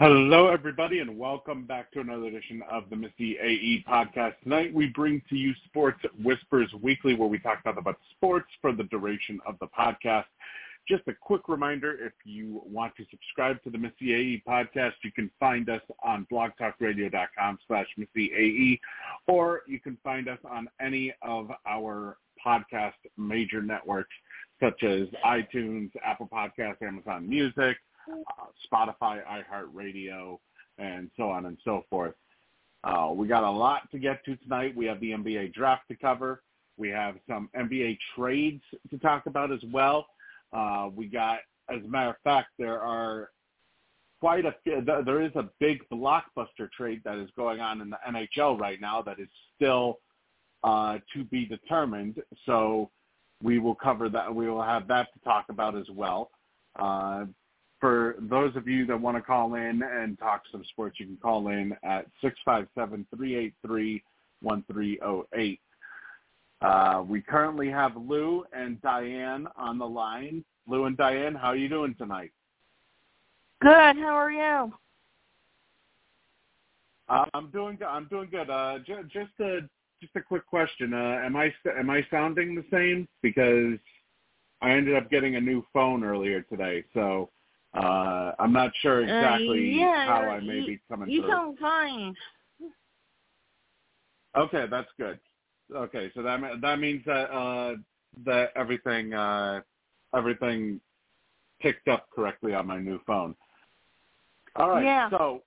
Hello, everybody, and welcome back to another edition of the Missy AE podcast. Tonight, we bring to you Sports Whispers Weekly, where we talk about, sports for the duration of the podcast. Just a quick reminder, if you want to subscribe to the Missy AE podcast, you can find us on blogtalkradio.com slash Missy AE, or you can find us on any of our podcast major networks, such as iTunes, Apple Podcasts, Amazon Music, Spotify, iHeartRadio, and so on and so forth. Uh, we got a lot to get to tonight. We have the NBA draft to cover. We have some NBA trades to talk about as well. Uh, we got, as a matter of fact, there are quite a there is a big blockbuster trade that is going on in the NHL right now that is still uh, to be determined. So we will cover that. We will have that to talk about as well. Uh, for those of you that want to call in and talk some sports, you can call in at 657-383-1308. Uh, we currently have Lou and Diane on the line. Lou and Diane, how are you doing tonight? Good. How are you? Uh, I'm doing. Good I'm doing good. Uh, j- just a just a quick question. Uh, am I am I sounding the same? Because I ended up getting a new phone earlier today, so uh, I'm not sure exactly uh, yeah, how I may you, be coming you through. You sound fine. Okay, that's good. Okay, so that that means that uh, that everything uh, everything picked up correctly on my new phone. All right, yeah. so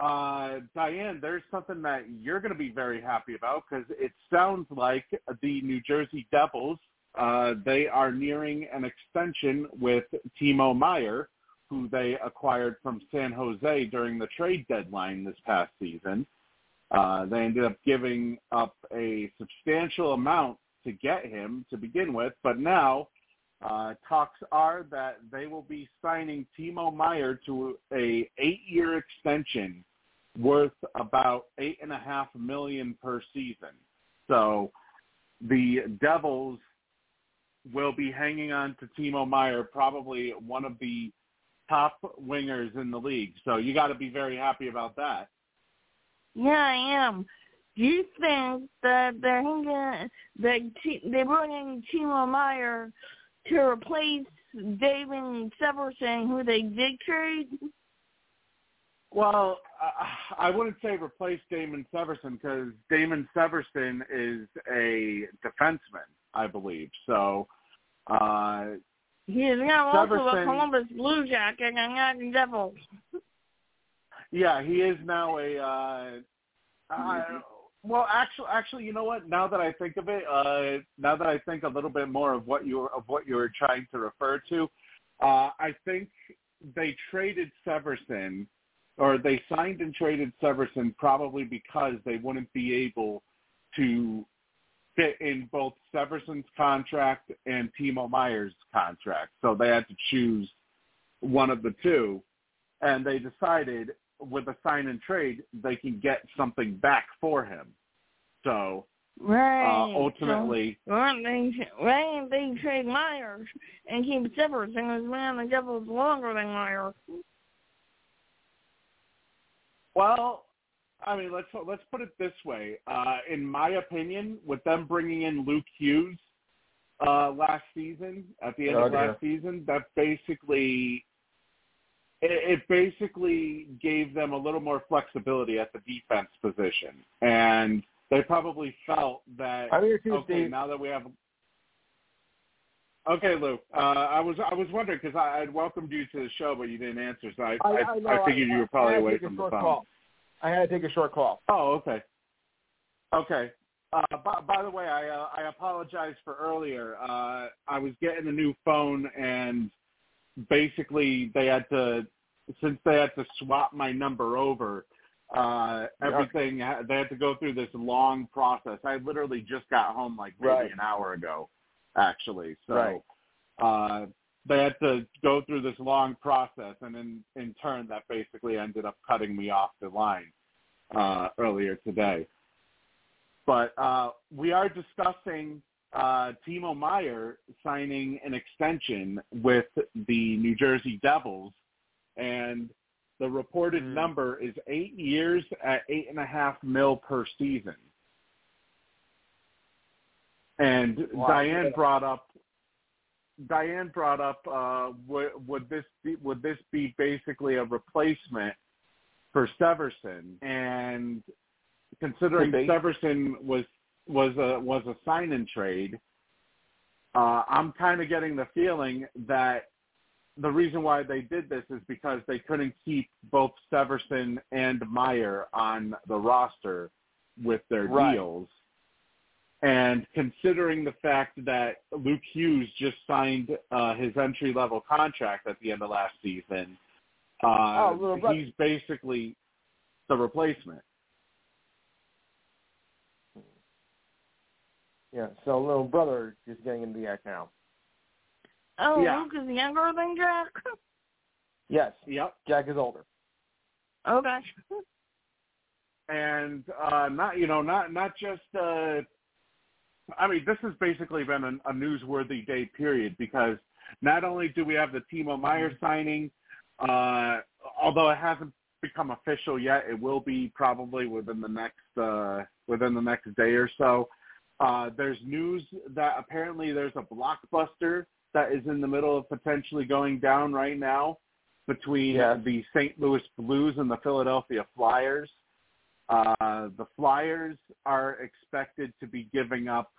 uh, Diane, there's something that you're going to be very happy about because it sounds like the New Jersey Devils uh, they are nearing an extension with Timo Meier, who they acquired from San Jose during the trade deadline this past season. Uh, they ended up giving up a substantial amount to get him to begin with, but now uh, talks are that they will be signing Timo Meier to a eight-year extension worth about eight and a half million per season. So the Devils will be hanging on to Timo Meier, probably one of the top wingers in the league. So you got to be very happy about that. Yeah, I am. Do you think that they're hanging that they brought in Timo Meier to replace David Severson, who they did trade? Well, I wouldn't say replace Damon Severson because Damon Severson is a defenseman, I believe. So uh, he is now also Severson, a Columbus Blue Jacket and not a Devil. Yeah, he is now a. Uh, uh, well, actually, actually, you know what? Now that I think of it, uh, now that I think a little bit more of what you were, of what you were trying to refer to, uh, I think they traded Severson, or they signed and traded Severson probably because they wouldn't be able to fit in both Severson's contract and Timo Meier's contract. So they had to choose one of the two. And they decided with a sign and trade, they can get something back for him. So right. uh, ultimately, so, why they why they trade Myers and keep Severson as man the Devils longer than Myers? Well, I mean, let's let's put it this way. Uh, in my opinion, with them bringing in Luke Hughes uh, last season, at the end oh, of last yeah. season, that basically it, it basically gave them a little more flexibility at the defense position, and they probably felt that I'm here too, okay, Steve. now that we have. Okay, Lou. Uh, I was I was wondering because I had welcomed you to the show, but you didn't answer, so I I, I, know, I figured I, you were probably away from the phone. Call. I had to take a short call. Oh, okay. Okay. Uh, by, by the way, I uh, I apologize for earlier. Uh, I was getting a new phone, and basically they had to, since they had to swap my number over, uh, everything they had to go through this long process. I literally just got home like maybe Right. an hour ago, actually. So Right. uh, they had to go through this long process, and in in turn, that basically ended up cutting me off the line uh, earlier today. But uh, we are discussing uh, Timo Meier signing an extension with the New Jersey Devils, and the reported Mhm. number is eight years at eight and a half mil per season. And Wow. Diane brought up Diane brought up uh, would, would this be, would this be basically a replacement for Severson? And considering Could be. Severson was was a was a sign and trade, uh, I'm kind of getting the feeling that the reason why they did this is because they couldn't keep both Severson and Meier on the roster with their Right. deals. And considering the fact that Luke Hughes just signed uh, his entry level contract at the end of last season, uh, Oh, he's basically the replacement. Yeah, so little brother is getting into the act now. Oh, Yeah. Luke is younger than Jack. Yes, Yep. Jack is older. Okay. and uh not you know not not just uh I mean this has basically been a, a newsworthy day period because not only do we have the Timo Meier signing uh although it hasn't become official yet it will be probably within the next uh within the next day or so uh there's news that apparently there's a blockbuster that is in the middle of potentially going down right now between Yes. the St. Louis Blues and the Philadelphia Flyers. Uh, the Flyers are expected to be giving up,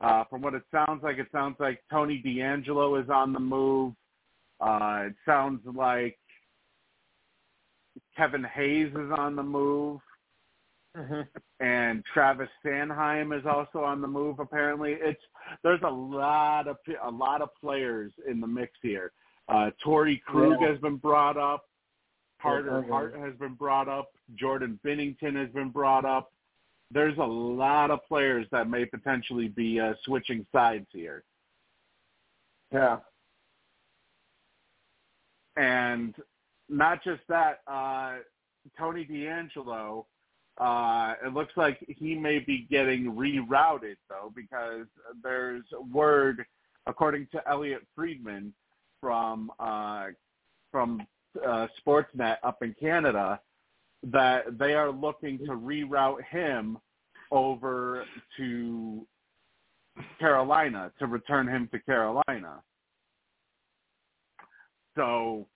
uh, from what it sounds like, it sounds like Tony DeAngelo is on the move. Uh, it sounds like Kevin Hayes is on the move. Mm-hmm. and Travis Sanheim is also on the move. Apparently, it's there's a lot of a lot of players in the mix here. Uh, Torey Krug Yeah. has been brought up. Carter Okay. Hart has been brought up. Jordan Binnington has been brought up. There's a lot of players that may potentially be uh, switching sides here. Yeah. And not just that, uh, Tony DeAngelo, uh, it looks like he may be getting rerouted though, because there's word, according to Elliotte Friedman from uh, from uh, Sportsnet up in Canada, that they are looking to reroute him over to Carolina to return him to Carolina. So,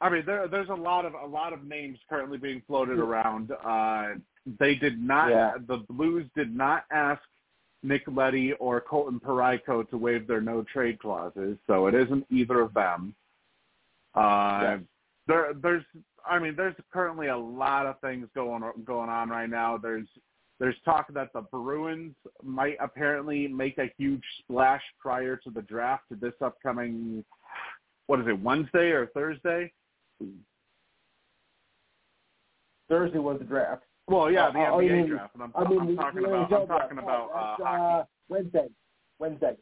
I mean, there, there's a lot of a lot of names currently being floated around. Uh, they did not. Yeah. The Blues did not ask Nick Leddy or Colton Parayko to waive their no trade clauses, so it isn't either of them. Uh, Yes. There, there's. I mean, there's currently a lot of things going going on right now. There's there's talk that the Bruins might apparently make a huge splash prior to the draft to this upcoming what is it, Wednesday or Thursday? Thursday was the draft. Well, yeah, the Oh, NBA you mean- draft. And I'm, I mean, I'm talking about I'm talking draft. about Oh, uh, hockey. uh, Wednesday. Wednesday.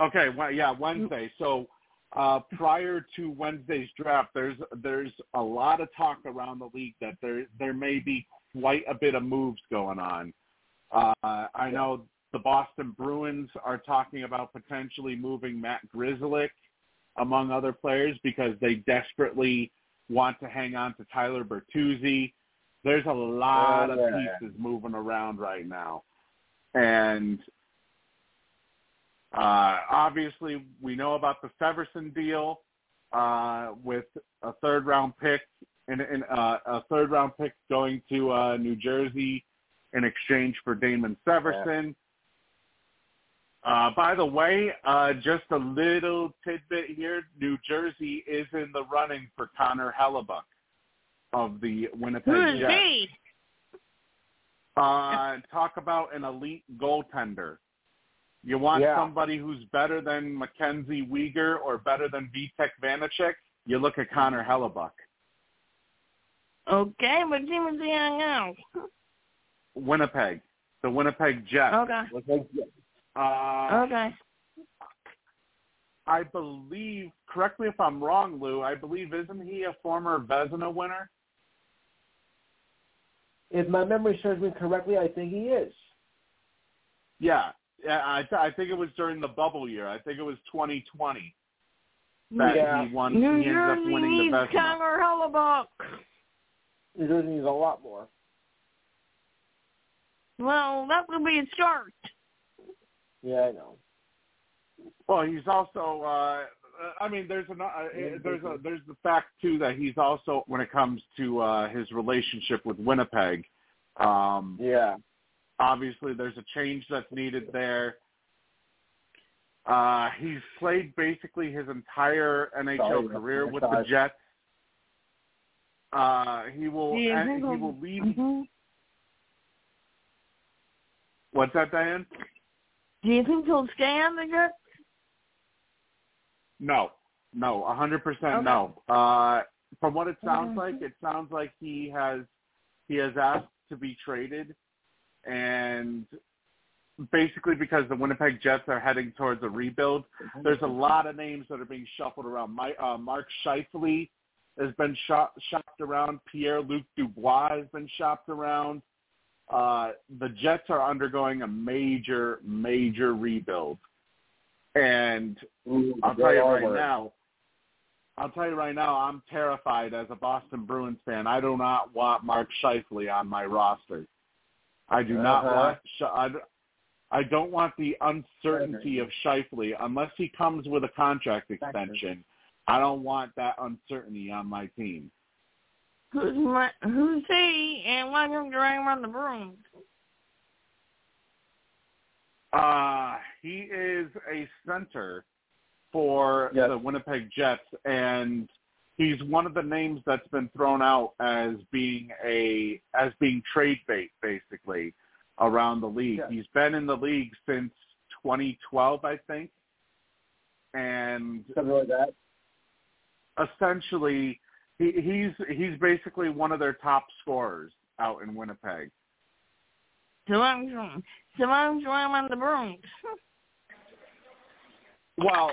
Okay, well, yeah, Wednesday. So uh, prior to Wednesday's draft, there's there's a lot of talk around the league that there there may be quite a bit of moves going on. Uh, I know the Boston Bruins are talking about potentially moving Matt Grzelcyk, among other players, because they desperately want to hang on to Tyler Bertuzzi. There's a lot Oh, of pieces moving around right now, and uh, obviously, we know about the Severson deal uh, with a third round pick and, and uh, a third round pick going to uh, New Jersey in exchange for Damon Severson. Uh, by the way, uh, just a little tidbit here: New Jersey is in the running for Connor Hellebuyck of the Winnipeg Who is Jets. he? Uh, talk about an elite goaltender. You want Yeah. somebody who's better than Mackenzie Weegar or better than Vitek Vanecek? You look at Connor Hellebuyck. Okay, what team is he on now? Winnipeg, the Winnipeg Jets. Okay. Was like, yeah. Uh, Okay. I believe. Correct me if I'm wrong, Lou. I believe isn't he a former Vezina winner? If my memory serves me correctly, I think he is. Yeah. Yeah, I, th- I think it was during the bubble year. I think it was 2020 that Yeah. he won. New he ended up Jersey winning the needs Vezina. Connor Hellebuyck. New Jersey needs a lot more. Well, that would be a start. Yeah, I know. Well, he's also. Uh, I mean, there's a uh, there's a there's the fact too that he's also when it comes to uh, his relationship with Winnipeg. Um, Yeah. obviously, there's a change that's needed there. Uh, he's played basically his entire NHL Sorry, career with the. Jets. Uh, he will Do you and think he he'll- will leave. Mhm. What's that, Diane? Do you think he'll stay on the Jets? No, no, a hundred percent no. Uh, from what it sounds like, it sounds like he has he has asked to be traded, and basically because the Winnipeg Jets are heading towards a rebuild, there's a lot of names that are being shuffled around. My, uh, Mark Scheifele has been shop, shopped around. Pierre Luc Dubois has been shopped around. Uh, the Jets are undergoing a major, major rebuild, and I'll tell you right now. I'll tell you right now, I'm terrified as a Boston Bruins fan. I do not want Mark Scheifele on my roster. I do not Uh-huh. want. Sh- I, don't want the uncertainty of Scheifele unless he comes with a contract extension. I don't want that uncertainty on my team. Who's my, who's he, and why don't you him the Bruins? Uh, he is a center for Yes. the Winnipeg Jets, and he's one of the names that's been thrown out as being a as being trade bait, basically, around the league. Yeah. He's been in the league since 2012, I think, and Something like that. essentially, he, he's he's basically one of their top scorers out in Winnipeg. So I'm so I'm him on the Bruins. Well,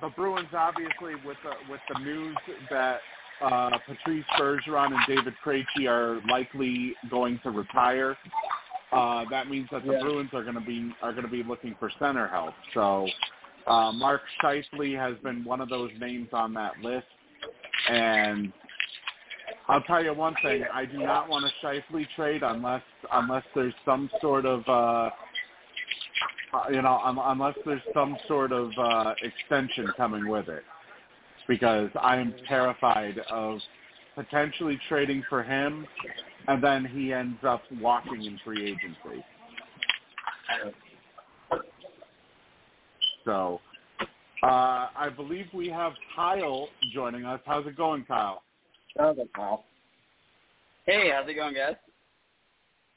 the Bruins obviously with the with the news that uh, Patrice Bergeron and David Krejci are likely going to retire. Uh, that means that the Yeah. Bruins are going to be are going to be looking for center help. So uh, Mark Scheifele has been one of those names on that list, and I'll tell you one thing: I do not want a Scheifele trade unless unless there's some sort of uh, uh, you know, un- unless there's some sort of uh, extension coming with it, because I am terrified of potentially trading for him, and then he ends up walking in free agency. So, uh, I believe we have Kyle joining us. How's it going, Kyle? Sounds like Kyle. Hey, how's it going, guys?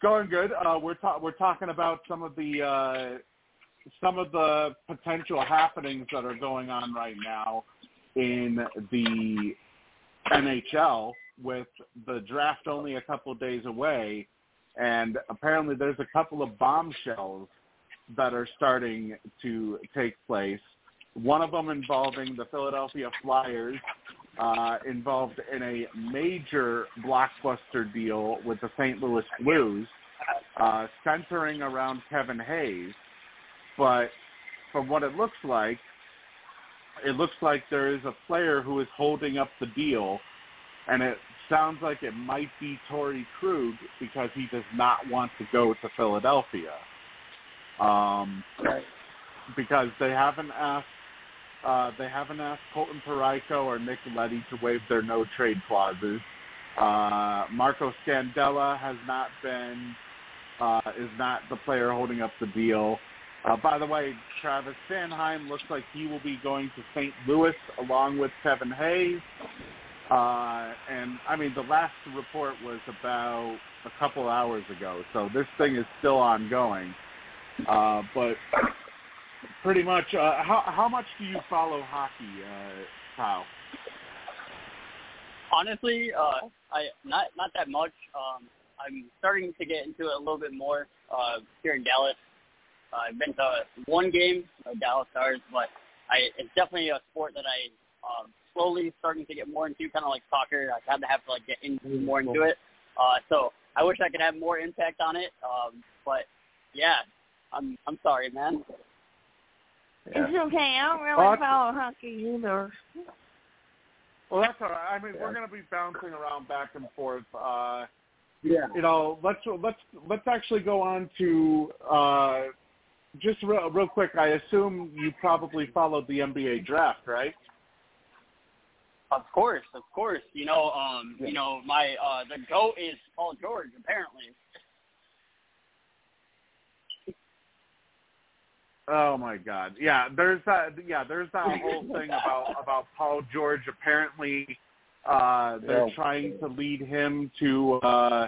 Going good. Uh, we're ta- we're talking about some of the uh, some of the potential happenings that are going on right now in the NHL with the draft only a couple days away, and apparently there's a couple of bombshells that are starting to take place. One of them involving the Philadelphia Flyers, uh, involved in a major blockbuster deal with the St. Louis Blues, uh, centering around Kevin Hayes. But from what it looks like, it looks like there is a player who is holding up the deal, and it sounds like it might be Torey Krug because he does not want to go to Philadelphia. Um, Right. because they haven't asked uh, they haven't asked Colton Parayko or Nick Leddy to waive their no trade clauses. Uh, Marco Scandella has not been uh, is not the player holding up the deal. Uh, by the way, Travis Sanheim looks like he will be going to St. Louis along with Kevin Hayes. Uh, and I mean, the last report was about a couple hours ago, so this thing is still ongoing. Uh, but pretty much, uh, how how much do you follow hockey, uh, Kyle? Honestly, uh, I not not that much. Um, I'm starting to get into it a little bit more uh, here in Dallas. Uh, I've been to one game, uh, Dallas Stars, but I it's definitely a sport that I um, slowly starting to get more into, kind of like soccer. I kind of have to like get into more into it. Uh, so I wish I could have more impact on it. Um, but yeah, I'm I'm sorry, man. It's okay. I don't really Well, follow hockey either. Well, that's all right. I mean, we're going to be bouncing around back and forth. Uh, Yeah. you know, let's let's let's actually go on to uh, just real, real quick. I assume you probably followed the NBA draft, right? Of course, of course. You know, um, Yeah. you know, my uh the goat is Paul George, apparently. Oh my God! Yeah, there's that. Yeah, there's that whole thing about about Paul George. Apparently, uh, they're Yeah. trying to lead him to uh,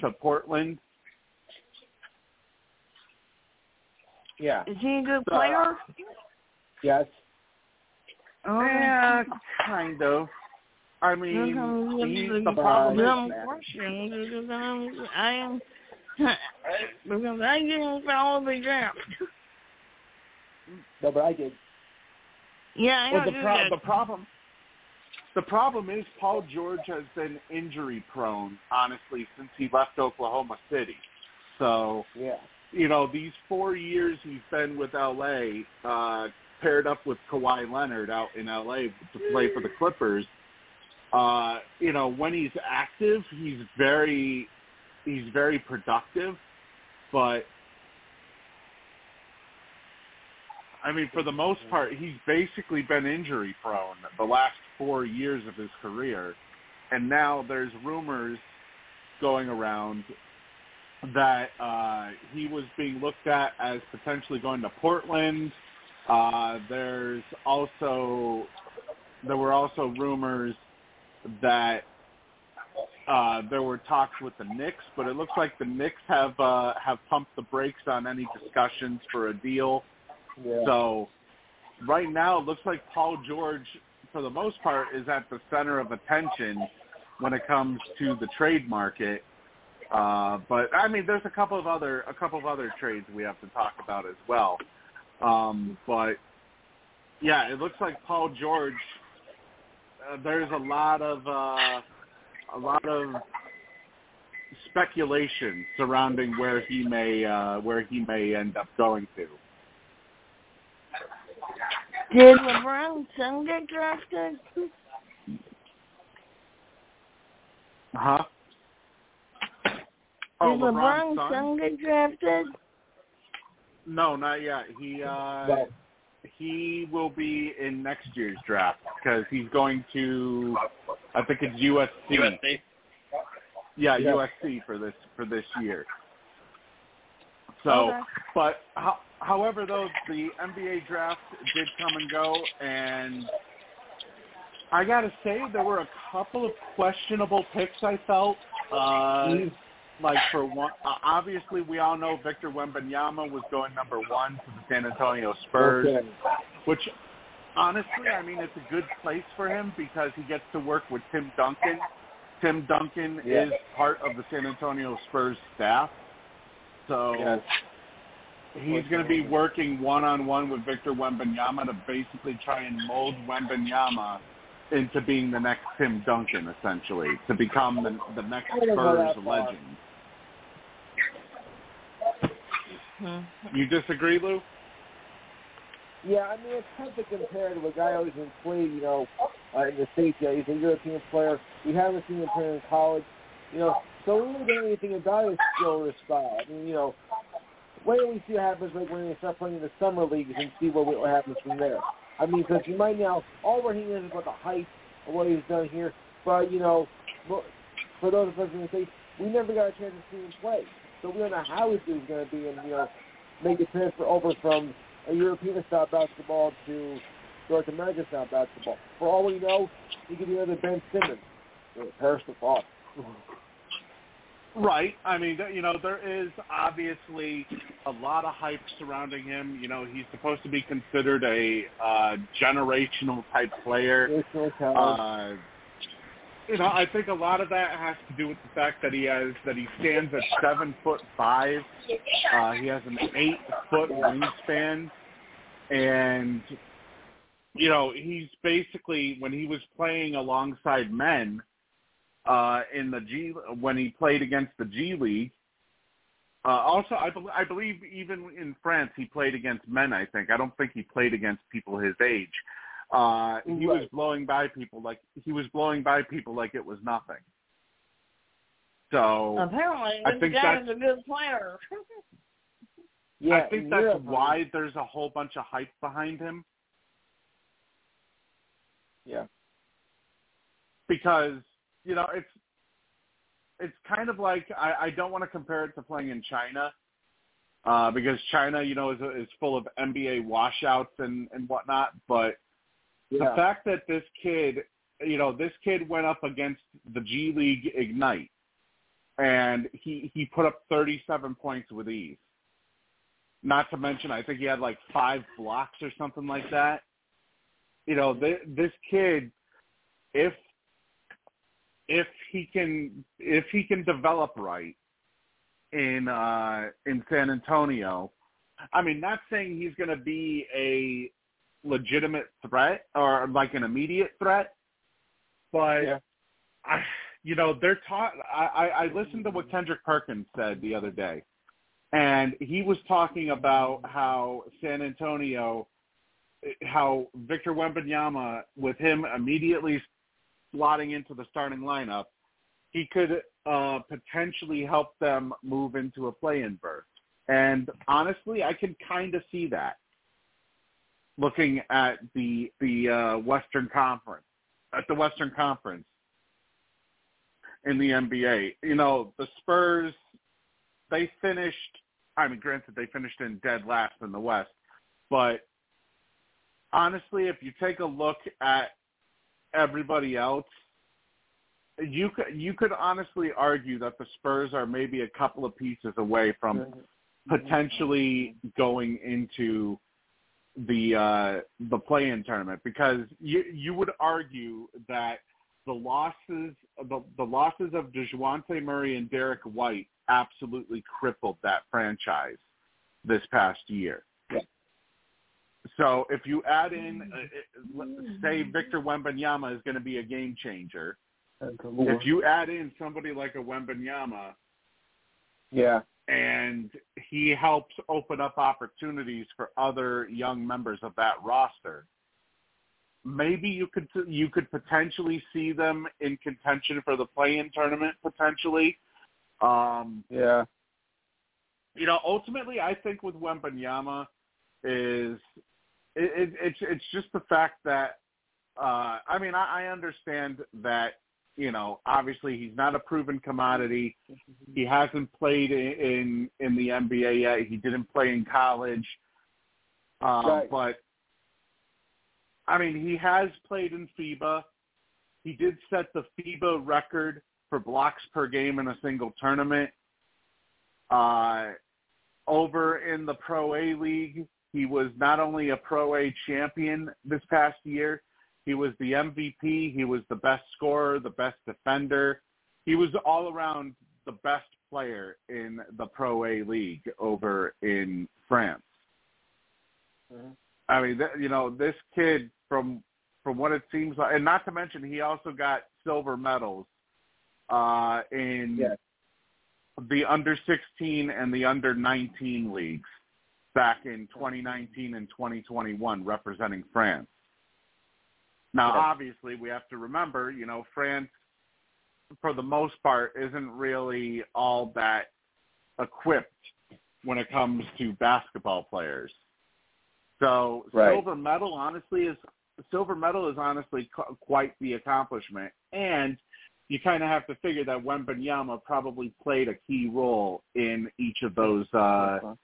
to Portland. Yeah. Is he a good Uh, player? Yes. Oh. Yeah, kind of. I mean, Mhm. he's the problem. Dumb is, question because I'm, I am because I didn't follow the draft. No, but I did. Yeah, I well, know the, pro- the problem, the problem is Paul George has been injury prone, honestly, since he left Oklahoma City. So Yeah. you know, these four years he's been with LA, uh, paired up with Kawhi Leonard out in LA to play for the Clippers. Uh, you know, when he's active, he's very, he's very productive, but I mean, for the most part, he's basically been injury prone the last four years of his career, and now there's rumors going around that uh, he was being looked at as potentially going to Portland. Uh, there's also there were also rumors that uh, there were talks with the Knicks, but it looks like the Knicks have uh, have pumped the brakes on any discussions for a deal. So right now, it looks like Paul George, for the most part, is at the center of attention when it comes to the trade market. Uh, but I mean, there's a couple of other a couple of other trades we have to talk about as well. Um, but yeah, it looks like Paul George. Uh, there's a lot of uh, a lot of speculation surrounding where he may uh, where he may end up going to. Did LeBron's son get drafted? Uh huh? Oh, Did LeBron's LeBron's son? son get drafted? No, not yet. He uh, But he will be in next year's draft because he's going to, I think it's USC. USC. Yeah, Yeah. USC for this for this year. So, Okay. but ho- however, though the NBA draft did come and go, and I gotta say there were a couple of questionable picks. I felt. Uh, Mm. like for one, uh, obviously we all know Victor Wembanyama was going number one to the San Antonio Spurs, okay. which honestly, I mean, it's a good place for him because he gets to work with Tim Duncan. Tim Duncan Yeah. is part of the San Antonio Spurs staff, so Yes. he's going to be working one-on-one with Victor Wembanyama to basically try and mold Wembanyama into being the next Tim Duncan, essentially, to become the, the next I Spurs that far. legend. Hmm. You disagree, Lou? Yeah, I mean it's tough to compare to a guy who's been played, you know, uh, in the states. Yeah, he's a European player. We haven't seen him play in college. You know, so we don't know anything about his skill or style. I mean, you know, wait till we see what happens like when they start playing in the summer leagues and see what what happens from there. I mean, because right now all we're hearing is about the height of what he's done here. But you know, for those of us in the states, we never got a chance to see him play, so we don't know how his dude's going to be, and you know, make a transfer over from a European style basketball to North American style basketball. For all we know, he could be another Ben Simmons. the Fox. Right. I mean, you know, there is obviously a lot of hype surrounding him. You know, he's supposed to be considered a uh, generational type player. Uh, you know, I think a lot of that has to do with the fact that he has that he stands at seven foot five. Uh, he has an eight foot wingspan, and you know he's basically when he was playing alongside men uh, in the G when he played against the G League. Uh, also, I, be- I believe even in France he played against men. I think I don't think he played against people his age. Uh, he Right. was blowing by people like he was blowing by people like it was nothing. So Apparently, I think that's- a good player. Yeah, I think that's Europe, why there's a whole bunch of hype behind him Yeah. because you know it's it's kind of like I, I don't want to compare it to playing in China uh, because China you know is is full of NBA washouts and and whatnot, but the fact that this kid you know this kid went up against the G League Ignite and he he put up 37 points with ease. Not to mention, I think he had like five blocks or something like that. You know, th- this kid, if if he can if he can develop right in uh in San Antonio, I mean, not saying he's going to be a legitimate threat or like an immediate threat, but Yeah. I, you know, they're taught. I, I I listened to what Kendrick Perkins said the other day, and he was talking about how San Antonio, how Victor Wembanyama, with him immediately slotting into the starting lineup, he could uh, potentially help them move into a play-in berth. And honestly, I can kind of see that looking at the the uh, Western Conference, at the Western Conference in the NBA. You know, the Spurs, they finished. I mean, granted, they finished in dead last in the West, but honestly, if you take a look at everybody else, you could you could honestly argue that the Spurs are maybe a couple of pieces away from potentially going into the uh, the play-in tournament because you you would argue that the losses the, the losses of Dejounte Murray and Derrick White absolutely crippled that franchise this past year. Yeah. So if you add in, uh, uh, say Victor Wembanyama is going to be a game changer. If you add in somebody like a Wembanyama, yeah. and he helps open up opportunities for other young members of that roster. Maybe you could you could potentially see them in contention for the play-in tournament potentially. Um, Yeah. you know, ultimately, I think with Wembanyama is it, it, it's it's just the fact that uh, I mean I, I understand that you know obviously he's not a proven commodity. He hasn't played in in, in the NBA yet. He didn't play in college, um, Right. but I mean he has played in FIBA. He did set the FIBA record for blocks per game in a single tournament. Uh, over in the Pro A League, he was not only a Pro A champion this past year, he was the MVP, he was the best scorer, the best defender. He was all around the best player in the Pro A League over in France. Mhm. I mean, th- you know, this kid from from what it seems like, and not to mention, he also got silver medals uh, in Yeah. the under 16 and the under 19 leagues back in 2019 and 2021 representing France. Now, Yeah. obviously, we have to remember, you know, France, for the most part, isn't really all that equipped when it comes to basketball players. So Right. silver medal, honestly, is silver medal is honestly qu- quite the accomplishment, and you kind of have to figure that Wembanyama probably played a key role in each of those uh,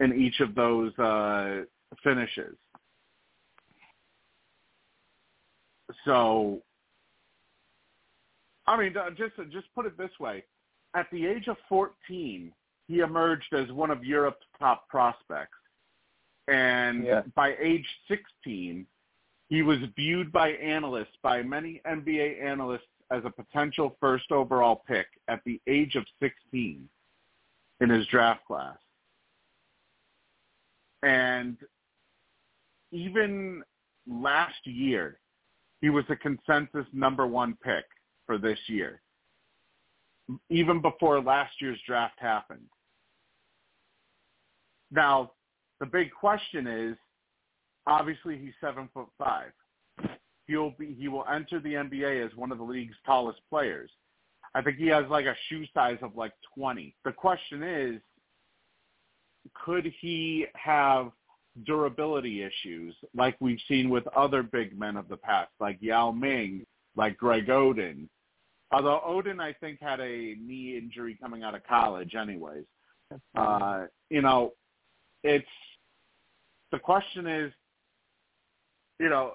in each of those uh, finishes. So, I mean, uh, just just put it this way: at the age of 14, he emerged as one of Europe's top prospects, and Yeah. by age 16, He was viewed by analysts, by many NBA analysts, as a potential first overall pick at the age of 16 in his draft class. And even last year, he was a consensus number one pick for this year, even before last year's draft happened. Now, the big question is, obviously he's seven foot five. He'll be he will enter the NBA as one of the league's tallest players. I think he has like a shoe size of like 20. The question is, could he have durability issues like we've seen with other big men of the past, like Yao Ming, like Greg Oden. Although Oden, I think, had a knee injury coming out of college anyways. Uh, you know, it's the question is, you know,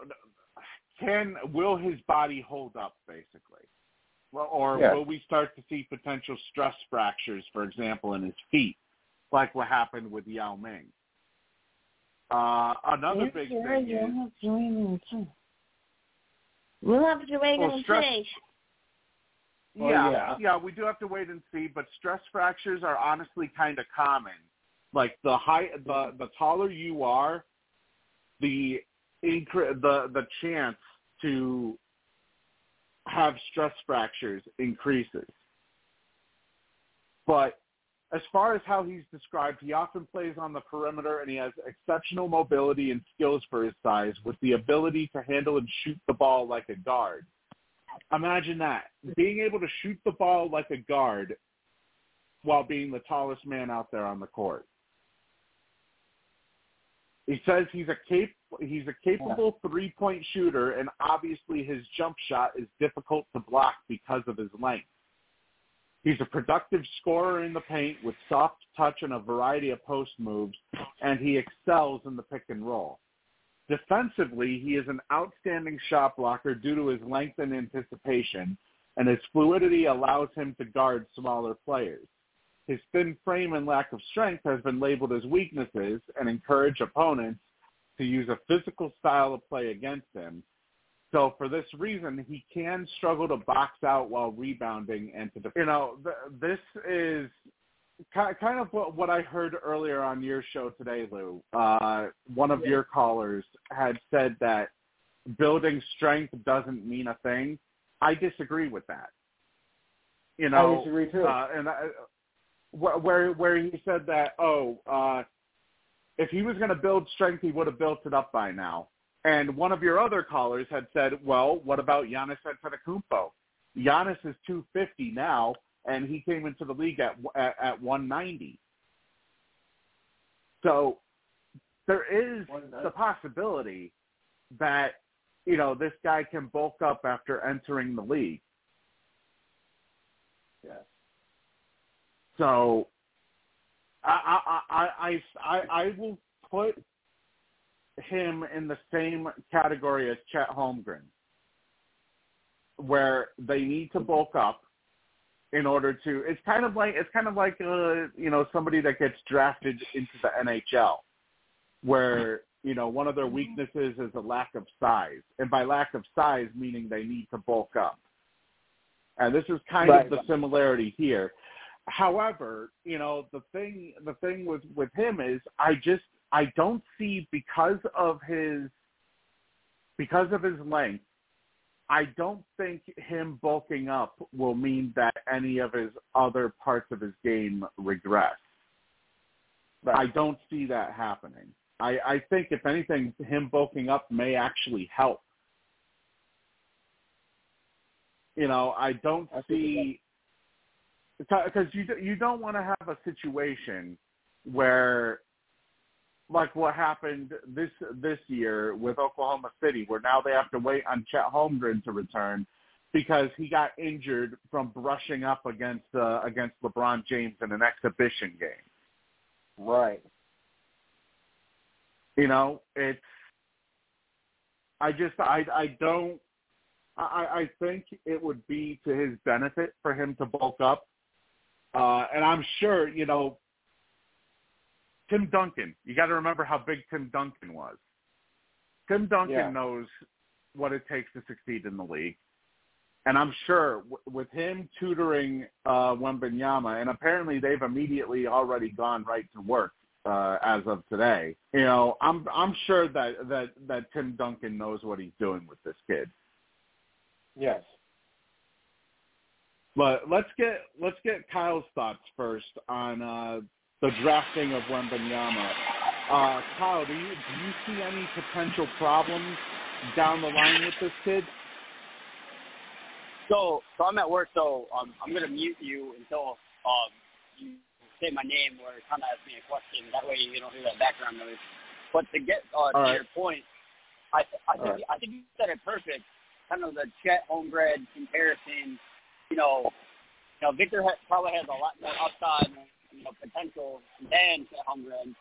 can will his body hold up basically, well, or Yeah. will we start to see potential stress fractures, for example, in his feet, like what happened with Yao Ming? Uh, another big thing is We'll have to wait and see. We'll have to wait Well, and stress- see. Oh, yeah, yeah. yeah, we do have to wait and see. But stress fractures are honestly kind of common. Like the high, the the taller you are, the incre- the the chance to have stress fractures increases. But as far as how he's described, he often plays on the perimeter and he has exceptional mobility and skills for his size with the ability to handle and shoot the ball like a guard. Imagine that. Being able to shoot the ball like a guard while being the tallest man out there on the court. He says he's a cap- he's a capable three-point shooter and obviously his jump shot is difficult to block because of his length. He's a productive scorer in the paint with soft touch and a variety of post moves, and he excels in the pick and roll. Defensively, he is an outstanding shot blocker due to his length and anticipation, and his fluidity allows him to guard smaller players. His thin frame and lack of strength has been labeled as weaknesses and encourage opponents to use a physical style of play against him. So for this reason, he can struggle to box out while rebounding and to, you know, th- this is kind of what, what I heard earlier on your show today, Lou. Uh, one of your callers had said that building strength doesn't mean a thing. I disagree with that. You know, I disagree too. uh, and I, where where he said that, oh, uh, if he was going to build strength, he would have built it up by now. And one of your other callers had said, well, what about Giannis Antetokounmpo? Giannis is 250 now, and he came into the league at at, at 190. So there is the possibility that you know this guy can bulk up after entering the league. Yes. So I I I I I, I will put him in the same category as Chet Holmgren, where they need to bulk up in order to. It's kind of like it's kind of like uh, you know somebody that gets drafted into the NHL, where you know one of their weaknesses is a lack of size, and by lack of size meaning they need to bulk up. And this is kind Right. of the similarity here. However, you know the thing the thing with with him is I just I don't see because of his because of his length. I don't think him bulking up will mean that any of his other parts of his game regress. I don't see that happening. I, I think if anything, him bulking up may actually help. You know, I don't I see because you you don't want to have a situation where like what happened this this year with Oklahoma City, where now they have to wait on Chet Holmgren to return because he got injured from brushing up against uh, against LeBron James in an exhibition game. Right. You know, it's I just I I don't I I think it would be to his benefit for him to bulk up. Uh and I'm sure, you know, Tim Duncan, you got to remember how big Tim Duncan was. Tim Duncan Yeah. knows what it takes to succeed in the league. And I'm sure w- with him tutoring uh, Wembanyama, and apparently they've immediately already gone right to work uh, as of today. You know, I'm I'm sure that that that Tim Duncan knows what he's doing with this kid. Yes. But let's get let's get Kyle's thoughts first on uh, the drafting of Wembanyama. Uh, Kyle, do you do you see any potential problems down the line with this kid? So, so I'm at work, so um, I'm gonna mute you until um, you say my name or kind of ask me a question. That way, you don't hear that background noise. But to get uh, to right. your point, I I think right. I think you said it perfect. Kind of the Chet Holmgren comparison. You know, you know Victor ha- probably has a lot more upside, you know, potential than Chet Holmgren.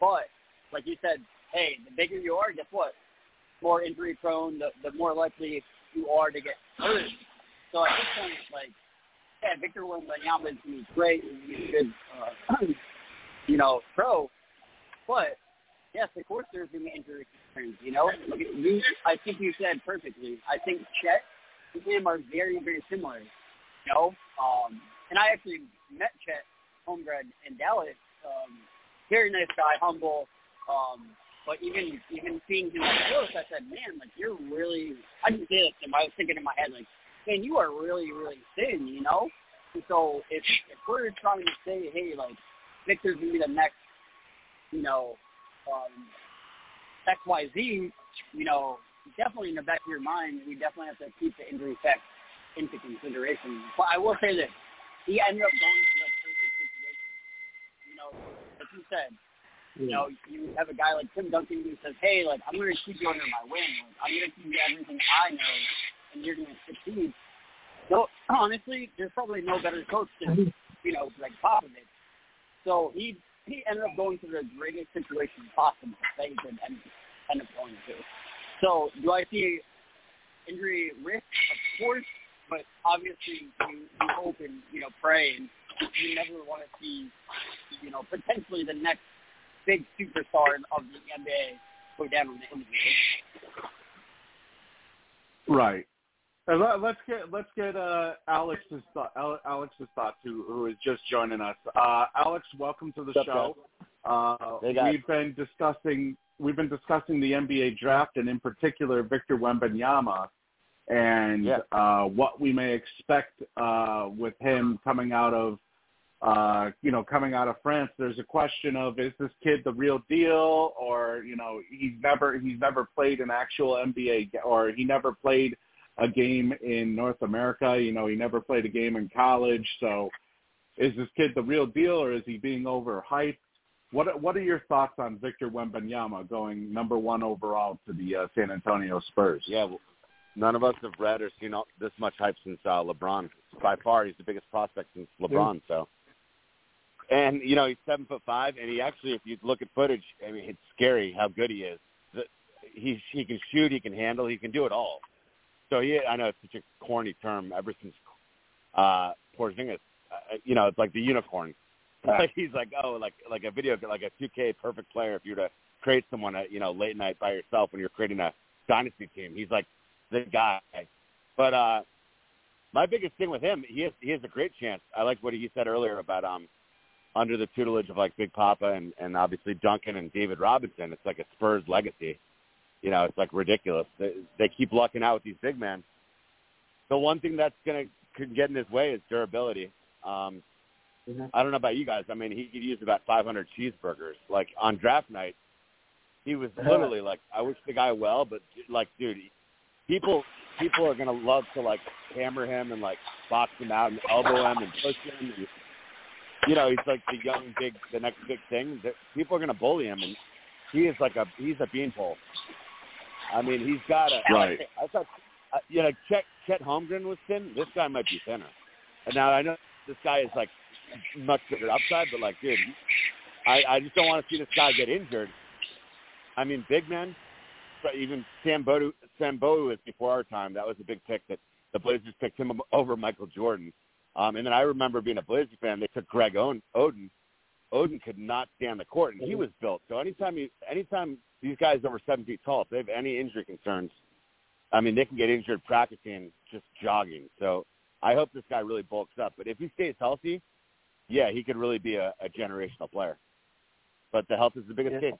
But like you said, hey, the bigger you are, guess what? More injury prone, the, the more likely you are to get hurt. So at this point, like, yeah, Victor Wembanyama is to great. He's a good, uh, you know, pro. But yes, of course, there's going to be injury concerns. You know, you, I think you said perfectly. I think Chet and him are very, very similar. You know, um, and I actually met Chet Holmgren in Dallas. Um, very nice guy, humble. Um, but even even seeing him up close, I said, man, like you're really. I didn't say that to him. I was thinking in my head, like, man, you are really, really thin, you know. And so if if we're trying to say, hey, like Victor's gonna be the next, you know, um, X Y Z, you know, definitely in the back of your mind, we definitely have to keep the injury effect into consideration. But I will say this: he ended up going to the perfect situation. You know, like you said, you know, you have a guy like Tim Duncan who says, "Hey, like I'm going to keep you under my wing. Like, I'm going to give you everything I know, and you're going to succeed." So honestly, there's probably no better coach than you know like Popovich. So he he ended up going to the greatest situation possible that he could end, end up going to. So do I see injury risk? Of course, but obviously you, you hope and you know pray, and you never want to see you know potentially the next big superstar of the NBA go down on the injury. Right. Let- Let's get let's get uh, Alex's thought, Alex's thoughts, who who is just joining us. Uh, Alex, welcome to the What's up, show. Uh, Hey, we've been discussing we've been discussing the NBA draft and in particular Victor Wembanyama and Yeah. uh, what we may expect uh, with him coming out of uh, you know coming out of France. There's a question of is this kid the real deal or you know he's never he's never played an actual NBA or he never played a game in North America. You know, he never played a game in college. So, is this kid the real deal, or is he being overhyped? What What are your thoughts on Victor Wembanyama going number one overall to the uh, San Antonio Spurs? Yeah, well, none of us have read or seen all, this much hype since uh, LeBron. By far, he's the biggest prospect since LeBron. So, and you know he's seven foot five, and he actually, if you look at footage, I mean it's scary how good he is. The, he he can shoot, he can handle, he can do it all. So yeah, I know it's such a corny term ever since uh Porzingis. Uh, you know, it's like the unicorn. Like he's like oh, like like a video, like a 2K perfect player. If you were to create someone at you know late night by yourself when you're creating a dynasty team, he's like the guy. But uh my biggest thing with him, he has he has a great chance. I like what he said earlier about um under the tutelage of like Big Papa and and obviously Duncan and David Robinson. It's like a Spurs legacy. You know, it's like ridiculous. They, they keep lucking out with these big men. The one thing that's gonna could get in his way is durability. Um, I don't know about you guys. I mean, he could use about 500 cheeseburgers. Like on draft night, he was literally like, I wish the guy well, but like, dude, people people are gonna love to like hammer him and like box him out and elbow him and push him. And, you know, he's like the young big, the next big thing. That- People are gonna bully him, and he is like a he's a beanpole. I mean, he's got a. Right. I thought, uh, you know, Chet Chet Holmgren was thin. This guy might be thinner. And now I know this guy is like much bigger upside, but like, dude, I I just don't want to see this guy get injured. I mean, big men, even Sam Bowie, Sam Bowie was before our time. That was a big pick that the Blazers picked him over Michael Jordan. Um, and then I remember being a Blazers fan. They took Greg Oden, Oden could not stand the court, and he was built. So anytime you, anytime these guys over seven feet tall, if they have any injury concerns, I mean, they can get injured practicing just jogging. So I hope this guy really bulks up. But if he stays healthy, yeah, he could really be a, a generational player. But the health is the biggest Yeah. key.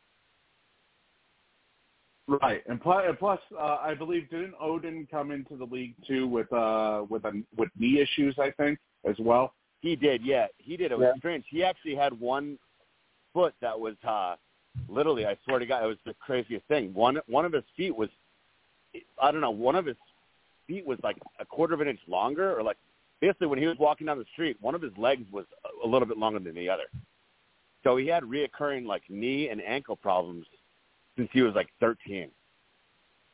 Right, and plus, and plus uh, I believe didn't Oden come into the league too with uh with a with knee issues? I think as well. He did, yeah. He did. It was Yeah. strange. He actually had one foot that was uh literally, I swear to God, it was the craziest thing. One one of his feet was I don't know, one of his feet was like a quarter of an inch longer or like basically when he was walking down the street, one of his legs was a- a little bit longer than the other. So he had reoccurring like knee and ankle problems since he was like 13.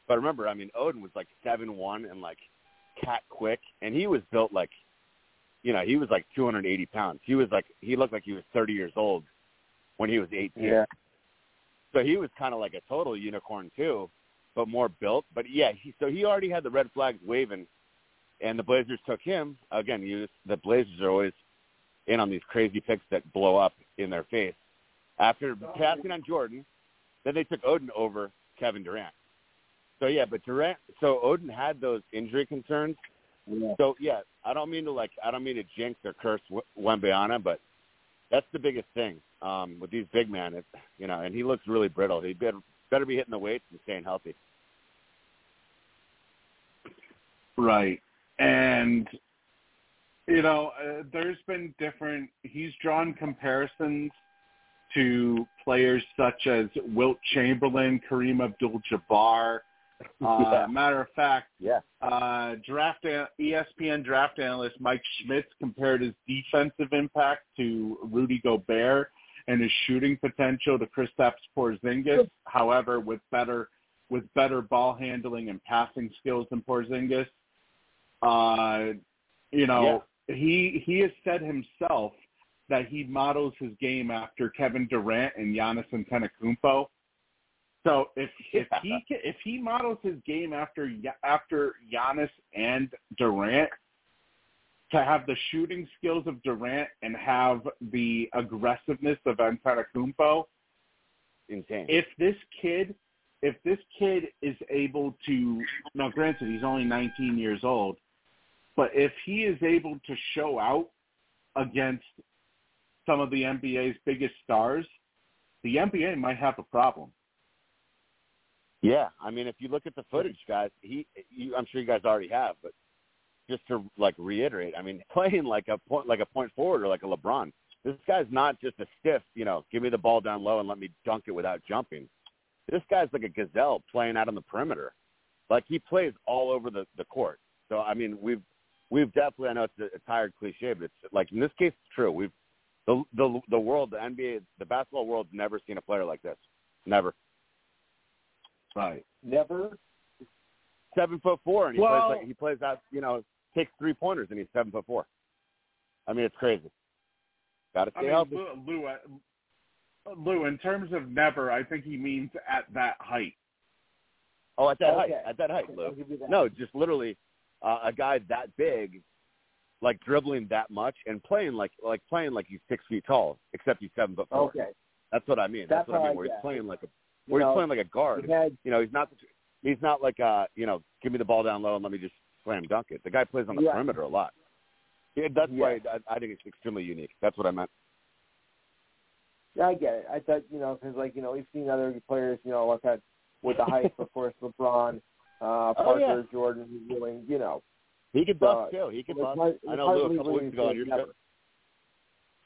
But remember, I mean, Oden was like seven one and like cat quick, and he was built like, you know, he was like 280 pounds. He was like, he looked like he was 30 years old when he was 18. Yeah. So he was kind of like a total unicorn too, but more built. But yeah, he, so he already had the red flags waving, and the Blazers took him again. You, the Blazers are always in on these crazy picks that blow up in their face. After passing on Jordan, then they took Oden over Kevin Durant. So yeah, but Durant. So Oden had those injury concerns. Yeah. So yeah, I don't mean to like I don't mean to jinx or curse W- but that's the biggest thing um, with these big men. It's, you know, and he looks really brittle. He better better be hitting the weights and staying healthy. Right, and you know, uh, there's been different. He's drawn comparisons to players such as Wilt Chamberlain, Kareem Abdul-Jabbar. Uh, Yeah. Matter of fact, Yeah. uh, draft ESPN draft analyst Mike Schmitz compared his defensive impact to Rudy Gobert and his shooting potential to Kristaps Porzingis. However, with better with better ball handling and passing skills than Porzingis, uh, you know, he he has said himself that he models his game after Kevin Durant and Giannis Antetokounmpo. So if if Yeah. he if he models his game after after Giannis and Durant, to have the shooting skills of Durant and have the aggressiveness of Antetokounmpo, Insane. if this kid if this kid is able to now granted he's only 19 years old but if he is able to show out against some of the NBA's biggest stars the NBA might have a problem Yeah, I mean, if you look at the footage, guys, he, you, I'm sure you guys already have, but just to like reiterate, I mean, playing like a point, like a point forward or like a LeBron, this guy's not just a stiff, you know, give me the ball down low and let me dunk it without jumping. This guy's like a gazelle playing out on the perimeter, like he plays all over the the court. So I mean, we've we've definitely, I know it's a, a tired cliche, but it's like in this case, it's true. We've the the the world, the NBA, the basketball world's never seen a player like this, never. right Never. seven foot four, and he Well- plays like he plays out. You know, takes three pointers, and he's seven foot four. I mean, it's crazy. Got to I stay mean healthy. Lou, Lou, uh, Lou in terms of never I think he means at that height Oh, at that height, at that height, Lou. that. No, just literally uh, a guy that big, like dribbling that much and playing like like playing like he's six feet tall, except he's seven foot four. Okay. That's what I mean. That's, That's what I mean. I Where he's playing like a You where know, he's playing like a guard. had You know, he's not he's not like uh you know give me the ball down low and let me just slam dunk it. The guy plays on the Yeah. perimeter a lot. Yeah, that's Yeah. why I, I think it's extremely unique. That's what I meant. Yeah, I get it. I thought, you know, because like, you know, we've seen other players, you know, like that with the height, of course, LeBron, uh, Parker, Oh, yeah. Jordan, Ewing, you know. He could Uh, bust too. He could bust. hard- I know Lou a couple weeks ago. he's You're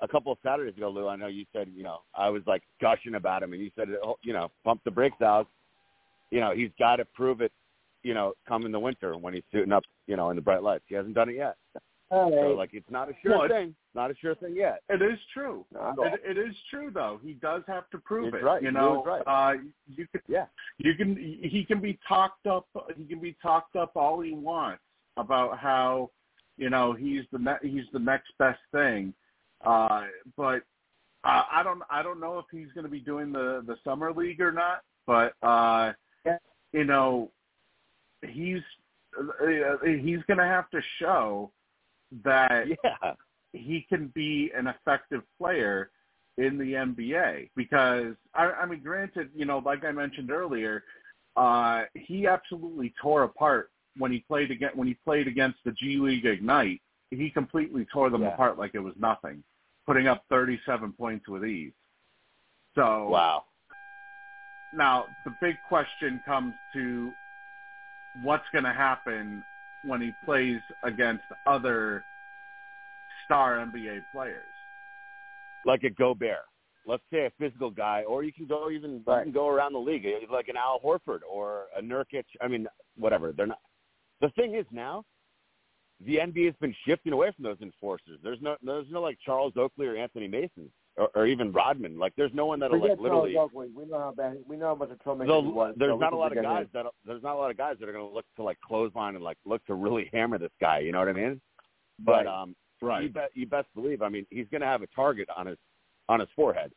a couple of Saturdays ago, Lou. I know you said you know I was like gushing about him, and you said oh, you know pump the brakes out. You know he's got to prove it. You know, come in the winter when he's suiting up. You know, in the bright lights. He hasn't done it yet. All So like it's not a sure Well, it's- thing. Not a sure thing yet. it is true Not at all. it, it is true though he does have to prove He's it right. you know was uh you could Yeah. you can he can be talked up he can be talked up all he wants about how you know he's the ne- he's the next best thing uh but uh, I don't I don't know if he's going to be doing the the summer league or not but uh Yeah. you know he's uh, he's going to have to show that Yeah. he can be an effective player in the NBA because I, I mean, granted, you know, like I mentioned earlier, uh, he absolutely tore apart when he played against when he played against the G League Ignite. He completely tore them Yeah. apart like it was nothing, putting up 37 points with ease. So Wow. now the big question comes to what's going to happen when he plays against other star NBA players. Like a Gobert. Let's say a physical guy, or you can go even you can go around the league, like an Al Horford or a Nurkic. I mean, whatever. They're not. The thing is now, the NBA has been shifting away from those enforcers. There's no, there's no like Charles Oakley or Anthony Mason or, or even Rodman. Like, there's no one that'll Forget like literally. Charles Oakley. We know how bad. We know how much a troublemaker They'll- he was. there's so not a lot of guys that there's not a lot of guys that are going to look to like clothesline and like look to really hammer this guy. You know what I mean? But Right. um, you Right. bet you best believe. I mean, he's going to have a target on his on his forehead.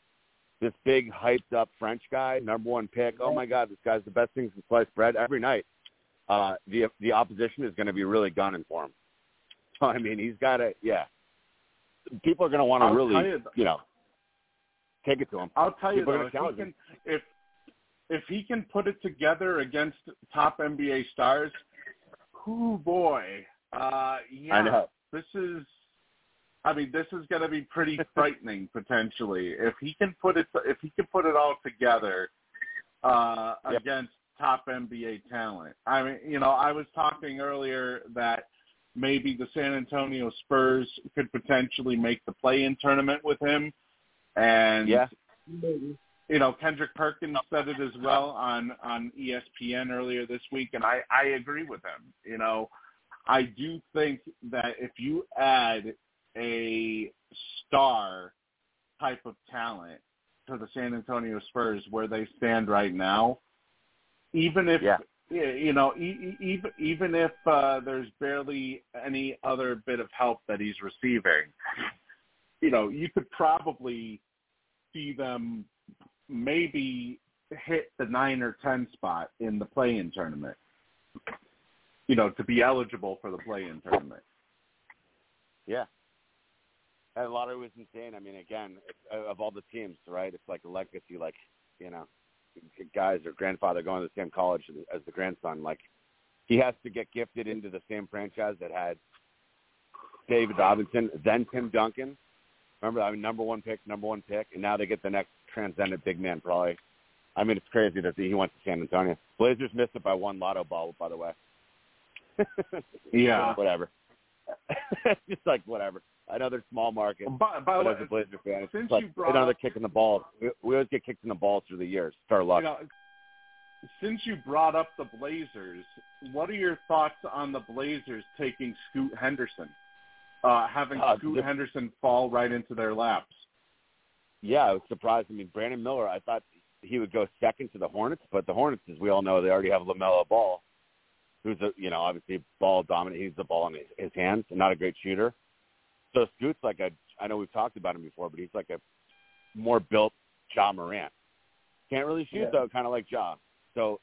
This big hyped up French guy, number one pick. Oh my God, this guy's the best thing since sliced bread. Every night, uh, the the opposition is going to be really gunning for him. So I mean, he's got to yeah. People are going to want to really you- you know take it to him. I'll tell you People though, if he can, if if he can put it together against top NBA stars, whoo boy, uh, yeah, I know. this is. I mean, this is going to be pretty frightening potentially if he can put it if he can put it all together uh, against top NBA talent. I mean, you know, I was talking earlier that maybe the San Antonio Spurs could potentially make the play-in tournament with him, and Yeah. you know, Kendrick Perkins said it as well on on ESPN earlier this week, and I I agree with him. You know, I do think that if you add a star type of talent to the San Antonio Spurs where they stand right now, even if Yeah. you know, even even if uh, there's barely any other bit of help that he's receiving, you know, you could probably see them maybe hit the nine or ten spot in the play-in tournament. You know, to be eligible for the play-in tournament. Yeah. And a lot of it was insane. I mean, again, of all the teams, right? It's like a legacy, like you know, guys or grandfather going to the same college as- the grandson. Like he has to get gifted into the same franchise that had David Robinson, then Tim Duncan. Remember, I mean, number one pick, number one pick, and now they get the next transcendent big man, probably. I mean, it's crazy that he went to San Antonio. Blazers missed it by one lotto ball, by the way. Yeah. whatever. just like whatever. I small market, By, by the but way, as a Blazer fan, it's since like you brought another up- kick in the balls. We, we always get kicked in the balls through the years. Start luck. you know, since you brought up the Blazers, what are your thoughts on the Blazers taking Scoot Henderson, uh, having Uh, Scoot the- Henderson fall right into their laps? yeah, I was surprised. I mean, Brandon Miller, I thought he would go second to the Hornets, but the Hornets, as we all know, they already have Lamelo Ball, who's a you know obviously ball dominant. He's the ball in his, his hands, and not a great shooter. So Scoot's like a I know we've talked about him before, but he's like a more built Ja Morant. Can't really shoot Yeah. though, kind of like Ja. So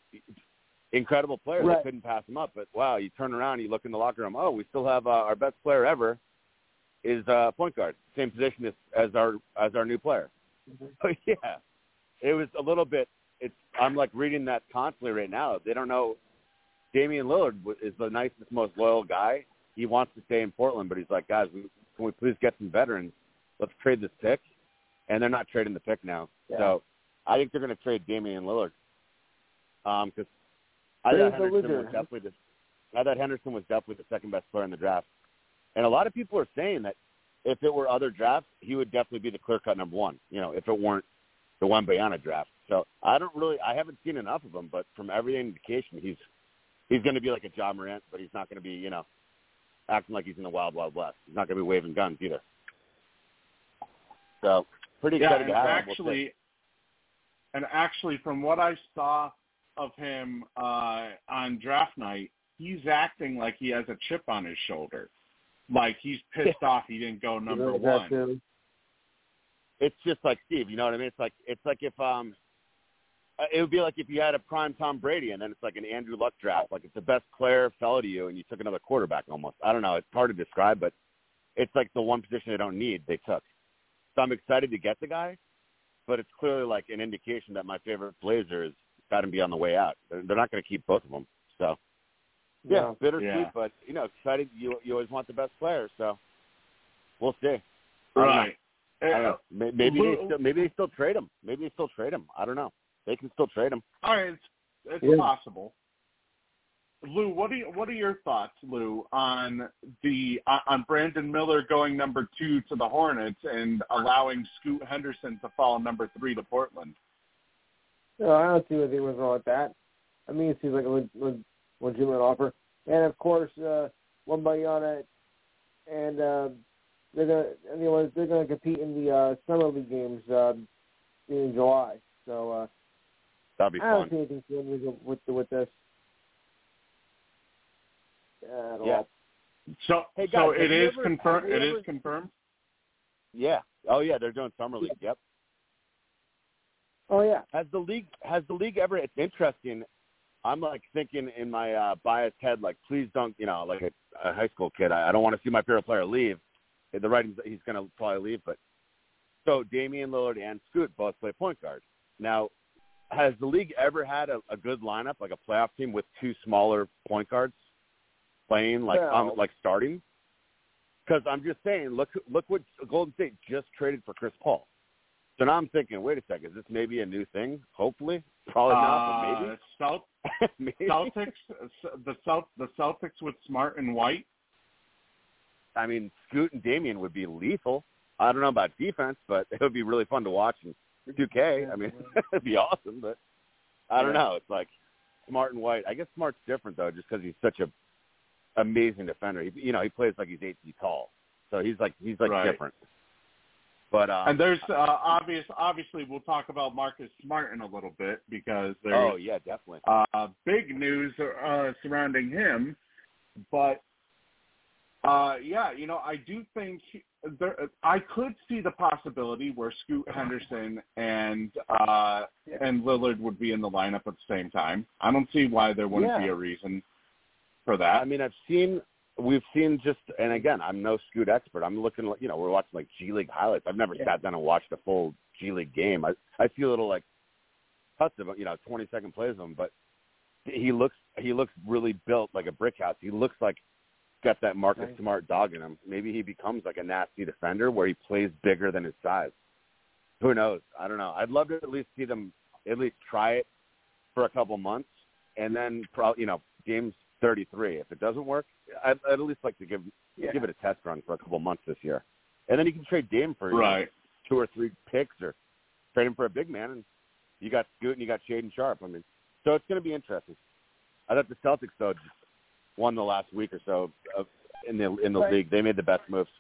incredible player. Right. They couldn't pass him up, but wow, you turn around, you look in the locker room. Oh, we still have uh, our best player ever is uh, point guard, same position as, as our as our new player. So yeah, it was a little bit. It's I'm like reading that constantly right now. They don't know. Damian Lillard is the nicest, most loyal guy. He wants to stay in Portland, but he's like, guys, we, can we please get some veterans? Let's trade this pick, and they're not trading the pick now. Yeah. So I think they're going to trade Damian Lillard um, because I thought Henderson was definitely the I thought Henderson was definitely the second best player in the draft, and a lot of people are saying that if it were other drafts, he would definitely be the clear cut number one. You know, if it weren't the Wembanyama draft. So I don't really, I haven't seen enough of him, but from every indication, he's he's going to be like a Ja Morant, but he's not going to be, you know, acting like he's in the wild, wild west. He's not going to be waving guns either. So pretty Yeah, excited to have him. We'll actually, and actually, from what I saw of him uh, on draft night, he's acting like he has a chip on his shoulder, like he's pissed off he didn't go number one. too? it's just like Steve. You know what I mean? It's like it's like if um, Uh, it would be like if you had a prime Tom Brady and then it's like an Andrew Luck draft. Like if the best player fell to you and you took another quarterback almost. I don't know. It's hard to describe, but it's like the one position they don't need they took. So I'm excited to get the guy, but it's clearly like an indication that my favorite Blazer is got to be on the way out. They're, they're not going to keep both of them. So yeah, Yeah. bittersweet, Yeah. but you know, excited. You you always want the best player, so we'll see. I don't know. Right. I don't know. Maybe they still maybe they still trade him. Maybe they still trade him. I don't know. They can still trade him. All right, it's, it's Yeah. possible. Lou, what are you, what are your thoughts, Lou, on the on- on Brandon Miller going number two to the Hornets and allowing Scoot Henderson to fall number three to Portland? No, I don't see anything was wrong with that. I mean, it seems like a le- le- legitimate offer. And of course, uh, Wembanyama and uh, they're gonna, anyways, they're gonna compete in the uh, summer league games uh, in July. So uh, That'd be I don't fun. see anything wrong with with this. At Yeah. all. So Hey, so guys, it have you is ever- confirmed. It ever- is confirmed. Yeah. Oh yeah, they're doing summer league. Yep. Oh yeah. Has the league has the league ever? It's interesting. I'm like thinking in my uh, biased head, like, please don't, you know, like a, a high school kid. I, I don't want to see my favorite player leave. The writing's he's going to probably leave, but so Damian Lillard and Scoot both play point guard. Now, has the league ever had a, a good lineup, like a playoff team with two smaller point guards playing, like No. um, like starting? Because I'm just saying, look look what Golden State just traded for Chris Paul. So now I'm thinking, wait a second, is this maybe a new thing? Hopefully, probably not, Uh, but maybe. maybe. Celtics, the Celt, the Celtics with Smart and White. I mean, Scoot and Damian would be lethal. I don't know about defense, but it would be really fun to watch. And 2K, I mean, it'd be awesome. But I don't Yeah. know. It's like Smart and White. I guess Smart's different though, just because he's such a amazing defender. He, you know, he plays like he's eight feet tall, so he's like he's like Right. different. But um, And there's uh, obvious. Obviously, we'll talk about Marcus Smart in a little bit because there's oh yeah, definitely. uh, big news uh, surrounding him. But uh, yeah, you know, I do think there, I could see the possibility where Scoot Henderson and uh, and Lillard would be in the lineup at the same time. I don't see why there wouldn't Yeah. be a reason for that. I mean, I've seen, we've seen just, and again, I'm no Scoot expert. I'm looking, you know, we're watching like G League highlights. I've never Yeah. sat down and watched a full G League game. I I see little like cuts of, you know, 20 second plays of him, but he looks he looks really built like a brick house. He looks like got that Marcus Right. Smart dog in him. Maybe he becomes like a nasty defender where he plays bigger than his size. Who knows? I don't know. I'd love to at least see them at least try it for a couple months, and then probably you know games 33. If it doesn't work, I'd, I'd at least like to give Yeah. give it a test run for a couple months this year, and then you can trade Dame for you know, right. two or three picks or trade him for a big man, and you got Scoot and you got Shaedon Sharpe. I mean, so it's going to be interesting. I thought the Celtics though just won the last week or so of, in the in the Right. league. They made the best moves.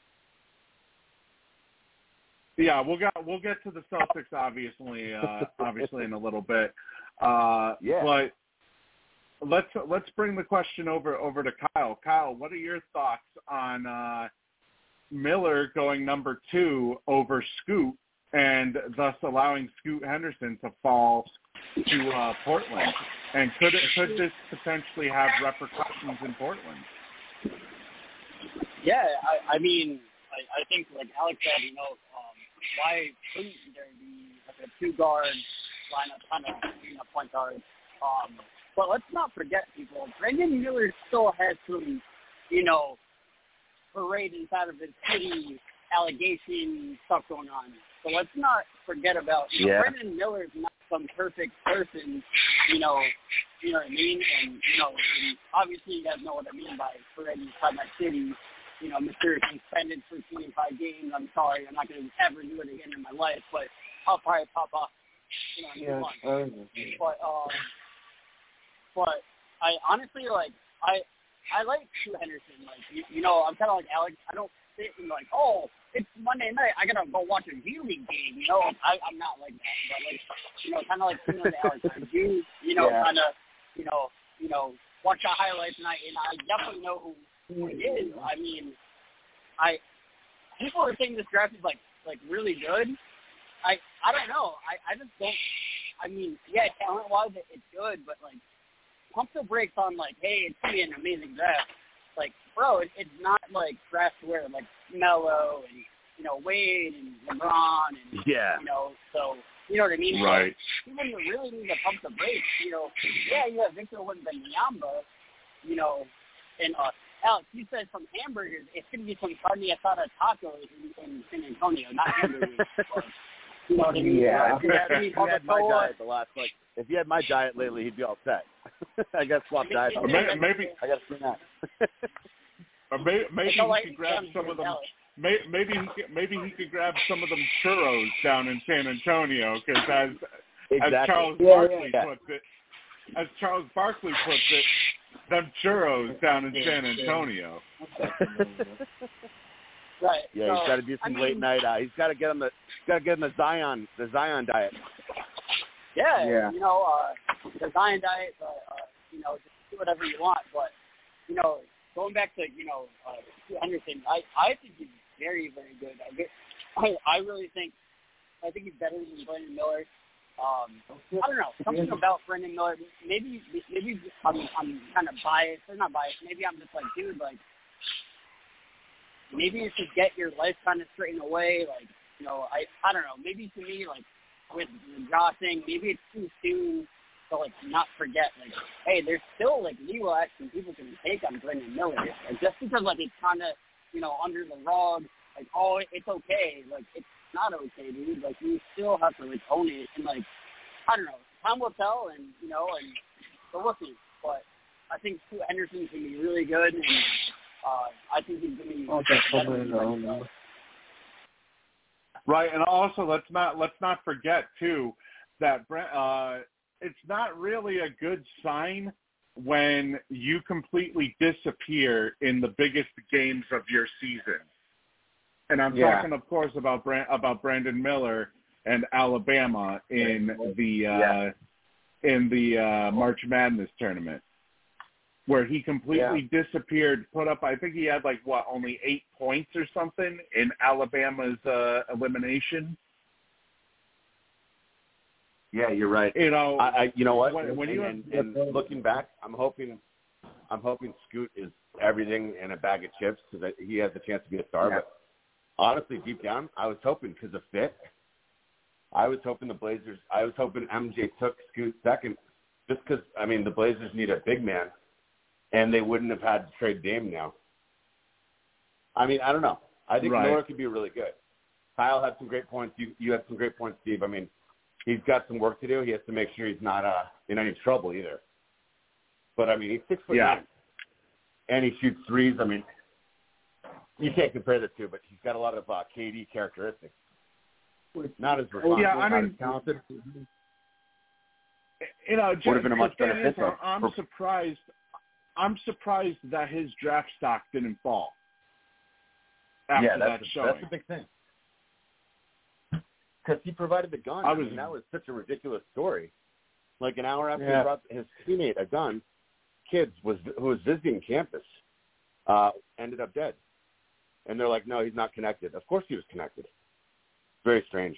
Yeah, we'll get we'll get to the Celtics obviously uh, obviously in a little bit. Uh, Yeah. But let's let's bring the question over over to Kyle. Kyle, what are your thoughts on uh, Miller going number two over Scoot and thus allowing Scoot Henderson to fall to uh, Portland? And could it, could this potentially have repercussions in Portland? Yeah, I, I mean, I, I think like Alex said, you know, um, why couldn't there be like a two guard lineup, kind of you know, point guard? Um, but let's not forget, people. Brandon Miller still has some, you know, parade inside of his city allegation stuff going on. So let's not forget about you know, Yeah. Brandon Miller is not some perfect person, you know, you know what I mean? And you know, and obviously you guys know what I mean by parade inside my city. You know, Mr. Suspended for 25 games. I'm sorry, I'm not going to ever do it again in my life, but I'll probably pop off. You know, Yeah. But um, but I honestly like I I like Scoot Henderson. Like you, you know, I'm kind of like Alex. I don't sit and like, oh, it's Monday night. I gotta go watch a G League game. You know, I, I'm not like that. But like, you know, kind of like similar to Alex. I do, you know, Yeah. kind of, you know, you know, watch the highlights and I and I definitely know who, who he is. I mean, I people are saying this draft is like like really good. I I don't know. I I just don't. I mean, yeah, talent wise, it, it's good, but like pump the brakes on like, hey, it's gonna be an amazing draft. Like, bro, it, it's not like draft where like Melo and you know Wade and LeBron and Yeah. you know, so You know what I mean? Right. So he wouldn't really need to pump the brakes. You know, yeah, yeah, Victor Wembanyama, you know, and uh, Alex, you said some hamburgers. It's gonna be some carne asada tacos in, in San Antonio, not hamburgers. but, you know what I mean? Yeah. If you had, if you had my diet the last like if you had my diet lately, he'd be all set. I got to swap diets. Or maybe I got to see that. or may, maybe It's he right, could grab some of them. May, maybe he could, maybe he could grab some of them churros down in San Antonio because as as. Charles Yeah, Barkley yeah. puts it, as Charles Barkley puts it, them churros down in San Antonio. Right. Yeah, so, he's got to do I some mean, late night. Uh, he's got to get him the got to get him the Zion the Zion diet. Yeah, Yeah. you know, uh, the Zion diet, uh, uh, you know, just do whatever you want. But, you know, going back to, you know, uh, Scoot Henderson, I, I think he's very, very good. I, get, I, I really think, I think he's better than Brandon Miller. Um, I don't know, something about Brandon Miller. Maybe, maybe I'm, I'm kind of biased. Or not biased. Maybe I'm just like, dude, like, maybe you should get your life kind of straightened away. Like, you know, I, I don't know. Maybe to me, like, with the Josh thing, maybe it's too soon to like not forget like, hey, there's still like legal action people can take on Brandon Miller. Like, just because like it's kind of you know under the rug, like oh it's okay, like it's not okay, dude. Like you still have to like own it and like I don't know, time will tell, and you know, and so we'll see. But I think Scoot Henderson's gonna be really good, and uh, I think he's gonna be Oh, better definitely, than, like, Right, and also let's not let's not forget too that Brent, uh, it's not really a good sign when you completely disappear in the biggest games of your season. And I'm Yeah. talking, of course, about Brand, about Brandon Miller and Alabama in the uh, Yeah. in the uh, March Madness tournament, where he completely disappeared. Put up, I think he had like what, only eight points or something in Alabama's uh, elimination. Yeah, you're right. You know, I, I you know what? When- when and, you- and, and looking back, I'm hoping, I'm hoping Scoot is everything in a bag of chips because he has a chance to be a star. Yeah. But honestly, deep down, I was hoping because of fit. I was hoping the Blazers. I was hoping MJ took Scoot second, just because I mean the Blazers need a big man, and they wouldn't have had to trade Dame now. I mean, I don't know. I think Right. Miller could be really good. Kyle had some great points. You you had some great points, Steve. I mean, he's got some work to do. He has to make sure he's not uh, in any trouble either. But I mean, he's six foot Yeah. nine, and he shoots threes. I mean, you can't compare the two, but he's got a lot of uh, KD characteristics. Not as responsible, Yeah, I not mean- as talented. you know, Would have just, been a much better fit, though. I'm For- surprised. I'm surprised that his draft stock didn't fall after yeah, that that's, showing. that's a big thing. Because he provided the gun. I I, was- mean, that was such a ridiculous story. Like an hour after Yeah. he brought his teammate a gun, kids was who was visiting campus uh, ended up dead, and they're like, "No, he's not connected." Of course, he was connected. Very strange.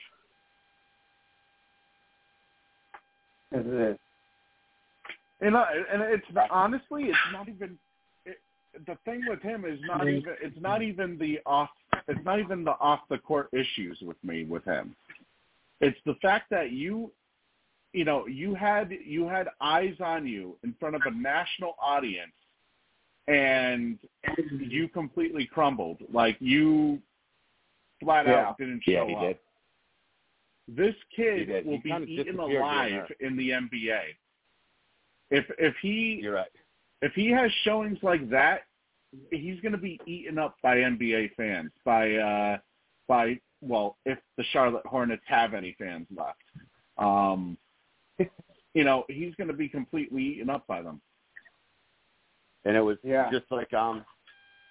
This is it. You and it's not, honestly, it's not even. It, the thing with him is not Mhm. even. It's not even the off. It's not even the off the court issues with me with him. It's the fact that you, you know, you had you had eyes on you in front of a national audience, and you completely crumbled. Like you, flat Yeah. out didn't show Yeah, he up. did. This He kid did. will He be eaten alive in the NBA. If if he You're right. if he has showings like that, he's going to be eaten up by NBA fans. By uh, by well, if the Charlotte Hornets have any fans left, um, you know, he's going to be completely eaten up by them. And it was Yeah. just like um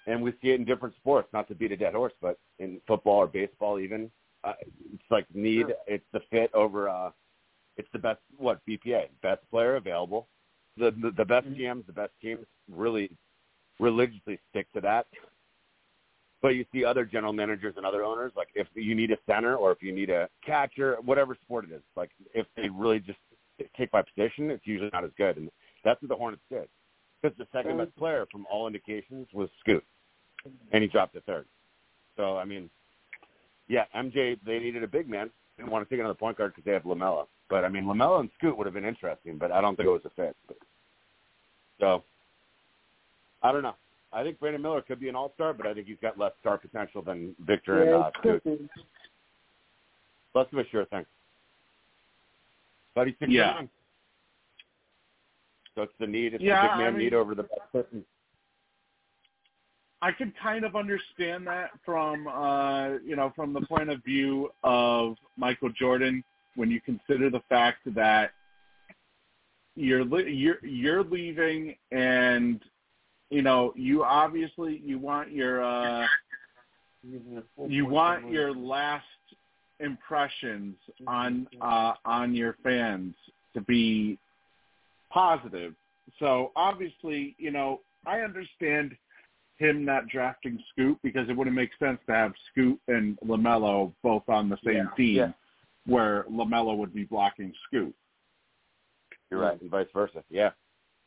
and we see it in different sports, not to beat a dead horse, but in football or baseball even. Uh, it's like need Sure. it's the fit over uh it's the best what, BPA, best player available. The the, the best Mhm. GMs, the best teams really religiously stick to that. But you see other general managers and other owners, like if you need a center or if you need a catcher, whatever sport it is, like if they really just take by position, it's usually not as good. And that's what the Hornets did. Because the second best player, from all indications, was Scoot, and he dropped to third. So I mean, yeah, MJ they needed a big man, didn't want to take another point guard because they have Lamelo. But I mean, Lamelo and Scoot would have been interesting, but I don't think it was a fit. But, so I don't know. I think Brandon Miller could be an All Star, but I think he's got less star potential than Victor yeah, and uh, Scoot. could be. Less of a sure thing. But he's six Yeah. nine. So it's the need. It's Yeah, the big I mean- need over the best person. I can kind of understand that from uh, you know from the point of view of Michael Jordan when you consider the fact that you're li- you're you're leaving and you know you obviously you want your uh, you want your last impressions on uh, on your fans to be positive. So obviously, you know, I understand him not drafting Scoot because it wouldn't make sense to have Scoot and Lamelo both on the same Yeah, team, yeah. where Lamelo would be blocking Scoot. You're right, and vice versa. Yeah,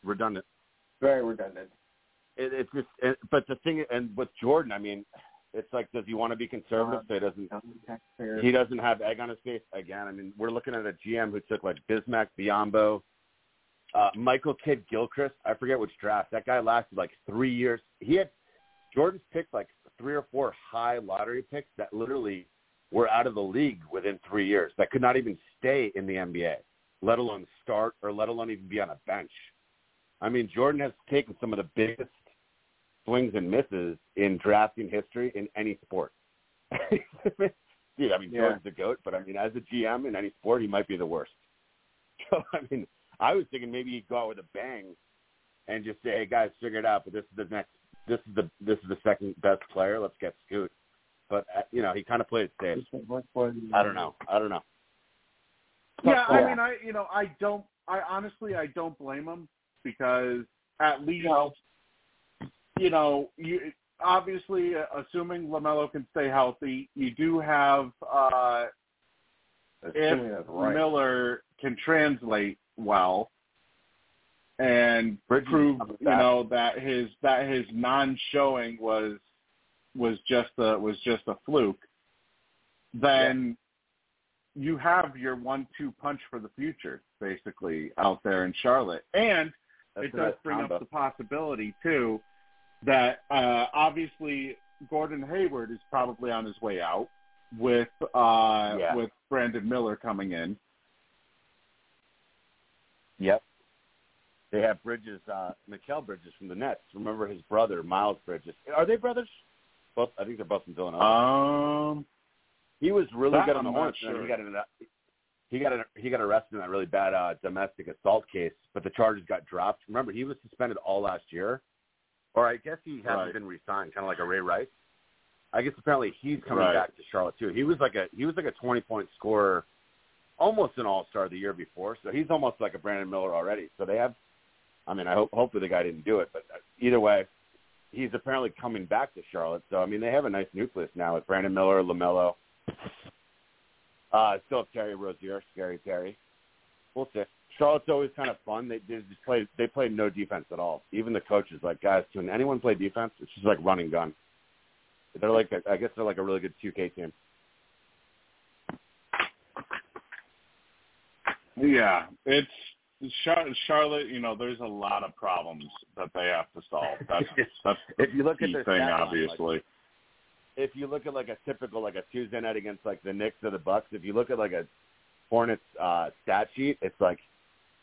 redundant. Very redundant. It, it's just, it, but the thing, and with Jordan, I mean, it's like, does he want to be conservative? So he doesn't. He doesn't have egg on his face again. I mean, we're looking at a GM who took like Bismack, Biyombo, uh, Michael Kidd Gilchrist. I forget which draft. That guy lasted like three years. He had Jordan's picked like three or four high lottery picks that literally were out of the league within three years. That could not even stay in the NBA, let alone start or let alone even be on a bench. I mean, Jordan has taken some of the biggest swings and misses in drafting history in any sport. Dude, I mean, Yeah. Jordan's the goat, but I mean, as a GM in any sport, he might be the worst. So I mean, I was thinking maybe he'd go out with a bang and just say, "Hey guys, figure it out." But this is the next. This is the this is the second best player. Let's get Scoot. But uh, you know, he kind of played it safe. I don't know. I don't know. Yeah, I Yeah. mean, I you know, I don't. I honestly, I don't blame him because at least No. You know, you obviously uh, assuming Lamelo can stay healthy, you do have uh if right. Miller can translate well and Bridges prove you know that his that his non showing was was just a was just a fluke, then you have your one two punch for the future basically out there in Charlotte. And That's it does bring combo. up the possibility too that uh obviously Gordon Hayward is probably on his way out with uh Yeah. with Brandon Miller coming in. Yep. They have Bridges, uh, Mikal Bridges from the Nets. Remember his brother, Miles Bridges. Are they brothers? Both. I think they're both from Villanova. Um he was really good on the Hornets. sure. He got an, he got he got arrested in that really bad uh, domestic assault case, but the charges got dropped. Remember, he was suspended all last year, or I guess he hasn't Right. been re-signed, kind of like a Ray Rice. I guess apparently he's coming Right. back to Charlotte too. He was like a he was like a twenty point scorer, almost an All Star the year before. So he's almost like a Brandon Miller already. So they have, I mean, I hope hopefully the guy didn't do it, but either way, he's apparently coming back to Charlotte. So I mean, they have a nice nucleus now with Brandon Miller, Lamelo. Uh, still have Terry Rozier, Scary Terry. We'll see. Charlotte's always kind of fun. They, they just play. They play no defense at all. Even the coaches, like guys, can anyone play defense? It's just like run and gun. They're like, a, I guess they're like a really good 2K team. yeah, it's Char- Charlotte, you know, there's a lot of problems that they have to solve. That's that's the If you look at their thing, stat line, obviously. if you look at like a typical like a Tuesday night against like the Knicks or the Bucks, if you look at like a Hornets uh, stat sheet, it's like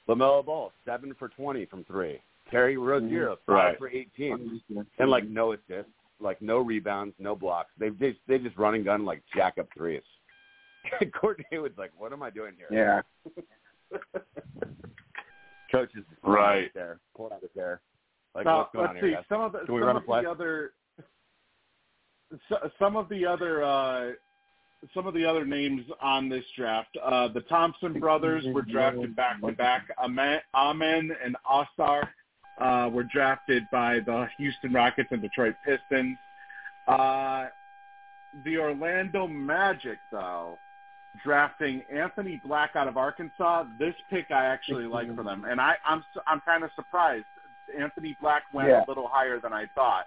Lamelo Ball seven for twenty from three, Terry Rozier five Right. for eighteen, and like no assists, like no rebounds, no blocks. They they they just run and gun like jack up threes. Courtney was like, what am I doing here? Yeah. Coach is Right. there, pulling out his hair. Like now, what's going on see here? guys? some of the Can we some run a play? the other so, some of the other uh, some of the other names on this draft. Uh, the Thompson brothers were drafted back to back. Amen and Ausar uh, were drafted by the Houston Rockets and Detroit Pistons. Uh, the Orlando Magic, though, drafting Anthony Black out of Arkansas. This pick I actually like for them, and I, I'm I'm kind of surprised. Anthony Black went Yeah. a little higher than I thought.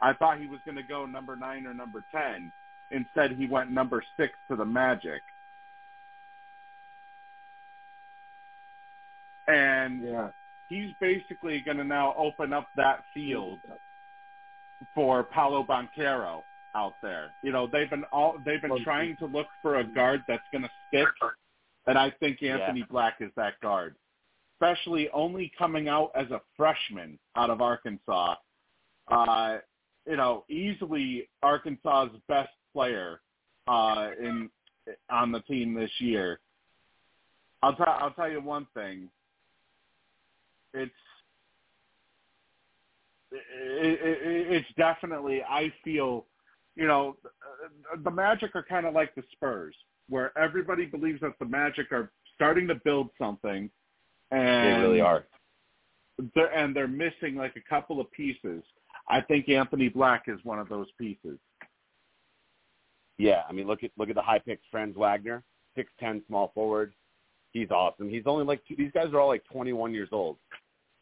I thought he was going to go number nine or number ten. Instead, he went number six to the Magic. And yeah. he's basically going to now open up that field for Paolo Banchero out there. You know, they've been all they've been trying to look for a guard that's going to stick, and I think Anthony yeah. Black is that guard. Especially only coming out as a freshman out of Arkansas, uh, you know, easily Arkansas's best player uh, in on the team this year. I'll tell I'll tell you one thing. It's it, it, it's definitely I feel, you know, the Magic are kind of like the Spurs, where everybody believes that the Magic are starting to build something, They really are. they're, and they're missing like a couple of pieces. I think Anthony Black is one of those pieces. Yeah, I mean, look at look at the high picked Franz Wagner, six ten small forward. He's awesome. He's only like two, these guys are all like 21 years old,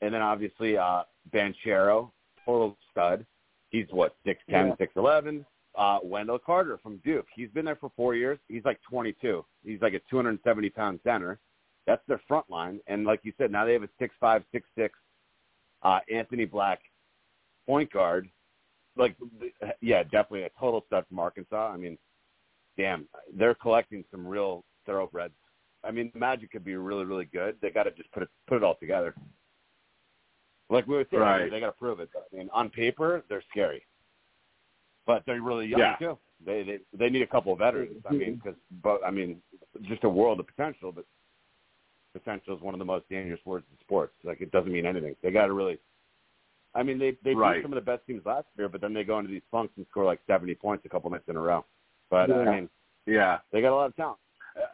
and then obviously uh Banchero, total stud. He's what six ten, six eleven. Uh, Wendell Carter from Duke. He's been there for four years. He's like 22. He's like a 270 pound center. That's their front line. And like you said, now they have a six five, six six, uh, Anthony Black point guard. Like, yeah, definitely a total stud from Arkansas. I mean, damn, they're collecting some real thoroughbreds. I mean, the Magic could be really, really good. They got to just put it put it all together. Like we were saying, Right. they got to prove it. I mean, on paper, they're scary, but they're really young Yeah. too. They they they need a couple of veterans. I mean, because but I mean, just a world of potential. But potential is one of the most dangerous words in sports. Like it doesn't mean anything. They got to really. I mean, they they Right. beat some of the best teams last year, but then they go into these funks and score like seventy points a couple nights in a row. But Yeah. I mean, Yeah, they got a lot of talent.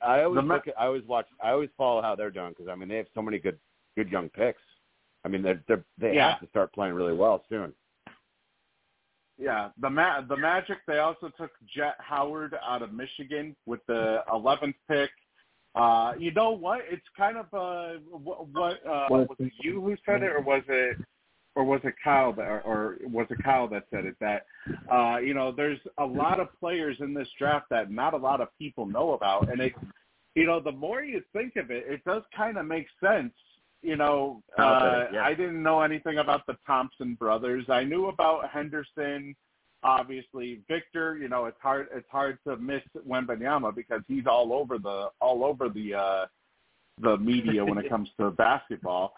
I always The look at, I always watch, I always follow how they're doing because I mean they have so many good, good young picks. I mean they're, they're they Yeah. have to start playing really well soon. yeah. The Ma- the Magic they also took Jett Howard out of Michigan with the 11th pick. Uh, you know what? It's kind of uh, what, what uh, What? was it you who said it, or was it, or was it Kyle that, or, or was it Kyle that said it? That uh, you know, there's a lot of players in this draft that not a lot of people know about, and it, you know, the more you think of it, it does kind of make sense. You know, uh, it, yeah. I didn't know anything about the Thompson brothers. I knew about Henderson obviously Victor, you know, it's hard it's hard to miss Wembanyama because he's all over the all over the uh the media when it comes to basketball.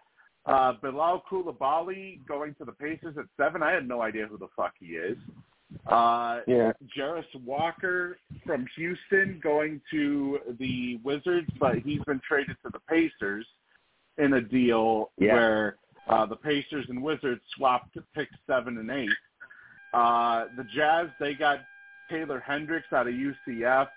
Uh Bilal Koulibaly going to the Pacers at seven. I had no idea who the fuck he is. Uh Yeah. Jarace Walker from Houston going to the Wizards, but he's been traded to the Pacers in a deal Yeah. where uh, the Pacers and Wizards swapped picks seven and eight. Uh, the Jazz, they got Taylor Hendricks out of UCF.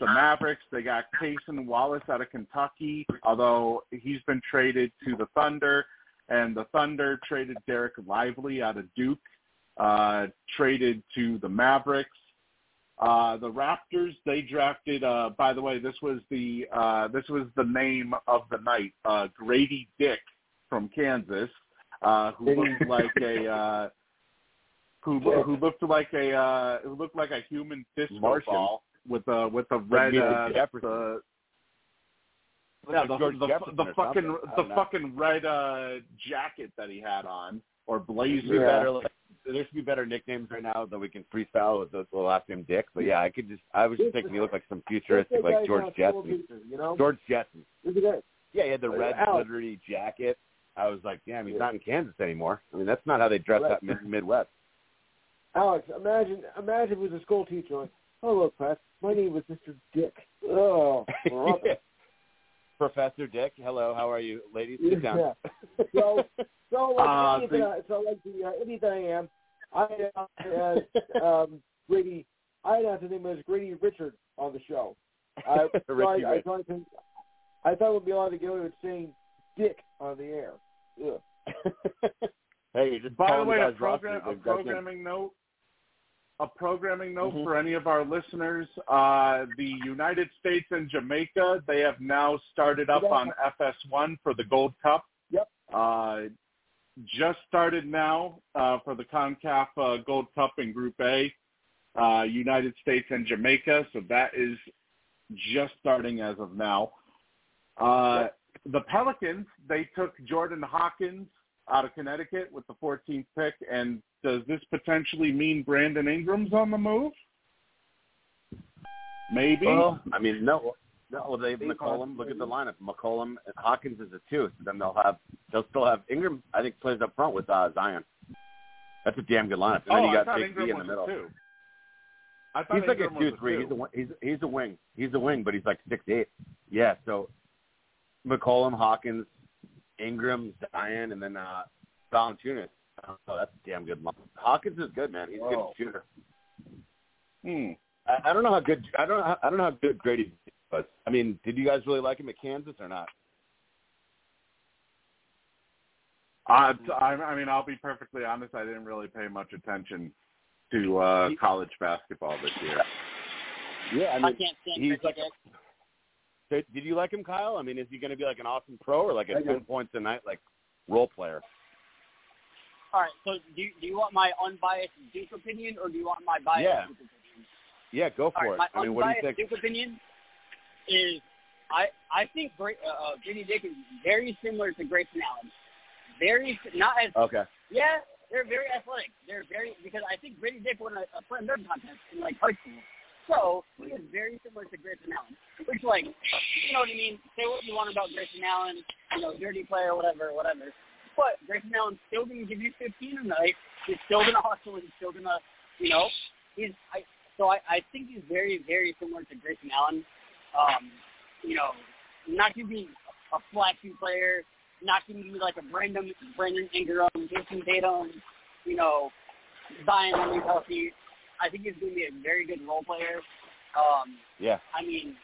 The Mavericks, they got Cason Wallace out of Kentucky, although he's been traded to the Thunder. And the Thunder traded Dereck Lively out of Duke, uh, traded to the Mavericks. Uh, the Raptors, they drafted. Uh, by the way, this was the uh, this was the name of the night. Uh, Grady Dick from Kansas, uh, who looked like a uh, who who looked like a uh, who looked like a human disco Martian. ball with a with the red uh, Jefferson. the, yeah, the, the, the fucking the fucking red uh jacket that he had on or blazer. Yeah. better, like, there should be better nicknames right now that we can freestyle with the, the last name Dick. But yeah, I could just I was just thinking he looked like some futuristic like George Jetson. You know, George Jetson. This is it. Yeah, he had the Uh, red glittery jacket. I was like, damn, he's Yeah. not in Kansas anymore. I mean, that's not how they dress Right. out mid- Midwest. Alex, imagine imagine if it was a school teacher hello class, my name is Mr. Dick. Oh. Yeah. Professor Dick, hello, how are you, ladies? Sit down. Yeah. So, so like Uh, anything, the- I, so like the uh, anything I am, I had um, Grady. I had the name as Grady Richard on the show. I, so Richie I, I Rich. thought it, I thought it would be allowed to go with saying Dick on the air. Ugh. hey, just By the way, a guys roster, program a they've got them. programming note. A programming note Mhm. for any of our listeners. Uh, the United States and Jamaica, they have now started up on FS1 for the Gold Cup. Yep. Uh, just started now uh, for the CONCACAF uh, Gold Cup in Group A. Uh, United States and Jamaica, so that is just starting as of now. Uh, the Pelicans, they took Jordan Hawkins out of Connecticut with the 14th pick, and does this potentially mean Brandon Ingram's on the move? Maybe. Well, I mean, no. No, they have McCollum. Look at the lineup. McCollum and Hawkins is a two. So then they'll have they'll still have Ingram. I think plays up front with uh, Zion. That's a damn good lineup. And oh, then you got thought Big Ingram B in the middle. Two. I thought He's like a two was three. two. He's a he's he's a wing. He's a wing, but he's like six eight. Yeah. So McCollum, Hawkins, Ingram, Zion, and then uh, Valanciunas. Oh, that's a damn good line. Hawkins is good, man. He's a good shooter. Hmm. I, I don't know how good I don't know how, I don't know how good Grady was. I mean, did you guys really like him at Kansas or not? I, I I mean, I'll be perfectly honest. I didn't really pay much attention to uh college basketball this year. Yeah, I I, can't stand he's Ricky like Dick. Did, did you like him, Kyle? I mean, is he going to be like an awesome pro or like a I do. ten points a night like role player? All right, so do you, do you want my unbiased Duke opinion or do you want my biased Yeah. Duke opinion? Yeah, go for right, it. my I mean, what do you unbiased think? Duke opinion is I I think Gra- uh, uh, Grady Dick is very similar to Grayson Allen. Very not as Okay. yeah, they're very athletic. They're very because I think Grady Dick won a, a slam dunk contest in like high school. So he is very similar to Grayson Allen, which like you know what I mean. Say what you want about Grayson Allen, you know, dirty player, whatever, whatever. But Grayson Allen's still going to give you 15 a night. He's still going to hustle. He's still going to, you know, he's. I, so I, I think he's very, very similar to Grayson Allen. Um, you know, not going to be a flashy player, not going to be like a Brandon, Brandon Ingram, Jayson Tatum, you know, Zion when he's healthy. I think he's going to be a very good role player. Um, Yeah, I mean,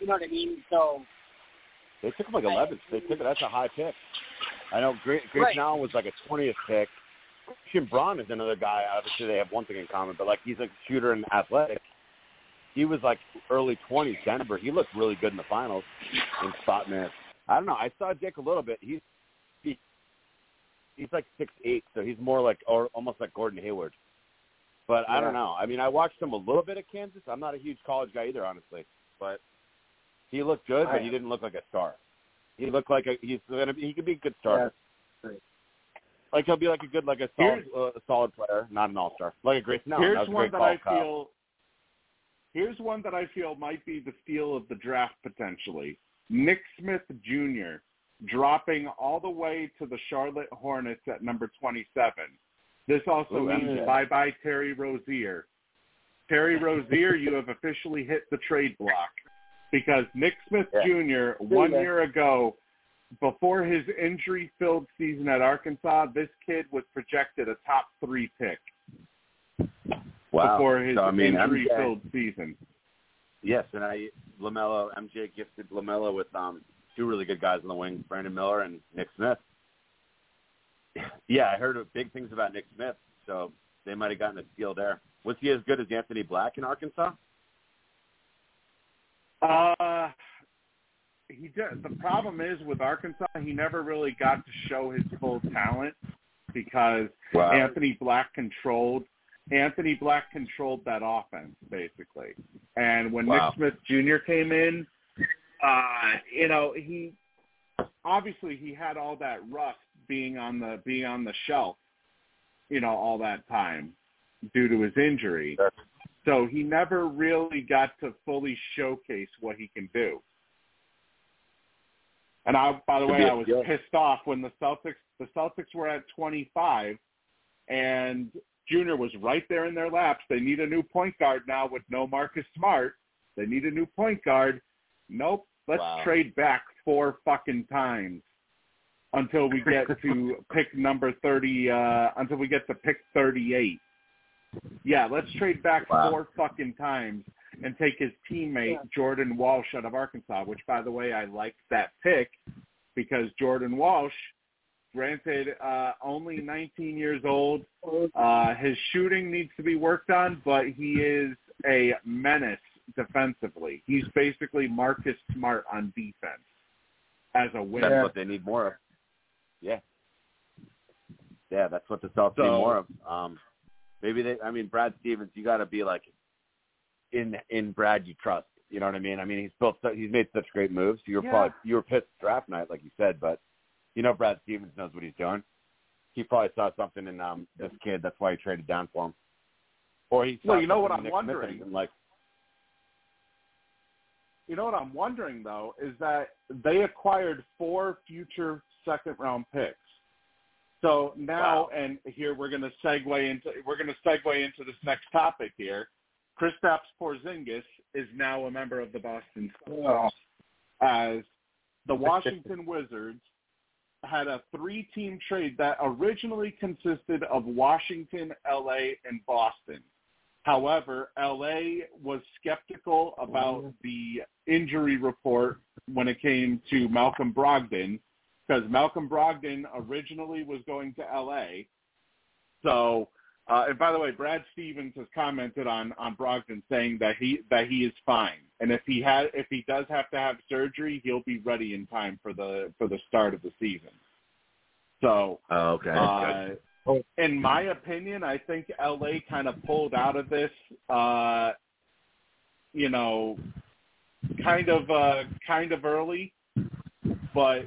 you know what I mean? So they took him like 11th. They took it. That's a high pick. I know. Great, Right. Grayson Allen was like a 20th pick. Christian Braun is another guy. Obviously, they have one thing in common, but like he's a shooter and athletic. He was like early 20s Denver. He looked really good in the finals in spot minutes. I don't know. I saw Dick a little bit. He's he, he's like six eight, so he's more like or almost like Gordon Hayward. But I don't know. I mean, I watched him a little bit at Kansas. I'm not a huge college guy either, honestly. But he looked good, but he didn't look like a star. He looked like a he's gonna be, he could be a good starter. Great. Like he'll be like a good like a solid uh, a solid player, not an all star. Like a great no, here's that was one great that I Kyle. feel. Here's one that I feel might be the steal of the draft potentially. Nick Smith Jr. dropping all the way to the Charlotte Hornets at number 27. This also Ooh, means MJ. bye bye Terry Rozier. Terry Rozier, you have officially hit the trade block because Nick Smith Yeah. Jr. one Yeah. year ago, before his injury-filled season at Arkansas, this kid was projected a top three pick Wow. before his so, I mean, injury-filled season. yes, and I Lamelo MJ gifted Lamelo with um two really good guys on the wing, Brandon Miller and Nick Smith. Yeah, I heard big things about Nick Smith, so they might have gotten a steal there. Was he as good as Anthony Black in Arkansas? Uh, he did. The problem is with Arkansas, he never really got to show his full talent because Wow. Anthony Black controlled Anthony Black controlled that offense basically. And when Wow. Nick Smith Jr. came in, uh, you know, he obviously he had all that rust being on the being on the shelf, you know, all that time due to his injury. So he never really got to fully showcase what he can do. And I, by the way, I was pissed off when the Celtics the Celtics were at 25, and Junior was right there in their laps. They need a new point guard now with no Marcus Smart. They need a new point guard. Nope. Let's Wow. trade back four fucking times until we get to pick number 30. Uh, until we get to pick 38. Yeah, let's trade back Wow. four fucking times and take his teammate Jordan Walsh out of Arkansas, which by the way I liked that pick because Jordan Walsh, granted uh only 19 years old, uh his shooting needs to be worked on, but he is a menace defensively. He's basically Marcus Smart on defense as a That's winner. what they need more of. Yeah. Yeah, that's what the Celtics need more of. Um, maybe they. I mean, Brad Stevens, you got to be like in in Brad you trust. You know what I mean? I mean, he's built. He's made such great moves. You were Yeah. probably you were pissed draft night, like you said, but you know Brad Stevens knows what he's doing. He probably saw something in um this kid. That's why he traded down for him. Or he. Saw Well, you know what I'm Nick Smith wondering? and, like, You know what I'm wondering though is that they acquired four future second round picks. So now, Wow. and here we're going to segue into we're going to segue into this next topic here. Kristaps Porzingis is now a member of the Boston Celtics as the Washington Wizards had a three-team trade that originally consisted of Washington, LA, and Boston. However, LA was skeptical about the injury report when it came to Malcolm Brogdon because Malcolm Brogdon originally was going to LA. So, uh, and by the way, Brad Stevens has commented on on Brogdon saying that he that he is fine, and if he had if he does have to have surgery, he'll be ready in time for the for the start of the season. So, oh, okay. uh, in my opinion, I think LA kind of pulled out of this, uh, you know, kind of uh, kind of early, but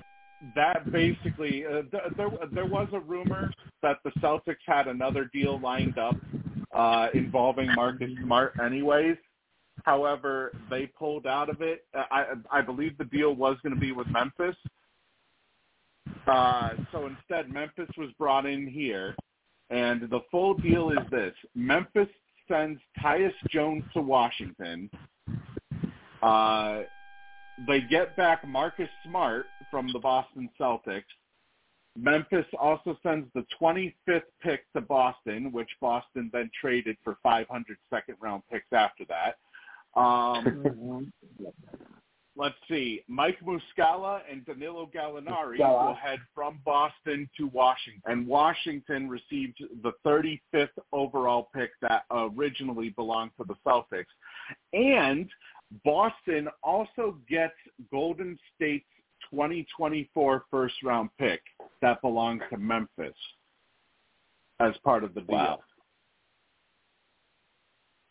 that basically uh, th- there there was a rumor that the Celtics had another deal lined up uh, involving Marcus Smart, anyways. However, they pulled out of it. I I believe the deal was going to be with Memphis. Uh, so instead, Memphis was brought in here, and the full deal is this: Memphis sends Tyus Jones to Washington. Uh, they get back Marcus Smart from the Boston Celtics. Memphis also sends the 25th pick to Boston, which Boston then traded for 500 second round picks after that. Um, let's see. Mike Muscala and Danilo Gallinari Muscala. will head from Boston to Washington. And Washington received the 35th overall pick that originally belonged to the Celtics. And Boston also gets Golden State's 2024 first round pick that belongs to Memphis as part of the deal. Wow.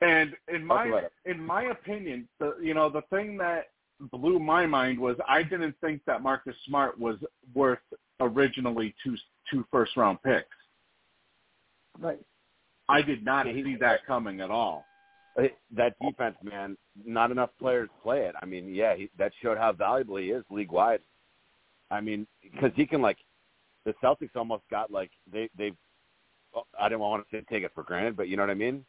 And in my in my opinion, the you know the thing that blew my mind was I didn't think that Marcus Smart was worth originally two two first round picks. Right. I did not see that coming at all. That defense, man, not enough players play it. I mean, yeah, he, that showed how valuable he is league wide. I mean, because he can like, the Celtics almost got like they they. I don't want to say take it for granted, but you know what I mean.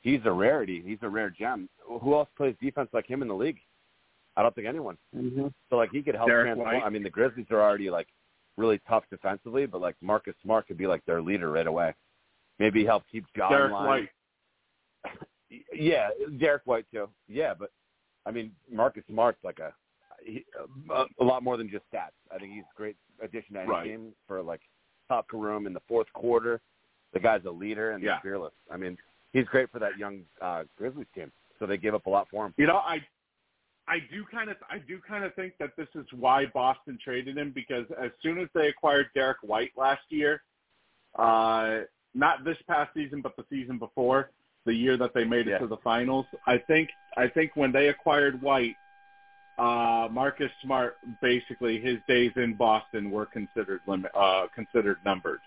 He's a rarity. He's a rare gem. Who else plays defense like him in the league? I don't think anyone. Mm-hmm. So like he could help Derrick transform. White. I mean, the Grizzlies are already like really tough defensively, but like Marcus Smart could be like their leader right away. Maybe help keep John Derrick line. White. Yeah, Derrick White too. Yeah, but I mean, Marcus Smart's like a he, a, a lot more than just stats. I think he's a great addition to any Right. game for like top room in the fourth quarter. The guy's a leader and Yeah. he's fearless. I mean, he's great for that young uh, Grizzlies team. So they gave up a lot for him. You know, I I do kind of I do kind of think that this is why Boston traded him because as soon as they acquired Derrick White last year, uh, not this past season but the season before, the year that they made it Yeah. to the finals, I think I think when they acquired White, uh, Marcus Smart basically his days in Boston were considered limit uh, considered numbered.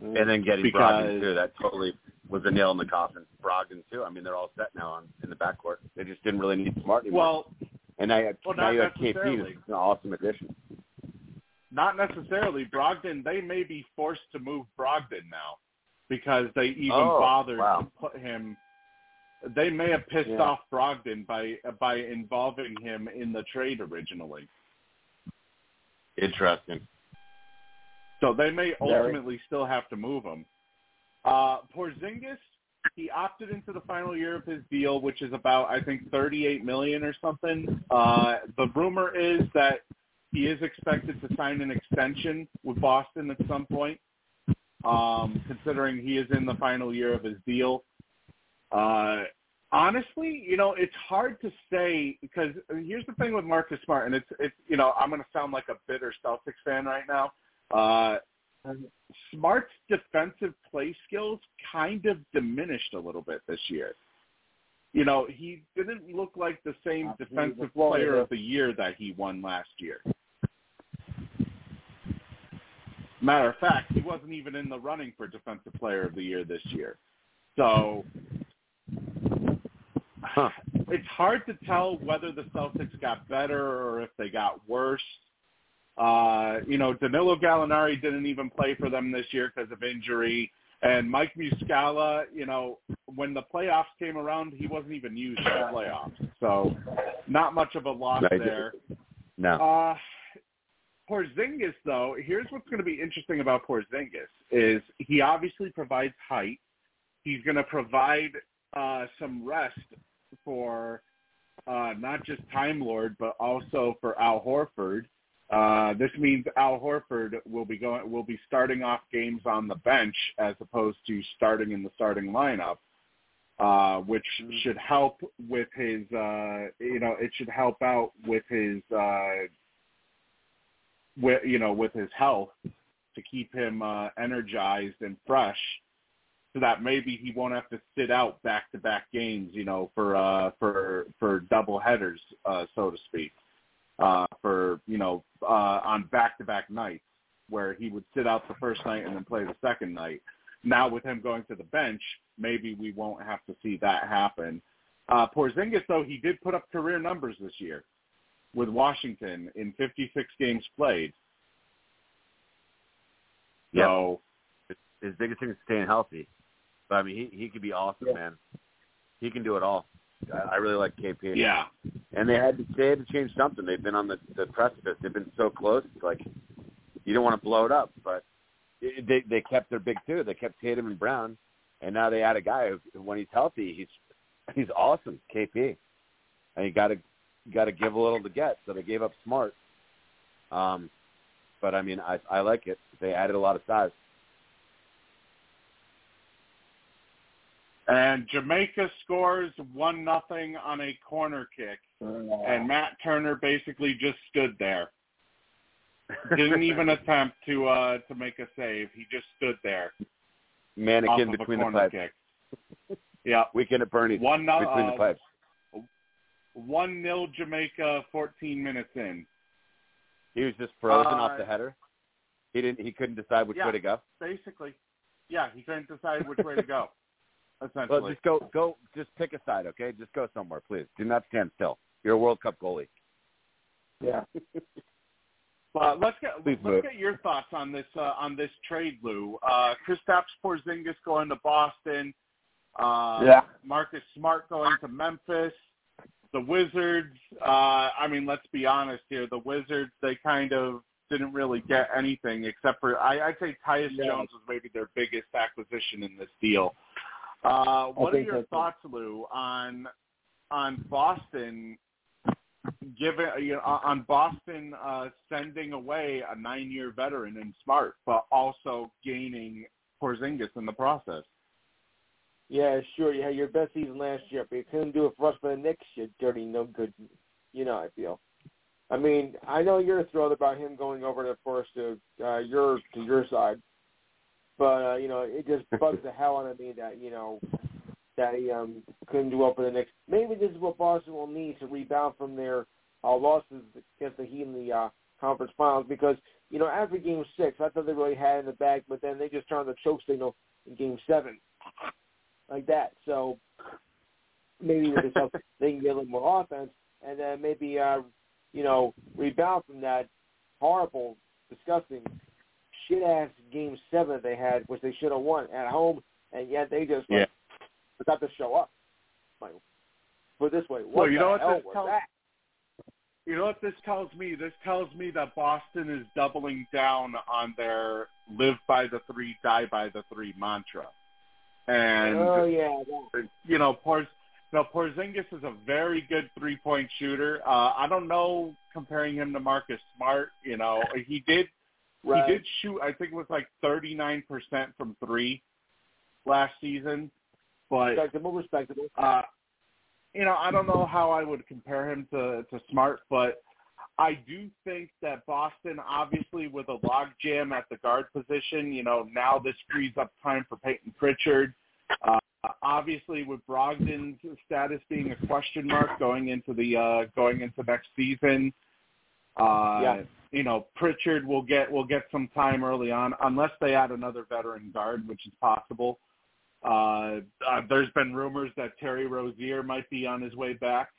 And then getting Because- Brogdon too, that totally was a nail in the coffin. Brogdon too. I mean, they're all set now on in the backcourt. They just didn't really need Smart anymore. Well, and now you have, well, now you have KP, necessarily. an awesome addition. Not necessarily. Brogdon, they may be forced to move Brogdon now because they even Oh, bothered wow. to put him. They may have pissed Yeah. off Brogdon by by involving him in the trade originally. Interesting. So they may Very. ultimately still have to move him. Uh, Porzingis, he opted into the final year of his deal, which is about I think 38 million or something. Uh, the rumor is that he is expected to sign an extension with Boston at some point. Um, considering he is in the final year of his deal. Uh, honestly, you know, it's hard to say because here's the thing with Marcus Smart, and it's it's you know I'm going to sound like a bitter Celtics fan right now. Uh, Smart's defensive play skills kind of diminished a little bit this year. you know, he didn't look like the same defensive player of the year that he won last year. Matter of fact, he wasn't even in the running for defensive player of the year this year. So huh. it's hard to tell whether the Celtics got better or if they got worse. Uh, you know, Danilo Gallinari didn't even play for them this year because of injury. And Mike Muscala, you know, when the playoffs came around, he wasn't even used for the playoffs. So not much of a loss there. No. Uh, Porzingis, though, here's what's going to be interesting about Porzingis is he obviously provides height. He's going to provide uh, some rest for uh, not just Time Lord, but also for Al Horford. Uh, this means Al Horford will be going will be starting off games on the bench as opposed to starting in the starting lineup, uh, which mm-hmm. should help with his uh, you know it should help out with his uh, with you know with his health to keep him uh, energized and fresh, so that maybe he won't have to sit out back to back games, you know, for uh, for for double headers, uh, so to speak, uh, for you know uh, on back to back nights where he would sit out the first night and then play the second night. Now with him going to the bench, maybe we won't have to see that happen. Uh, Porzingis, though, he did put up career numbers this year with Washington in 56 games played. So yep. his biggest thing is staying healthy. But I mean, he he could be awesome, yeah. man. He can do it all. I, I really like KP. Yeah. And they had to they had to change something. They've been on the the precipice. They've been so close. It's like you don't want to blow it up, but it, they they kept their big two. They kept Tatum and Brown, and now they add a guy who, when he's healthy, he's he's awesome. KP, and you got to you got to give a little to get. So they gave up Smart. Um, but I mean, I I like it. They added a lot of size. And Jamaica scores one nothing on a corner kick, and Matt Turner basically just stood there. Didn't even attempt to uh to make a save. He just stood there. Mannequin between the pipes. Kick. yeah. Weekend at Bernie's. One no, between uh, the pipes. One nil Jamaica, fourteen minutes in. He was just frozen uh, off the header. He didn't. He couldn't decide which yeah, way to go. Basically, yeah, he couldn't decide which way to go. Essentially, well, just go. Go. Just pick a side, okay? Just go somewhere, please. Do not stand still. You're a World Cup goalie. Yeah. Well, let's get Please let's move. get your thoughts on this uh, on this trade, Lou. Uh, Kristaps Porzingis going to Boston. Uh, yeah. Marcus Smart going to Memphis the Wizards, uh, I mean, let's be honest here. The Wizards, they kind of didn't really get anything except for I, I'd say Tyus yeah. Jones was maybe their biggest acquisition in this deal. Uh, what are your thoughts, Lou, on on Boston given you know, on Boston uh, sending away a nine-year veteran in Smart, but also gaining Porzingis in the process? Yeah, sure. You had your best season last year, but you couldn't do it for us for the Knicks, you dirty, no good. You know, I feel. I mean, I know you're thrilled about him going over to first to uh, your to your side, but uh, you know, it just bugs the hell out of me that you know that he um couldn't do well for the Knicks. Maybe this is what Boston will need to rebound from their uh, losses against the Heat in the uh, conference finals because you know after Game Six, I thought they really had it in the bag, but then they just turned the choke signal in Game Seven like that. So maybe with the Celtics, they can get a little more offense, and then maybe uh, you know rebound from that horrible, disgusting, shit ass game seven they had, which they should have won at home, and yet they just like, yeah. forgot to show up. Like, put this way, what well, you know what was tells? You know what this tells me? This tells me that Boston is doubling down on their live by the three, die by the three mantra. And oh yeah, you know, Porz, you know, Porzingis is a very good three point shooter. Uh, I don't know comparing him to Marcus Smart. You know, he did right. he did shoot. I think it was like thirty nine percent from three last season. But respectable, respectable. Uh, you know, I don't know how I would compare him to to Smart, but I do think that Boston, obviously, with a logjam at the guard position, you know, now this frees up time for Payton Pritchard. Uh, obviously, with Brogdon's status being a question mark going into the uh, going into next season, uh, Yeah. you know Pritchard will get will get some time early on, unless they add another veteran guard, which is possible. Uh, uh, there's been rumors that Terry Rozier might be on his way back.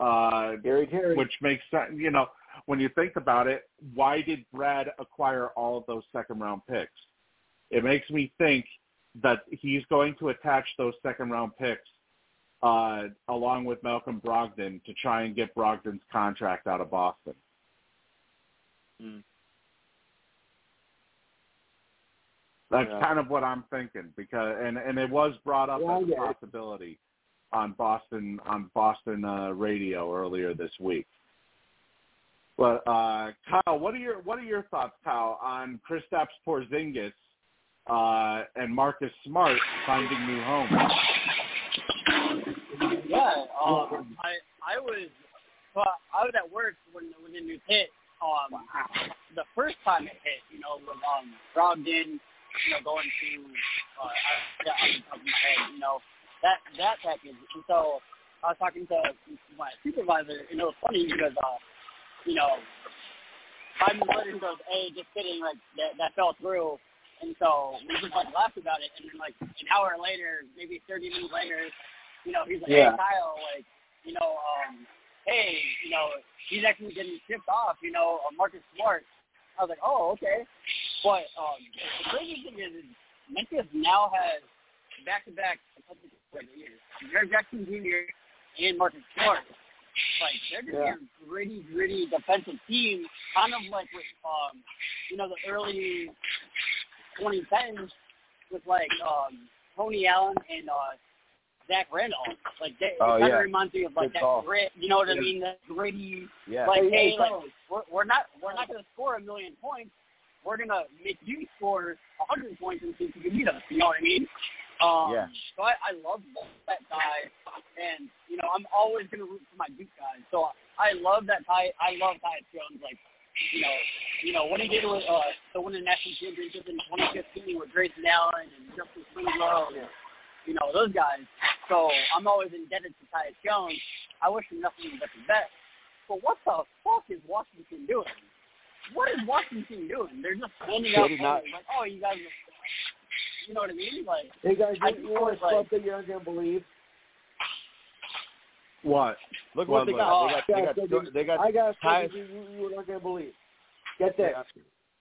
Uh, Gary Terry. which makes sense. You know, when you think about it, why did Brad acquire all of those second round picks? It makes me think that he's going to attach those second round picks uh, along with Malcolm Brogdon to try and get Brogdon's contract out of Boston. Mm. That's Yeah. kind of what I'm thinking because and and it was brought up Yeah, as a possibility on Boston on Boston uh, radio earlier this week. But uh, Kyle, what are your what are your thoughts, Kyle, on Kristaps Porzingis uh, and Marcus Smart finding new homes? Yeah, um, I I was well, I was at work when when the news hit. Um, the first time it hit, you know, with um Brogdon, you know, going to uh, I, yeah, off the top of my head, you know, that that package. And so I was talking to my supervisor, and it was funny because uh, you know, five minutes later he goes, "Hey, just kidding, like that that fell through." And so we just like laughed about it, and then like an hour later, maybe thirty minutes later, you know, he's like, Yeah. "Hey, Kyle, like, you know, um, hey, you know, he's actually getting shipped off, you know, uh, Marcus Smart." I was like, "Oh, okay." But um, the crazy thing is, is Memphis now has back-to-back years. Jaren Jackson Jr. and Marcus Smart. Like they're just Yeah. a gritty, gritty defensive team, kind of like with um, you know, the early 2010s with like um, Tony Allen and uh, Zach Randolph. Like they, Oh, kind yeah. of reminds me of like Good that call. grit. You know what I mean? That gritty. Yeah. Like Hey, hey, hey, like we're, we're not we're not gonna score a million points. We're gonna make you score a hundred points and see if you can beat us. You know what I mean? Um, Yeah. So I, I love that guy, and you know I'm always gonna root for my Duke guys. So I love that Ty. I love Tyus Jones. Like you know, you know what he did with uh, win the national championship in 2015 with Grayson Allen and Justise Winslow. And, you know those guys. So I'm always indebted to Tyus Jones. I wish him nothing but the best. But what the fuck is Washington doing? What is Washington doing? They're just handing They out not- like, oh, you guys, are, you know what I mean? Like, Hey guys, I you, you want like- stuff that you're not gonna believe? What? Look What what they was- got. They got. They got. They got I got Tyus- something you, you, you are not gonna believe. Get this.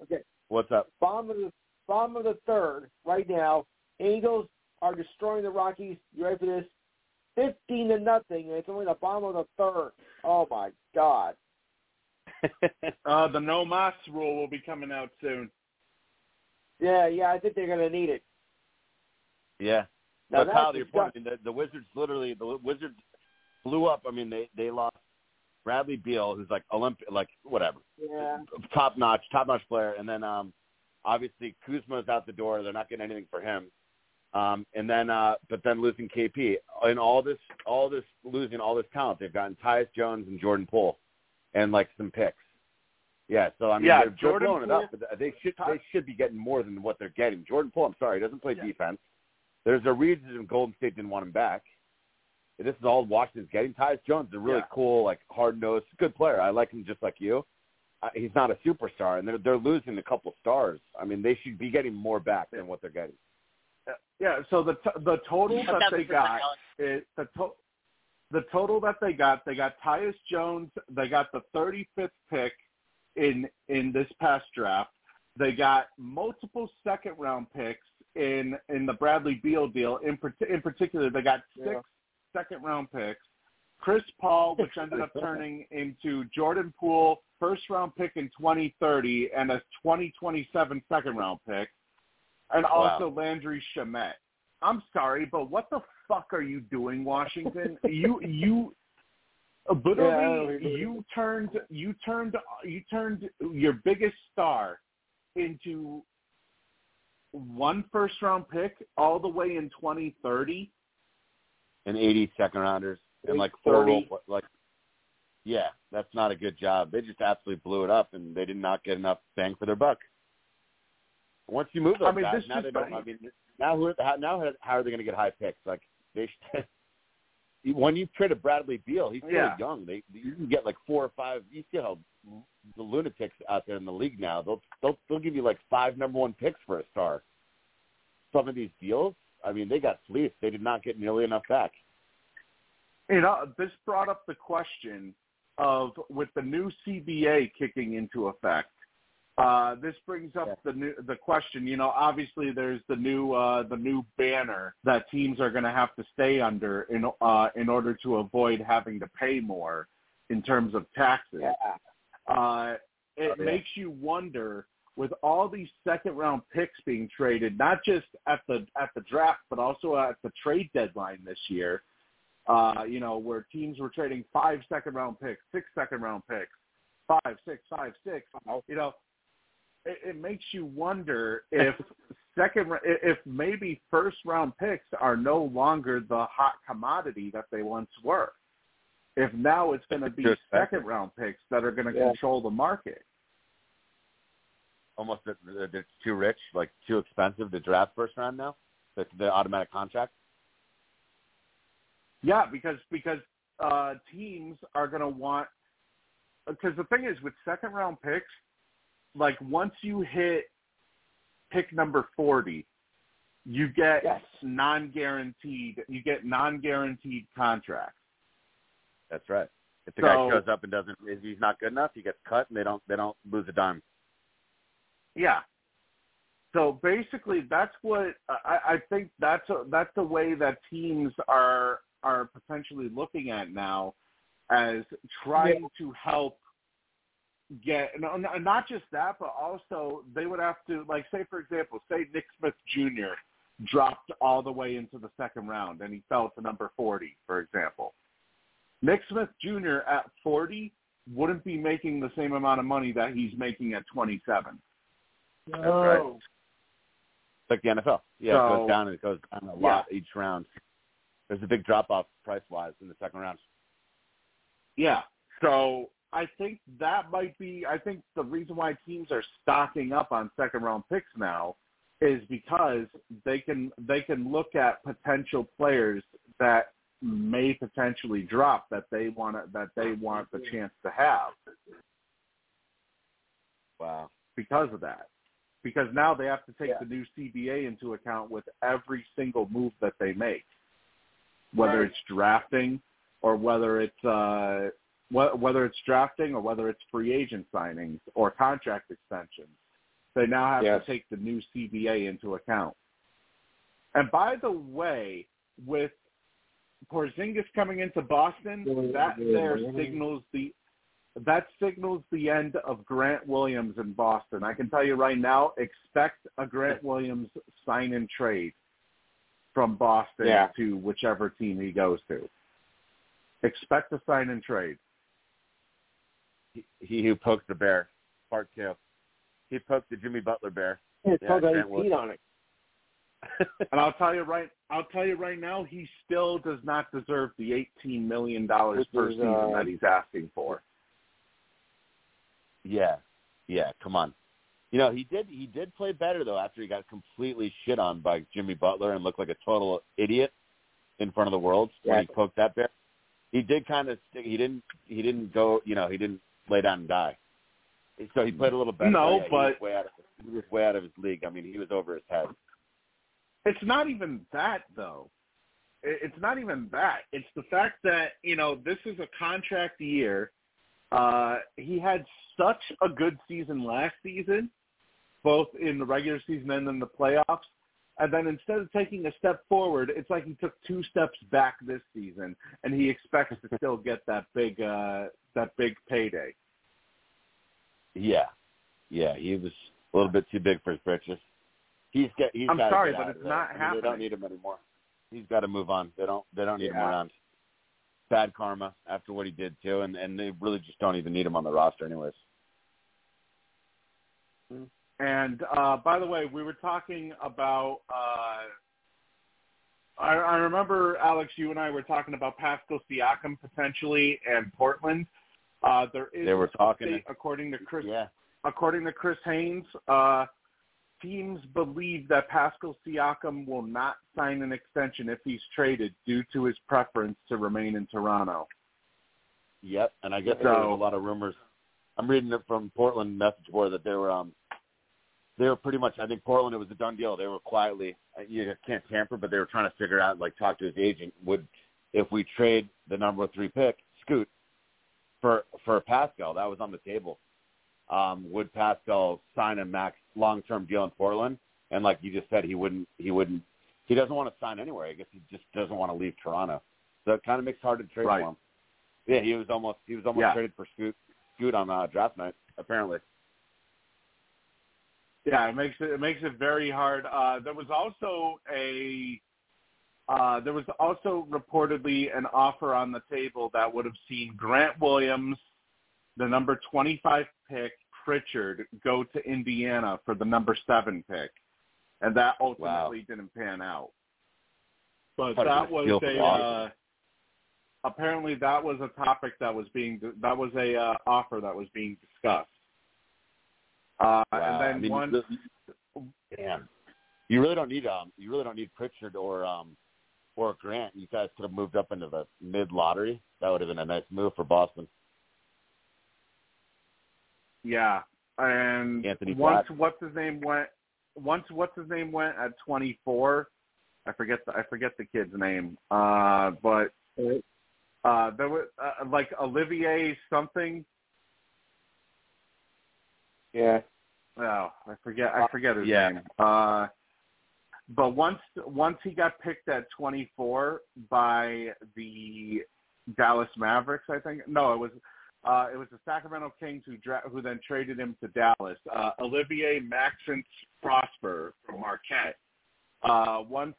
Okay. What's up? Bottom of the bottom of the third right now. Angels are destroying the Rockies. You ready for this? Fifteen to nothing, and it's only the bottom of the third. Oh my God! Uh, the no mas rule will be coming out soon. Yeah, yeah, I think they're gonna need it. yeah. Now But Kyle, to your point, I mean, the, the Wizards literally the Wizards blew up. I mean, they they lost Bradley Beal, who's like Olympic, like whatever, Yeah, top notch, top notch player, and then um obviously Kuzma's out the door. They're not getting anything for him. Um, and then, uh, but then losing KP and all this, all this losing all this talent. They've gotten Tyus Jones and Jordan Poole, and like some picks. Yeah, so I mean, Yeah, they're, they're blowing Poole- it up. But they should, they should be getting more than what they're getting. Jordan Poole, I'm sorry, doesn't play Yeah. defense. There's a reason Golden State didn't want him back. This is all Washington's getting. Tyus Jones is a really Yeah. cool, like hard nosed, good player. I like him just like you. Uh, he's not a superstar, and they're they're losing a couple stars. I mean, they should be getting more back than what they're getting. Yeah. So the t- the total but that that's they got is the to- the total that they got. They got Tyus Jones. They got the 35th pick in in this past draft. They got multiple second round picks in in the Bradley Beal deal. In in particular, they got six Yeah. second round picks. Chris Paul, which ended up turning into Jordan Poole, first round pick in 2030, and a 2027 second round pick, and also Landry Shamet. I'm sorry, but what the fuck are you doing, Washington? you you Uh, literally don't you turned you turned you turned your biggest star into one first round pick all the way in 2030. And 80 second rounders and like four 30. role, like yeah, that's not a good job. They just absolutely blew it up, and they did not get enough bang for their buck. Once you move those I mean, guys, this now just they don't. I mean, now who? How, now how are they going to get high picks? Like they. Should, when you trade a Bradley Beal, he's still Yeah. young. They you can get like four or five. You see how the lunatics out there in the league now. They'll they'll they'll give you like five number one picks for a star. Some of these deals, I mean, they got fleeced. They did not get nearly enough back. You know, this brought up the question of with the new CBA kicking into effect. Uh, this brings up the new the question. You know, obviously there's the new uh, the new banner that teams are going to have to stay under in uh, in order to avoid having to pay more in terms of taxes. Uh, it Oh, yeah. makes you wonder with all these second round picks being traded, not just at the at the draft, but also at the trade deadline this year. Uh, you know, where teams were trading five second round picks, six second round picks, five, six, five, six. You know, it, it makes you wonder if second, ra- if maybe first round picks are no longer the hot commodity that they once were. If now it's going to be Too second round picks that are going to Yeah. control the market. Almost that that it's too rich, like too expensive to draft first round now. The, the automatic contract. Yeah, because because uh, teams are going to want because the thing is with second round picks, like once you hit pick number forty, you get Yes. non guaranteed you get non guaranteed contracts. That's right. If the So- guy shows up and doesn't, if he's not good enough, he gets cut, and they don't they don't lose a dime. Yeah. So basically, that's what I, I think. That's a, that's the way that teams are are potentially looking at now, as trying to help get and no, not just that, but also they would have to like say for example, say Nick Smith Jr. dropped all the way into the second round and he fell to number forty, for example. Nick Smith Jr. at forty wouldn't be making the same amount of money that he's making at twenty seven. That's right. It's like the NFL. Yeah, it goes down and it goes down a lot each round. There's a big drop off price wise in the second round. Yeah. So I think that might be. I think the reason why teams are stocking up on second round picks now is because they can they can look at potential players that may potentially drop that they want to, that they want the chance to have Wow. because of that. Because now they have to take Yeah. the new CBA into account with every single move that they make, whether Right. it's drafting or whether it's uh, wh- whether it's drafting or whether it's free agent signings or contract extensions. They now have Yes. to take the new CBA into account. And by the way, with Porzingis coming into Boston, that there signals the that signals the end of Grant Williams in Boston. I can tell you right now, expect a Grant Williams sign and trade from Boston Yeah. to whichever team he goes to. Expect a sign and trade. He, he who poked the bear, part two. He poked the Jimmy Butler bear. It's Yeah, called Grant that feet on it. And I'll tell you right I'll tell you right now, he still does not deserve the eighteen million dollars This per is, season uh, that he's asking for. yeah, yeah. Come on. You know he did. He did play better though after he got completely shit on by Jimmy Butler and looked like a total idiot in front of the world when he poked that bear. He did kind of. Stick, he didn't. He didn't go. You know. He didn't lay down and die. So he played a little better. No, yeah, he but- was way out of, he was way out of his league. I mean, he was over his head. It's not even that though. It's not even that. It's the fact that you know this is a contract year. Uh, he had such a good season last season, both in the regular season and in the playoffs. And then instead of taking a step forward, it's like he took two steps back this season, and he expects to still get that big uh, that big payday. Yeah, yeah. He was a little bit too big for his britches. He's get. He's I'm sorry, but it's not I mean, They don't need him anymore. He's got to move on. They don't. They don't need him Yeah. around. Bad karma after what he did too, and and they really just don't even need him on the roster anyways. And uh, by the way, we were talking about. Uh, I, I remember Alex, you and I were talking about Pascal Siakam potentially and Portland. Uh, there is They were an talking- update according to Chris. Yeah. According to Chris Haynes, uh, teams believe that Pascal Siakam will not sign an extension if he's traded due to his preference to remain in Toronto. Yep, and I guess So- there was a lot of rumors. I'm reading it from Portland message board that they were um they were pretty much I think Portland it was a done deal. They were quietly you can't tamper, but they were trying to figure out like talk to his agent would if we trade the number three pick, Scoot, for for Pascal, that was on the table. Um, would Pascal sign a max long term deal in Portland? And like you just said, he wouldn't he wouldn't he doesn't want to sign anywhere. I guess he just doesn't want to leave Toronto. So it kind of makes it hard to trade Right. for him. Yeah, he was almost he was almost Yeah. traded for Scoot Scoot on uh, draft night, apparently. Yeah, it makes it it makes it very hard. Uh, there was also a uh, there was also reportedly an offer on the table that would have seen Grant Williams, the number 25 pick, Pritchard, go to Indiana for the number seven pick, and that ultimately didn't pan out. But that was a uh, apparently that was a topic that was being that was a uh, offer that was being discussed. Uh, Wow. And then I mean, once the- damn, you really don't need um you really don't need Pritchard or um or Grant. You guys could have moved up into the mid lottery. That would have been a nice move for Boston. Yeah, and Anthony once Black. what's his name went, once what's his name went at 24, I forget the I forget the kid's name. Uh, but uh, there was uh, like Olivier something. Yeah. Oh, I forget I forget his Yeah. name. Uh, but once once he got picked at 24 by the Dallas Mavericks, I think. No, it was uh, it was the Sacramento Kings who dra- who then traded him to Dallas. Uh, Olivier Maxence Prosper from Marquette. Uh, once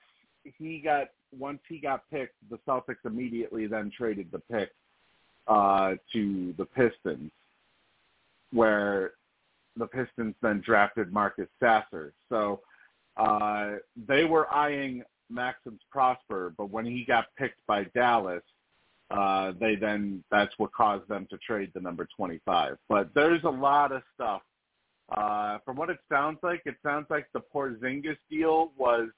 he got once he got picked, the Celtics immediately then traded the pick uh, to the Pistons, where the Pistons then drafted Marcus Sasser. So uh, they were eyeing Maxence Prosper, but when he got picked by Dallas, uh, they then that's what caused them to trade the number 25. But there's a lot of stuff. Uh, from what it sounds like, it sounds like the Porzingis deal was,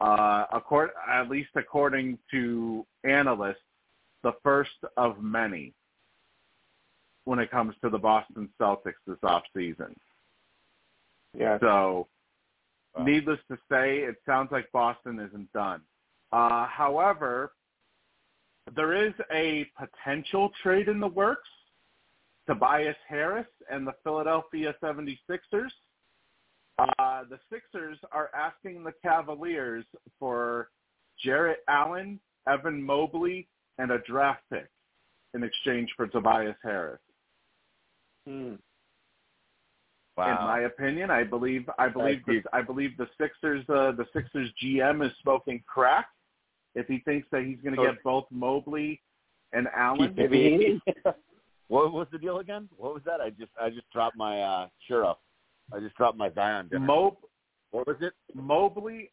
uh, accord, at least according to analysts, the first of many when it comes to the Boston Celtics this offseason. Yeah. So, Wow. needless to say, it sounds like Boston isn't done. Uh, however, there is a potential trade in the works. Tobias Harris and the Philadelphia 76ers. Uh, the Sixers are asking the Cavaliers for Jarrett Allen, Evan Mobley, and a draft pick in exchange for Tobias Harris. Hmm. Wow. In my opinion, I believe I believe the. I believe the Sixers uh, the Sixers GM is smoking crack if he thinks that he's going to So- get both Mobley and Allen. Maybe. what was the deal again? What was that? I just I just dropped my uh churro. I just dropped my Zion dinner. Mob what was it? Mobley,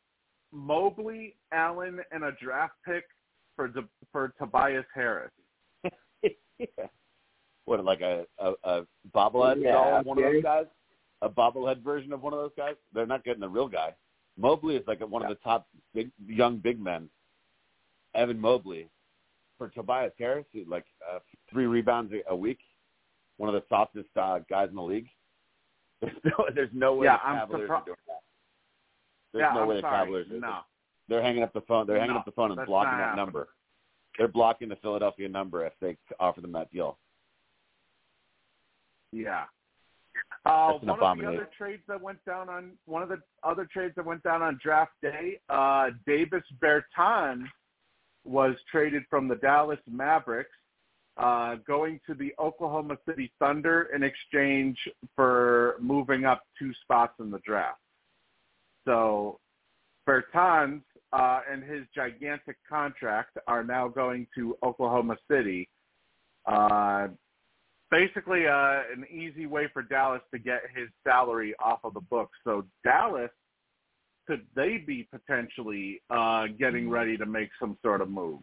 Mobley, Allen, and a draft pick for the, for Tobias Harris. What like a a, a bobblehead Yeah, doll one of those guys? A bobblehead version of one of those guys? They're not getting the real guy. Mobley is like one of the top big, young big men. Evan Mobley for Tobias Harris, like uh, three rebounds a, a week, one of the softest uh, guys in the league. There's no, there's no way Yeah, the I'm Cavaliers surpri- are doing that. There's yeah, no I'm way the sorry. Cavaliers are. No, They're hanging up the phone. They're hanging No, up the phone and blocking that number. They're blocking the Philadelphia number if they offer them that deal. yeah. Uh, one of the other trades that went down on one of the other trades that went down on draft day, uh, Davis Bertans was traded from the Dallas Mavericks, uh, going to the Oklahoma City Thunder in exchange for moving up two spots in the draft. So Bertans uh, and his gigantic contract are now going to Oklahoma City. Uh, basically, uh, an easy way for Dallas to get his salary off of the books. So Dallas, could they be potentially uh, getting ready to make some sort of move?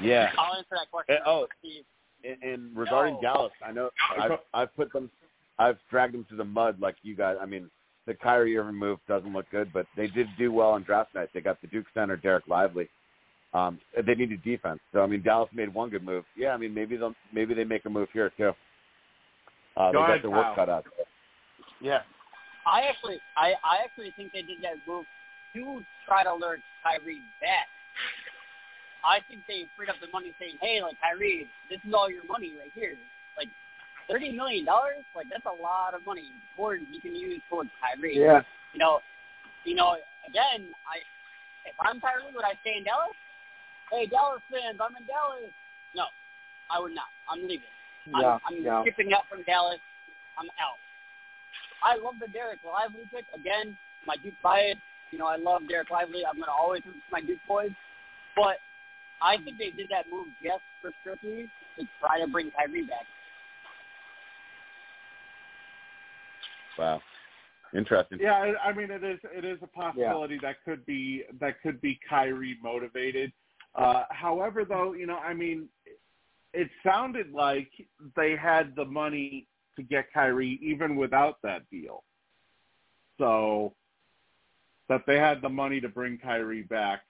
Yeah. I'll answer that question. Eh, oh. Steve. And, and regarding No. Dallas, I know I've, I've put them I've dragged them to the mud like you guys. I mean, the Kyrie Irving move doesn't look good, but they did do well on draft night. They got the Duke center Dereck Lively. Um, they needed defense, so I mean Dallas made one good move. Yeah, I mean maybe they'll maybe they make a move here too. Uh, Go they ahead, got their work Kyle. cut out. Yeah, I actually, I, I actually think they did that move to try to lure Kyrie back. I think they freed up the money, saying, "Hey, like Kyrie, this is all your money right here. Like thirty million dollars, like that's a lot of money towards you can use towards Kyrie. Yeah. You know, you know. Again, I if I'm Kyrie, would I stay in Dallas? Hey, Dallas fans, I'm in Dallas. No, I would not. I'm leaving. Yeah. I'm, I'm yeah. skipping out from Dallas. I'm out. I love the Dereck Lively pick. Again, my Duke bias. You know, I love Dereck Lively. I'm going to always root for my Duke boys. But I think they did that move just for strictly to try to bring Kyrie back. wow, interesting. Yeah, I I mean it is it is a possibility that could be that could be Kyrie motivated. Uh, however, though, you know, I mean, it sounded like they had the money to get Kyrie even without that deal. So that they had the money to bring Kyrie back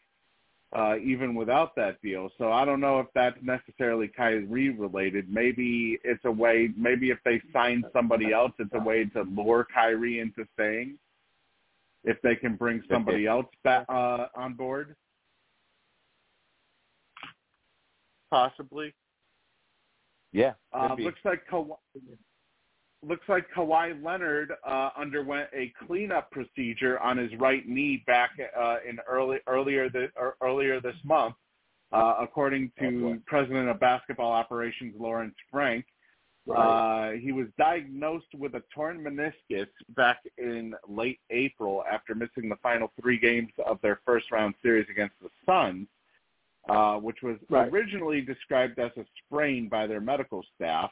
uh, even without that deal. So I don't know if that's necessarily Kyrie related. Maybe it's a way. Maybe if they sign somebody else, it's a way to lure Kyrie into staying. If they can bring somebody else back uh, on board, possibly. Yeah, Uh, looks like Ka- looks like Kawhi Leonard uh, underwent a cleanup procedure on his right knee back uh, in early earlier this or earlier this month, uh, according to Oh. President of Basketball Operations Lawrence Frank. Uh, he was diagnosed with a torn meniscus back in late April after missing the final three games of their first round series against the Suns, uh, which was Right. originally described as a sprain by their medical staff.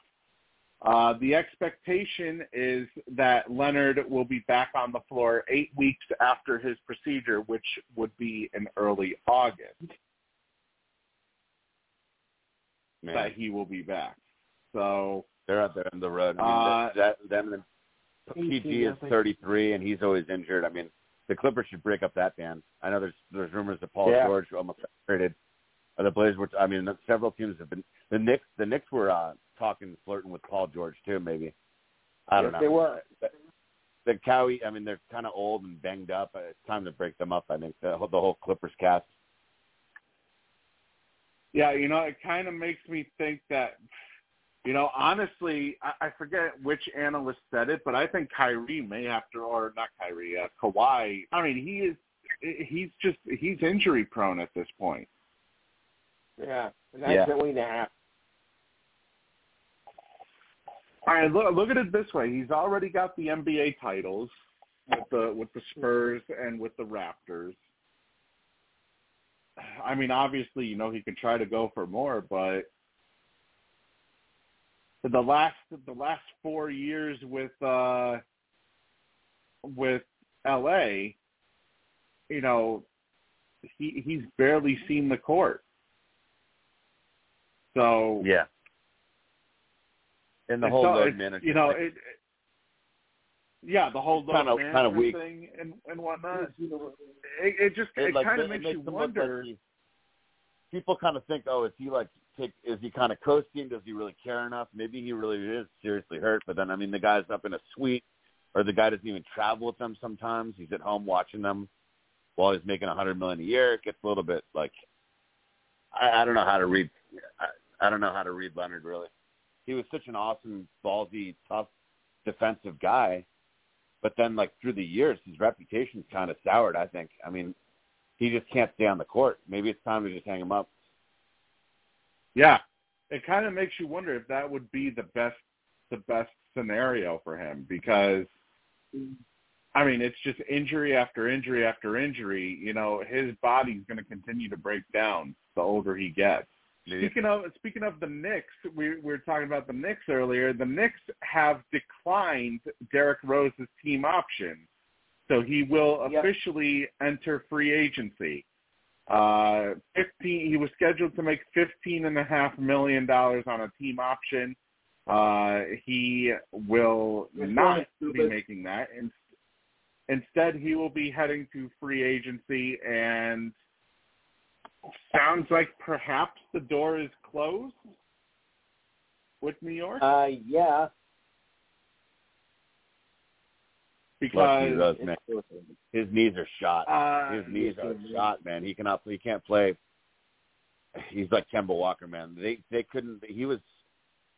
Uh, the expectation is that Leonard will be back on the floor eight weeks after his procedure, which would be in early August Man, that he will be back. So they're out there on the road. I mean, Uh, that, that them and PG is 33, and he's always injured. I mean, the Clippers should break up that band. I know there's there's rumors that Paul Yeah. George almost traded. The Blazers were. I mean, several teams have been. The Knicks. The Knicks were uh, talking, flirting with Paul George too. Maybe. I don't Yes, know. they were. The, the Kawhi. I mean, they're kind of old and banged up. It's time to break them up. I think the, whole- the whole Clippers cast. Yeah, you know, it kind of makes me think that, you know, honestly, I, I forget which analyst said it, but I think Kyrie may have to, or not Kyrie, uh, Kawhi. I mean, he is, he's just, he's injury prone at this point. Yeah. And that's Yeah. going to happen. All right, look, look at it this way: he's already got the NBA titles with the with the Spurs and with the Raptors. I mean, obviously, you know he can try to go for more, but the last the last four years with uh with LA, you know, he he's barely seen the court. So Yeah. And the it's whole all- load management. You know, it, it- yeah, the whole load Kinda- kinda management weak. thing and and whatnot. It, it just it, like, kind of makes makes you him look like wonder. he- people kind of think, oh, is he like take? Is he kind of coasting? Does he really care enough? Maybe he really is seriously hurt. But then, I mean, the guy's up in a suite, or the guy doesn't even travel with them. Sometimes he's at home watching them while he's making a hundred million a year. It gets a little bit like I, I don't know how to read. I, don't know how to read Leonard really. He was such an awesome, ballsy, tough, defensive guy. But then, like through the years, his reputation's kind of soured. I think. I mean, he just can't stay on the court. Maybe it's time to just hang him up. Yeah, it kind of makes you wonder if that would be the best the best scenario for him because I mean it's just injury after injury after injury. You know, his body's going to continue to break down the older he gets. Speaking of speaking of the Knicks, we, we were talking about the Knicks earlier. The Knicks have declined Derrick Rose's team option, so he will Yep. officially enter free agency. Uh, fifteen. He was scheduled to make fifteen and a half million dollars on a team option. Uh, he will not be making that. In- instead, he will be heading to free agency, and sounds like perhaps the door is closed with New York Uh, yeah. because Lucky those, man. His knees are shot. uh, His knees are shot, man. He cannot. He can't play. He's like Kemba Walker, man. They they couldn't. He was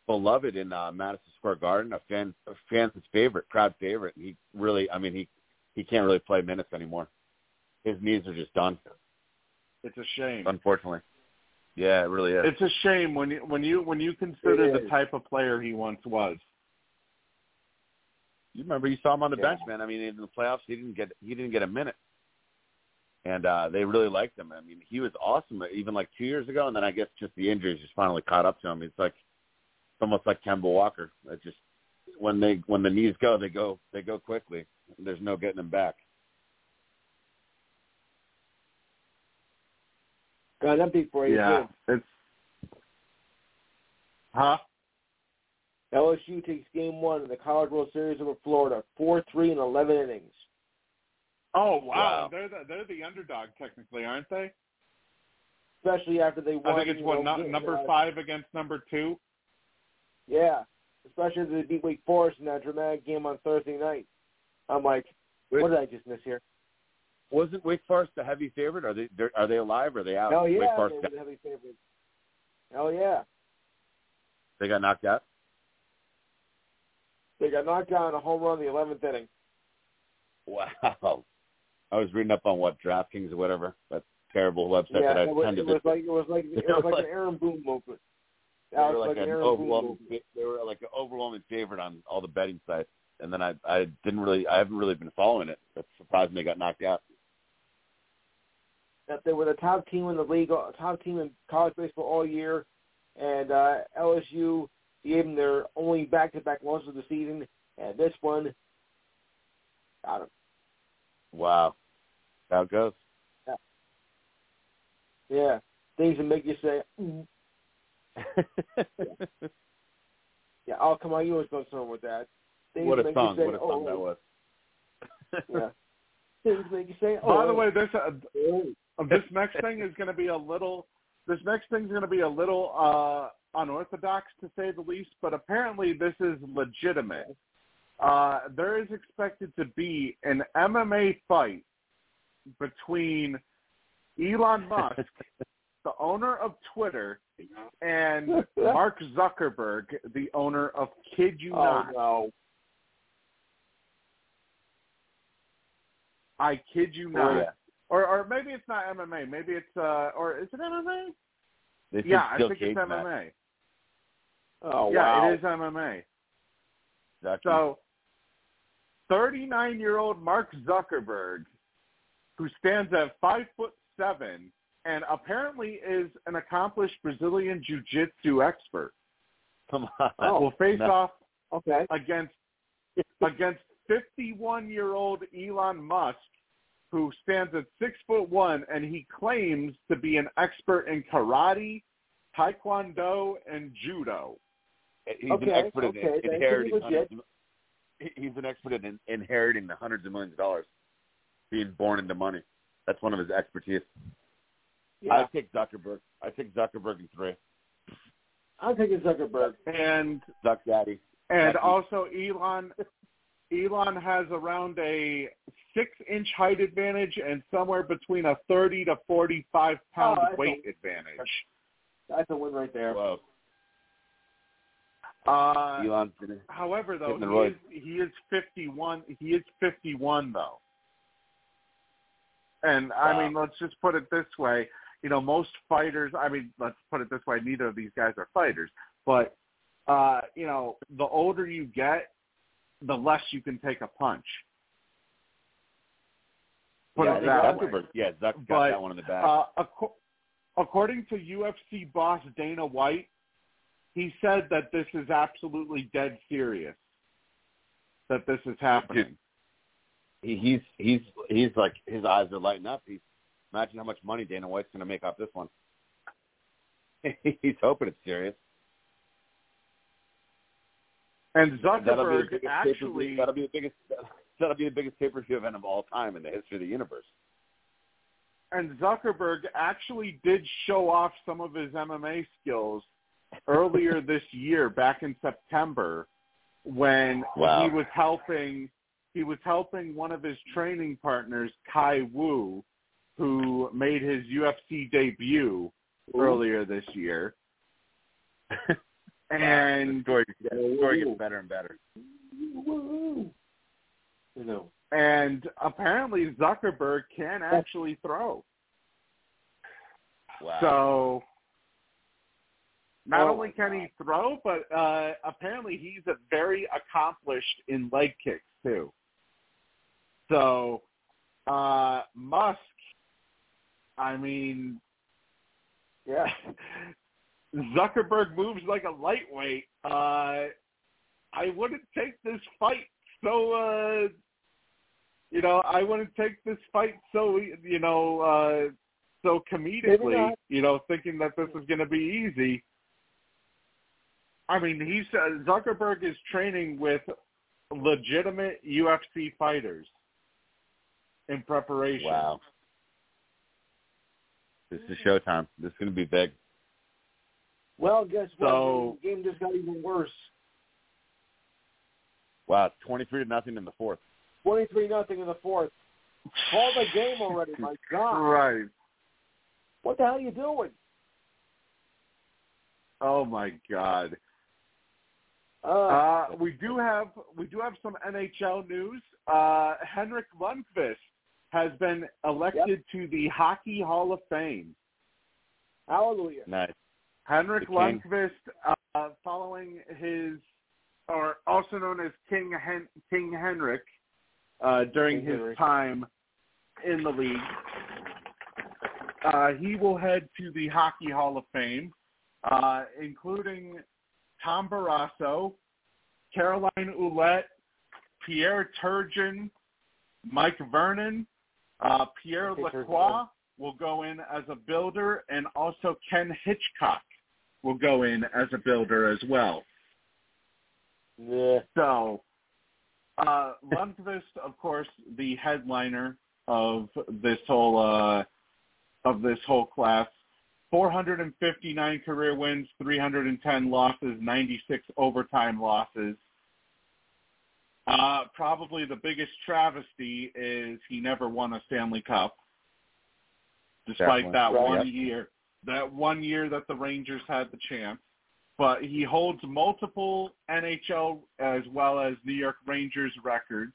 beloved in uh, Madison Square Garden, a fan, a fan's favorite, crowd favorite. He really, I mean, he he can't really play minutes anymore. His knees are just done, it's a shame. unfortunately. Yeah, it really is. It's a shame when you when you when you consider the type of player he once was. you remember you saw him on the Yeah. bench, man. I mean, in the playoffs, he didn't get he didn't get a minute, and uh they really liked him. I mean, he was awesome even like two years ago, and then I guess just the injuries just finally caught up to him. It's like it's almost like Kemba Walker. It just when they when the knees go, they go they go quickly. There's no getting them back. Got empty for you. Yeah, it's huh? LSU takes game one in the College World Series over Florida, four three and eleven innings. Oh wow, Wow. they're the they're the underdog technically, aren't they? Especially after they won. I think it's you what know, nu- number five against number two. Yeah, especially after they beat Wake Forest in that dramatic game on Thursday night. I'm like, what did I just miss here? Wasn't Wake Forest the heavy favorite? Are they they're, they alive? Or are they out? Hell yeah, Wake they Forest were the heavy favorites. Hell yeah, they got knocked out. they got knocked out in a home run in the eleventh inning. Wow. I was reading up on what DraftKings or whatever that terrible website yeah, that I was, attended. it was like it was like it was like an Aaron Boone movement. they were like, like an an overwhelming. They were like an overwhelming favorite on all the betting sites, and then I I didn't really I haven't really been following it. That's surprising they got knocked out. That they were the top team in the league, uh, top team in college baseball all year, and uh, LSU gave them their only back-to-back loss of the season, and this one got them. Wow, how it goes. Yeah, things that make you say, mm. "Yeah, oh come on, you always going somewhere with that." Things what that a make song! You say, What a song oh, that was. Yeah. Things make you say, "Oh." By the way, this uh, oh. This next thing is going to be a little. This next thing is going to be a little uh, unorthodox to say the least, but apparently this is legitimate. Uh, there is expected to be an MMA fight between Elon Musk, the owner of Twitter, and Mark Zuckerberg, the owner of Kid You oh Not. no. I kid you Oh, not. yeah. Or or maybe it's not MMA. Maybe it's uh or is it MMA? They said Yeah, I think cage it's match. MMA. Oh yeah, wow. it is MMA. Exactly. So, 39-year-old Mark Zuckerberg, who stands at five foot seven and apparently is an accomplished Brazilian jiu-jitsu expert, Come on. Oh, will face no. off Okay. against against 51-year-old Elon Musk, who stands at six foot one, and he claims to be an expert in karate, taekwondo, and judo. He's Okay, an expert okay, in that could be inheriting hundreds of, he's an expert in inheriting the hundreds of millions of dollars, being born into money. That's one of his expertise. Yeah. I take Zuckerberg. I take Zuckerberg in three. I'm taking Zuckerberg. And Zuck Daddy. and Lucky. also Elon Elon has around a six inch height advantage and somewhere between a thirty to forty five pound Oh, weight a- advantage. That's a win right there. Whoa. Uh, Elon's gonna however, though he roid. is he is fifty one. He is fifty one though. And I mean, let's just put it this way. You know, most fighters. I mean, let's put it this way. Neither of these guys are fighters, but uh, you know, the older you get, the less you can take a punch. Put yeah, it that way. Yeah, Zuck's got But, that one in the back. Uh, acco- according to UFC boss Dana White, he said that this is absolutely dead serious. That this is happening. he, he's he's he's like his eyes are lighting up. He's imagine how much money Dana White's gonna make off this one. he's hoping it's serious. And that'll Zuckerberg actually that'll be the biggest that'll be the biggest pay-per-view event of all time in the history of the universe. and Zuckerberg actually did show off some of his MMA skills earlier this year, back in September, when Wow. he was helping he was helping one of his training partners, Khai Wu, who made his UFC debut earlier this year. and story, the story gets better and better. You know. and apparently Zuckerberg can actually throw. Wow. So not Oh, only can he throw, but uh, apparently he's a very accomplished in leg kicks too. So uh, Musk, I mean, Yeah. Zuckerberg moves like a lightweight. Uh, I wouldn't take this fight so. Uh, you know, I wouldn't take this fight so. You know, uh, so comedically. You know, thinking that this is going to be easy. I mean, he's uh, Zuckerberg is training with legitimate UFC fighters in preparation. Wow. This is showtime. This is going to be big. Well, guess what? So- the game just got even worse. Wow, 23 to nothing in the fourth. Twenty-three nothing in the fourth. Call the game already, my God! Right. What the hell are you doing? Oh my God. Uh, Uh, we do have we do have some NHL news. Uh, Henrik Lundqvist has been elected to the Hockey Hall of Fame. hallelujah. Nice. Henrik Lundqvist, uh, following his, or also known as King Hen- King Henrik, uh, during King his Henrik. time in the league, uh, he will head to the Hockey Hall of Fame, uh, including Tom Barrasso, Caroline Ouellette, Pierre Turgeon, Mike Vernon, uh, Pierre Lacroix will go in as a builder, and also Ken Hitchcock will go in as a builder as well. Yeah. So, uh, Lundqvist, of course, the headliner of this whole uh, of this whole class. 459 career wins, 310 losses, 96 overtime losses. Uh, probably the biggest travesty is he never won a Stanley Cup, despite Definitely. that Right. one year. That one year that the Rangers had the chance but he holds multiple NHL as well as New York Rangers records.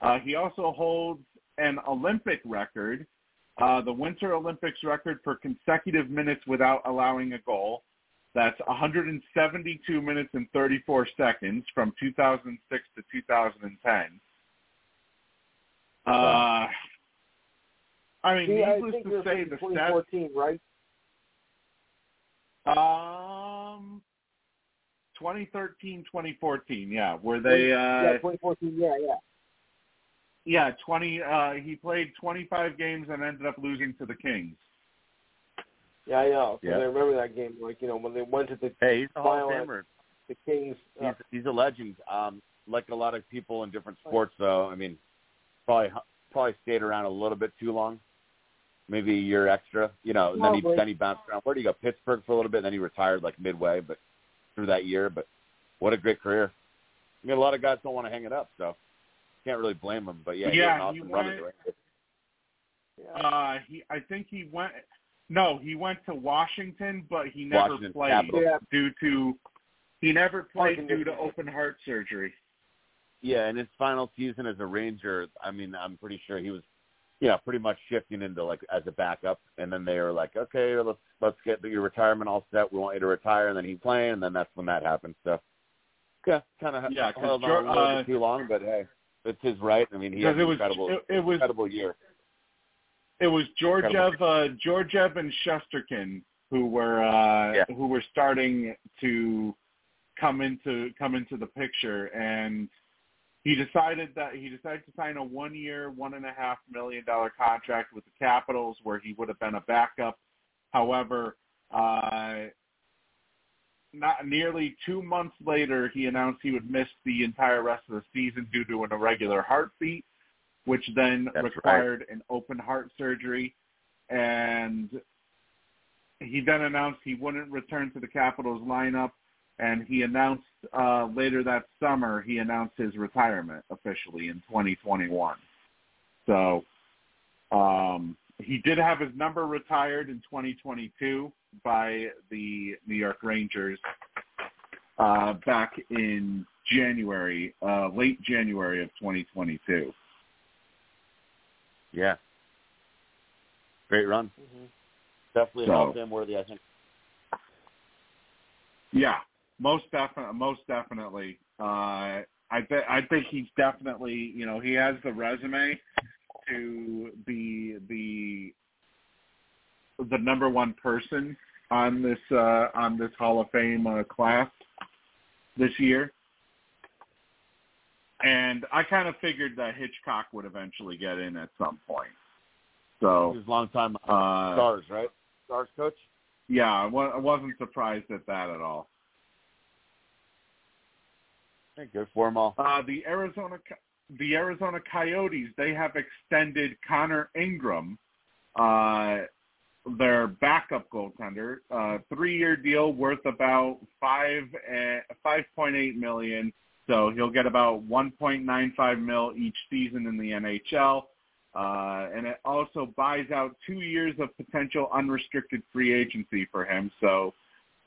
Uh, he also holds an Olympic record, uh, the Winter Olympics record for consecutive minutes without allowing a goal. That's 172 minutes and 34 seconds from 2006 to 2010. Uh, I mean, See, I needless think to say, the stats 2014, right? Um, 2013, 2014, yeah, Were they, Uh, yeah, uh, 2014. Yeah, yeah. yeah, 20, uh, he played 25 games and ended up losing to the Kings. Yeah, I know. 'cause Yeah. I remember that game. Like you know, when they went to the Hey, he's a Hall of Famer. the Kings. Uh, He's he's a legend. Um, like a lot of people in different sports, though. I mean, probably probably stayed around a little bit too long, maybe a year extra. You know, and then he then he bounced around. Where did he go? Pittsburgh for a little bit, and then he retired like midway, but through that year. But what a great career. I mean, a lot of guys don't want to hang it up, so can't really blame him. But yeah, he Yeah, had an he awesome run went- at yeah. Uh, he, I think he went, no, he went to Washington, but he never Washington played Capitals. Due to, he never played due to open heart surgery. Yeah, in his final season as a Ranger, I mean, I'm pretty sure he was, yeah, pretty much shifting into like as a backup, and then they were like, okay, let's let's get your retirement all set. We want you to retire, and then he's playing, and then that's when that happened. So, yeah, kind of Yeah, held on a little uh, bit too long, but hey, it's his right. I mean, he had an it was, incredible, it, it was, incredible year. it was Georgiev, uh, Georgiev and Shesterkin who were uh, Yeah. who were starting to come into come into the picture, and he decided that he decided to sign a one year, one and a half million dollar contract with the Capitals, where he would have been a backup. However, uh, not nearly two months later, he announced he would miss the entire rest of the season due to an irregular heartbeat, which then That's required an open heart surgery. And he then announced he wouldn't return to the Capitals lineup. And he announced uh, later that summer, he announced his retirement officially in 2021. So um, he did have his number retired in 2022 by the New York Rangers uh, back in January, uh, late January of 2022. Yeah. Great run. Mm-hmm. Definitely So- Hall of Fame worthy, I think. Yeah, most definitely. Most definitely. Uh, I th- I think he's definitely. You know, he has the resume to be the the number one person on this uh, on this Hall of Fame uh, class this year. And I kind of figured that Hitchcock would eventually get in at some point. So, a long time uh, Stars, right? Stars coach? yeah, I wa- I wasn't surprised at that at all. Good for them all. Uh, the Arizona the Arizona Coyotes they have extended Connor Ingram, uh, their backup goaltender, uh, three year deal worth about five uh, five point eight million. So he'll get about one point nine five mil each season in the NHL. Uh, and it also buys out two years of potential unrestricted free agency for him. So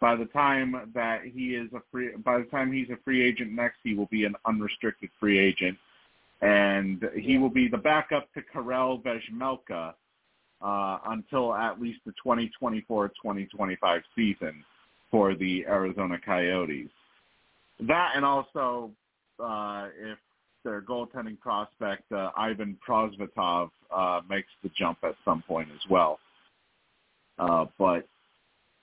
by the time that he is a free, by the time he's a free agent next, he will be an unrestricted free agent, and he will be the backup to Karel Vejmelka uh, until at least the 2024-2025 season for the Arizona Coyotes. That and also uh, if their goaltending prospect uh, Ivan Prosvetov uh, makes the jump at some point as well. Uh, but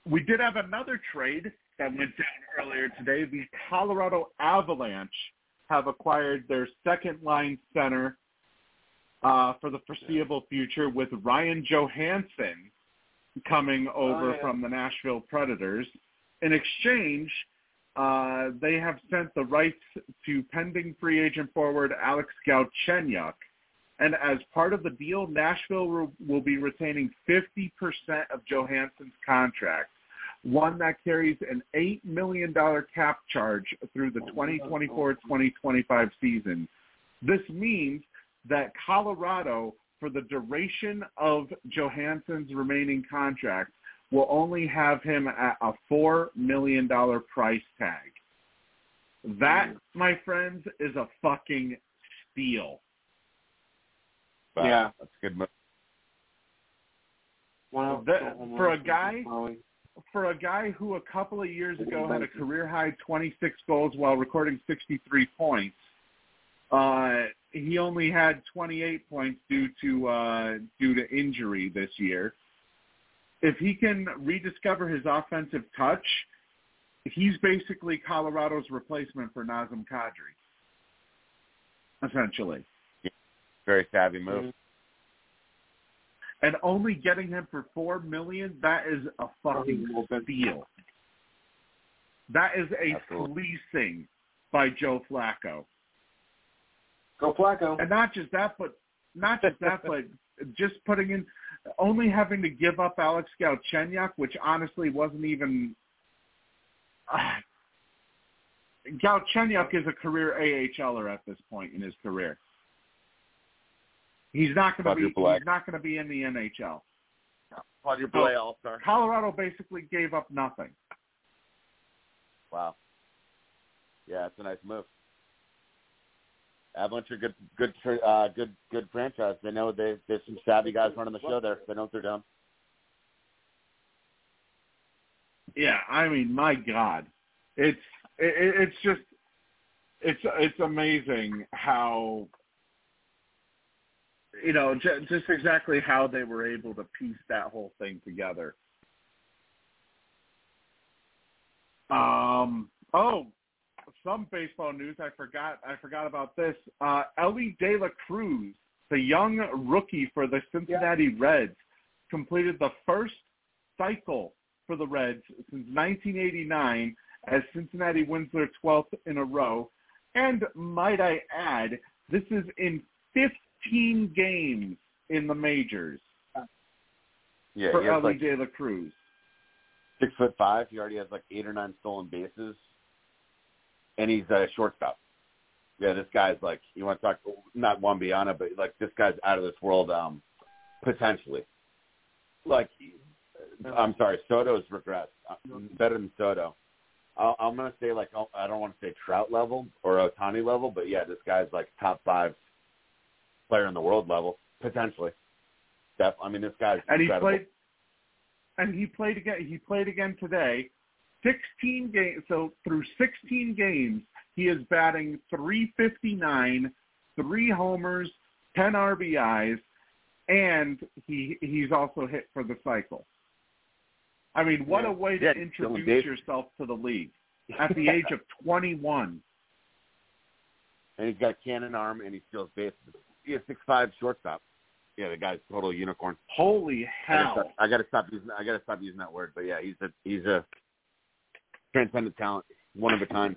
we did have another trade that went down earlier today. The Colorado Avalanche have acquired their second line center uh, for the foreseeable future with Ryan Johansen coming over yeah. from the Nashville Predators. In exchange, uh, they have sent the rights to pending free agent forward Alex Galchenyuk. And as part of the deal, Nashville will, will be retaining 50% of Johansen's contract, one that carries an $8 million cap charge through the 2024-2025 season. This means that Colorado, for the duration of Johansen's remaining contract, will only have him at a $4 million price tag. That, my friends, is a fucking steal. Wow, Yeah. That's a good move. Wow. That- for a guy- Wow. For a guy who a couple of years ago had a career high 26 goals while recording 63 points, uh, he only had 28 points due to uh, due to injury this year. If he can rediscover his offensive touch, he's basically Colorado's replacement for Nazem Kadri, essentially. Very savvy move. And only getting him for four million, that is a fucking steal. That is a Absolutely. fleecing by Joe Flacco. Go Flacco. And not just that, but not just that, but just putting in only having to give up Alex Galchenyuk, which honestly wasn't even. Uh, Galchenyuk is a career AHLer at this point in his career. He's not going to be. Quadruple He's not going to be in the NHL. Quadruple A All Star. Colorado basically gave up nothing. Wow. Yeah, it's a nice move. Avalanche are good, good, uh, good, good franchise. They know they there's some savvy guys running the show there. They know what they're doing. Yeah, I mean, my God, it's it, it's just it's it's amazing how you know j- just exactly how they were able to piece that whole thing together. Um. Oh, some baseball news. I forgot. I forgot about this. Uh, Elly De La Cruz, the young rookie for the Cincinnati Reds, completed the first cycle for the Reds since 1989 as Cincinnati wins their 12th in a row. And might I add, this is in 15 games in the majors Yeah, for Elly like De La Cruz. six foot five. He already has like eight or nine stolen bases, and he's a shortstop. Yeah, this guy's like you want to talk not Wembanyama, but like this guy's out of this world um, potentially. Like, I'm sorry, Soto's regressed. Uh, Better than Soto. I'll, I'm gonna say like I don't want to say Trout level or Ohtani level, but yeah, this guy's like top five player in the world level potentially. Def, I mean, this guy's and he played and he played again he played again today 16 games so through 16 games he is batting 359 three homers 10 RBIs and he he's also hit for the cycle I mean what Yeah. a way to Yeah, introduce yourself to the league at the age of 21 and he's got a cannon arm and he steals bases. He's a six five shortstop. Yeah, the guy's total unicorn. holy I gotta, hell stop, I gotta stop using I gotta stop using that word, but yeah, he's a he's a transcendent talent, one of a kind.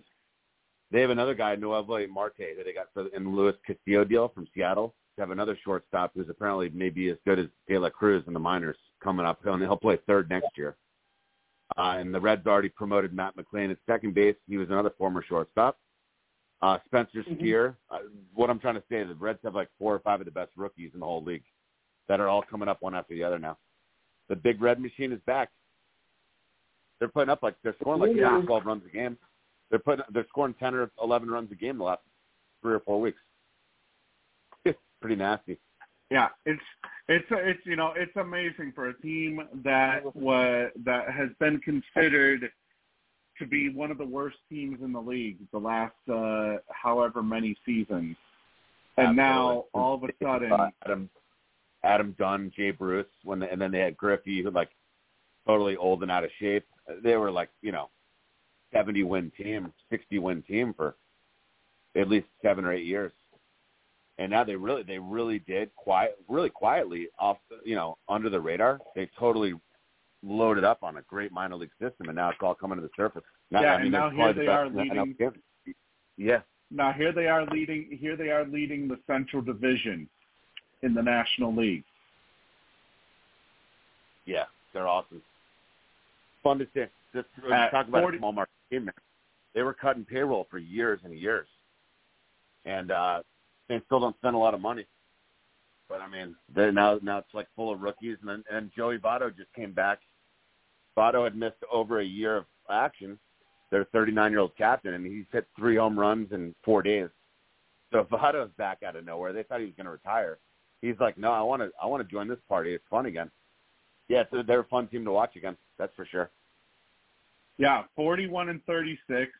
They have another guy, Noelvi Marte, that they got for in the Luis Castillo deal from Seattle. They have another shortstop who's apparently maybe as good as De La Cruz in the minors coming up, and he'll play third next year. Uh, and the Reds already promoted Matt McLain at second base. He was another former shortstop. Uh, Spencer Steer. Uh, what I'm trying to say is the Reds have like four or five of the best rookies in the whole league that are all coming up one after the other now. The big red machine is back. They're putting up like they're scoring like 10 or 12 runs a game. They're putting they're scoring 10 or 11 runs a game the last three or four weeks. It's pretty nasty. Yeah, it's it's it's you know it's amazing for a team that was that has been considered to be one of the worst teams in the league the last uh, however many seasons, and now all of a sudden, Adam Adam Dunn, Jay Bruce, when they, and then they had Griffey, who like totally old and out of shape. They were like you know, seventy win team, sixty win team for at least seven or eight years. And now they really, they really did quiet, really quietly off, you know, under the radar. They totally loaded up on a great minor league system, and now it's all coming to the surface. Now, Yeah, I mean, and now here probably the they are leading-. Yeah, now here they are leading here they are leading the Central Division in the National League. Yeah, they're awesome. Fun to see. Just At talk about 40 a small market team. They were cutting payroll for years and years, and uh, they still don't spend a lot of money. But I mean, they now now it's like full of rookies, and then and Joey Votto just came back. Votto had missed over a year of action. Their 39 year old captain, and he's hit three home runs in four days. So Votto's back out of nowhere. They thought he was going to retire. He's like, no, I want to I want to join this party. It's fun again. Yeah, so they're a fun team to watch again. That's for sure. Yeah, 41 and 36.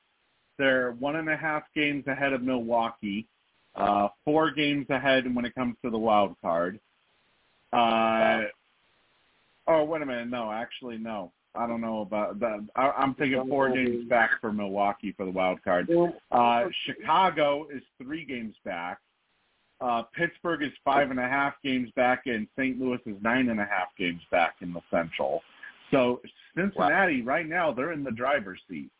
They're one and a half games ahead of Milwaukee, uh, four games ahead when it comes to the wild card. Uh, oh, wait a minute. No, actually, no. I don't know about that. I, I'm thinking four games back for Milwaukee for the wild card. Uh, Chicago is three games back. Uh, Pittsburgh is five and a half games back, and St. Louis is nine and a half games back in the Central. So Cincinnati right now they're in the driver's seat,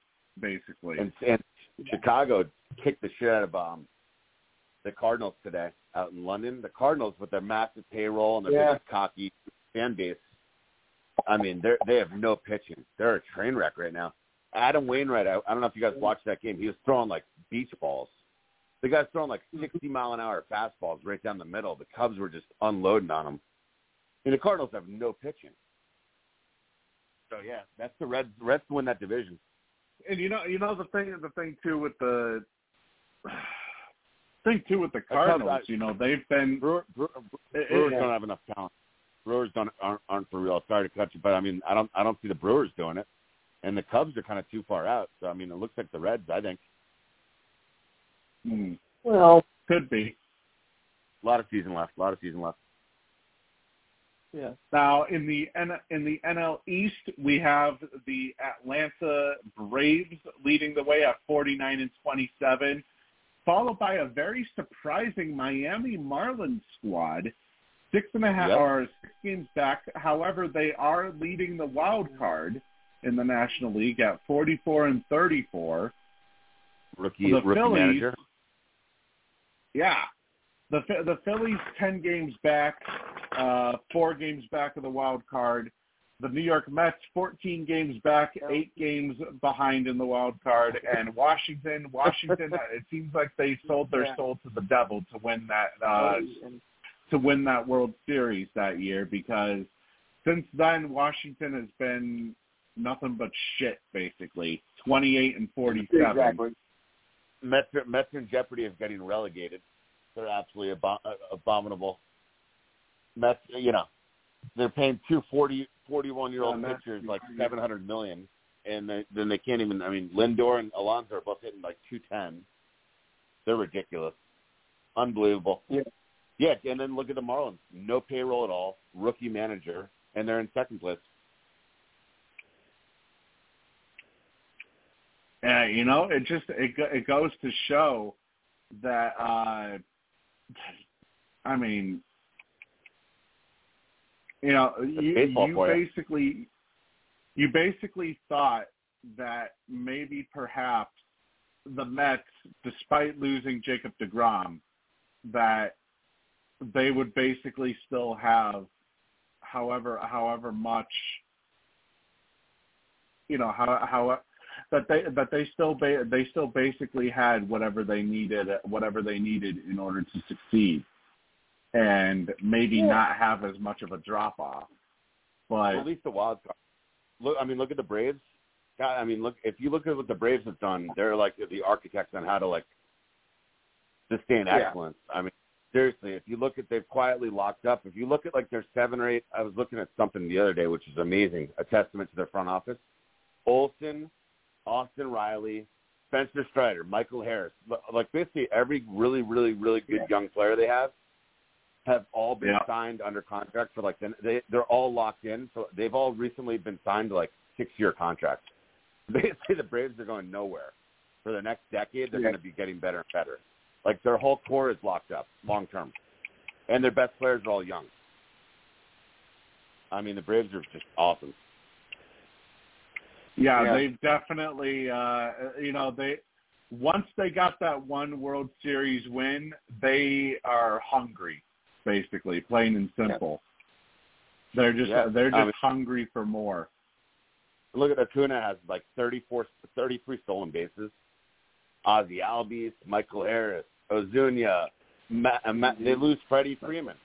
basically. And, and Chicago kicked the shit out of um, the Cardinals today out in London. The Cardinals with their massive payroll and their Yeah. biggest cocky fan base. I mean, they they have no pitching. They're a train wreck right now. Adam Wainwright, I, I don't know if you guys watched that game. He was throwing like beach balls. The guy's throwing like mm-hmm. 60 mile an hour fastballs right down the middle. The Cubs were just unloading on him. And the Cardinals have no pitching. So yeah, that's the Reds. Reds win that division. and you know, you know the thing, the thing too with the thing too with the Cardinals. You know, they've been Brewer, Brewer, Brewers it- don't have enough talent. Brewers don't aren't, aren't for real. Sorry to cut you, but I mean, I don't I don't see the Brewers doing it, and the Cubs are kind of too far out. So I mean, it looks like the Reds. I think hmm, Well, could be. a lot of season left. A lot of season left. yeah. Now in the N, in the NL East, we have the Atlanta Braves leading the way at 49 and 27, followed by a very surprising Miami Marlins squad, six and a half Yep. or six games back. However, they are leading the wild card in the National League at 44 and 34. Rookie, The rookie Phillies- manager. Yeah, the the Phillies 10 games back, uh, four games back of the wild card. The New York Mets 14 games back, eight games behind in the wild card, and Washington Washington it seems like they sold their Yeah. soul to the devil to win that uh, to win that World Series that year because since then Washington has been nothing but shit basically. 28 and 47. Exactly. Mets, Mets in jeopardy of getting relegated. They're absolutely abo- uh, abominable. Mets, you know, they're paying two 40, 41 year old Yeah, pitchers like seven hundred million, and they, then they can't even. I mean, Lindor and Alonso are both hitting like two ten. They're ridiculous, unbelievable. Yeah. Yeah, and then look at the Marlins. No payroll at all, rookie manager, and they're in second place. Yeah, you know, it just it it goes to show that uh I mean, you know, you, you for you. basically you basically thought that maybe perhaps the Mets, despite losing Jacob DeGrom, that they would basically still have however however much you know how how that they that they still ba- they still basically had whatever they needed whatever they needed in order to succeed and maybe Yeah. not have as much of a drop off but at least the wild card. Look, I mean, look at the Braves. God, I mean, look if you look at what the Braves have done, they're like the architects on how to like sustain Yeah. excellence. I mean, seriously, if you look at they've quietly locked up. If you look at like their seven or eight, I was looking at something the other day, which is amazing, a testament to their front office. Olson, Austin Riley, Spencer Strider, Michael Harris, like basically every really, really, really good young player they have have all been Yeah. signed under contract for like they they're all locked in. So they've all recently been signed to like six year contracts. Basically, the Braves are going nowhere for the next decade. They're Yeah. going to be getting better and better. Like their whole core is locked up long term, and their best players are all young. I mean, the Braves are just awesome. yeah, Yeah. they've definitely uh you know they once they got that one world series win they are hungry basically plain and simple they're just Yeah. they're just I mean- hungry for more Look at Acuna has like 34, 33 stolen bases. Ozzie Albies, Michael Harris, Ozuna. Ma- uh, Ma- they lose Freddie Freeman.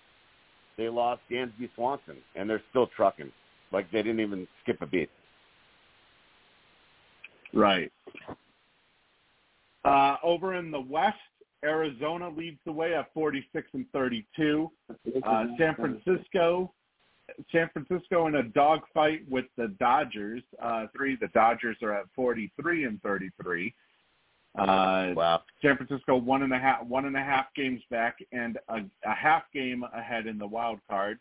They lost Dansby Swanson, and they're still trucking. Like they didn't even skip a beat. Right. Uh, over in the West, Arizona leads the way at 46 and 32. Uh, San Francisco, San Francisco in a dogfight with the Dodgers. Uh, three, the Dodgers are at 43 and 33. Uh, Wow. San Francisco one and a half one and a half games back and a, a half game ahead in the wild card.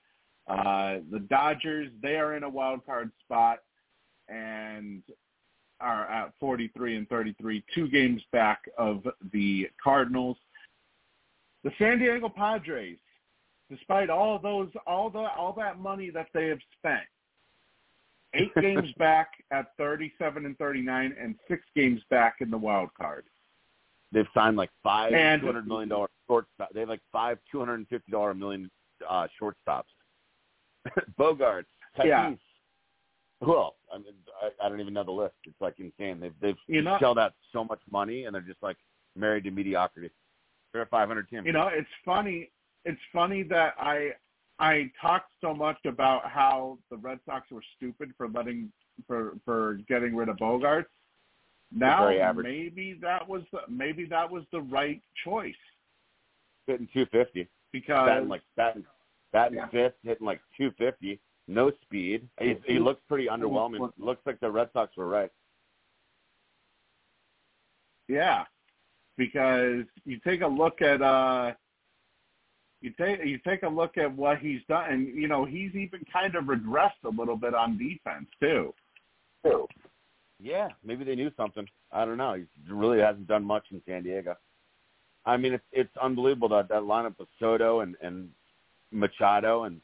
Uh, the Dodgers they are in a wild card spot and are at 43 and 33, two games back of the Cardinals. The San Diego Padres, despite all those all the all that money that they have spent, eight games back at 37 and 39, and six games back in the wild card. They've signed like five And- two hundred million dollar shortstop. They have like five two hundred and fifty dollar million uh, shortstops. Bogaerts, Tatis. Yeah. Who else? I mean, I, I don't even know the list. It's like insane. They've they've You know- shelled out so much money, and they're just like married to mediocrity. They're a five hundred team. You know, it's funny. It's funny that I I talked so much about how the Red Sox were stupid for letting for for getting rid of Bogaerts. Now maybe that was the, maybe that was the right choice hitting two fifty. because Batting like batting, batting Yeah. fifth, hitting like two fifty. No speed. He, he looks pretty underwhelming. Looks like the Red Sox were right. Yeah, because you take a look at uh, you take you take a look at what he's done, and you know he's even kind of regressed a little bit on defense too. Yeah, maybe they knew something. I don't know. He really hasn't done much in San Diego. I mean, it's it's unbelievable that that lineup of Soto and and Machado and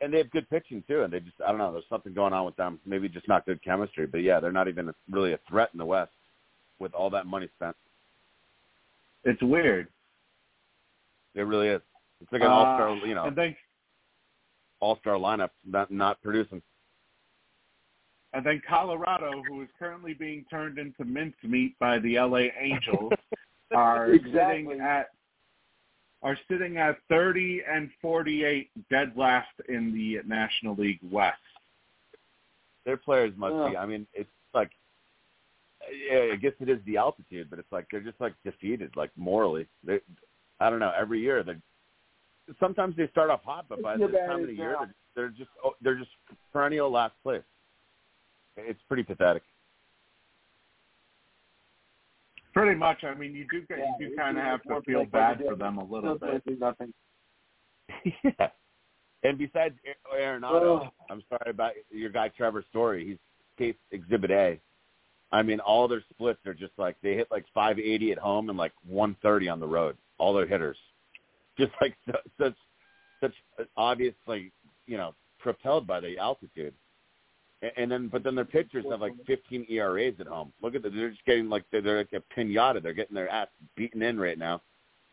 and they have good pitching too. And they just I don't know. There's something going on with them. Maybe just not good chemistry. But yeah, they're not even really a threat in the West with all that money spent. It's weird. It really is. It's like an Uh, all star, you know, And all star lineup not not producing. and then Colorado, who is currently being turned into mincemeat by the LA Angels, are Exactly. sitting at are sitting at 30 and 48, dead last in the National League West. Their players must be. I mean, it's like, yeah, I guess it is the altitude, but it's like they're just like defeated, like morally. They, I don't know. Every year, they sometimes they start off hot, but by It's this too time of the it's year, they're, they're just oh, they're just perennial last place. It's pretty pathetic. Pretty much. I mean, you do Yeah, you do kind of have to feel bad for them a little bit. nothing. yeah. And besides Arenado, Ugh. I'm sorry about your guy Trevor Story. He's case exhibit A. I mean, all their splits are just like they hit like 580 at home and like 130 on the road. All their hitters, just like su- such such obviously you know propelled by the altitude. And, and then, but then their pitchers have like 15 ERAs at home. Look at the, they're just getting like they're, they're like a pinata. They're getting their ass beaten in right now.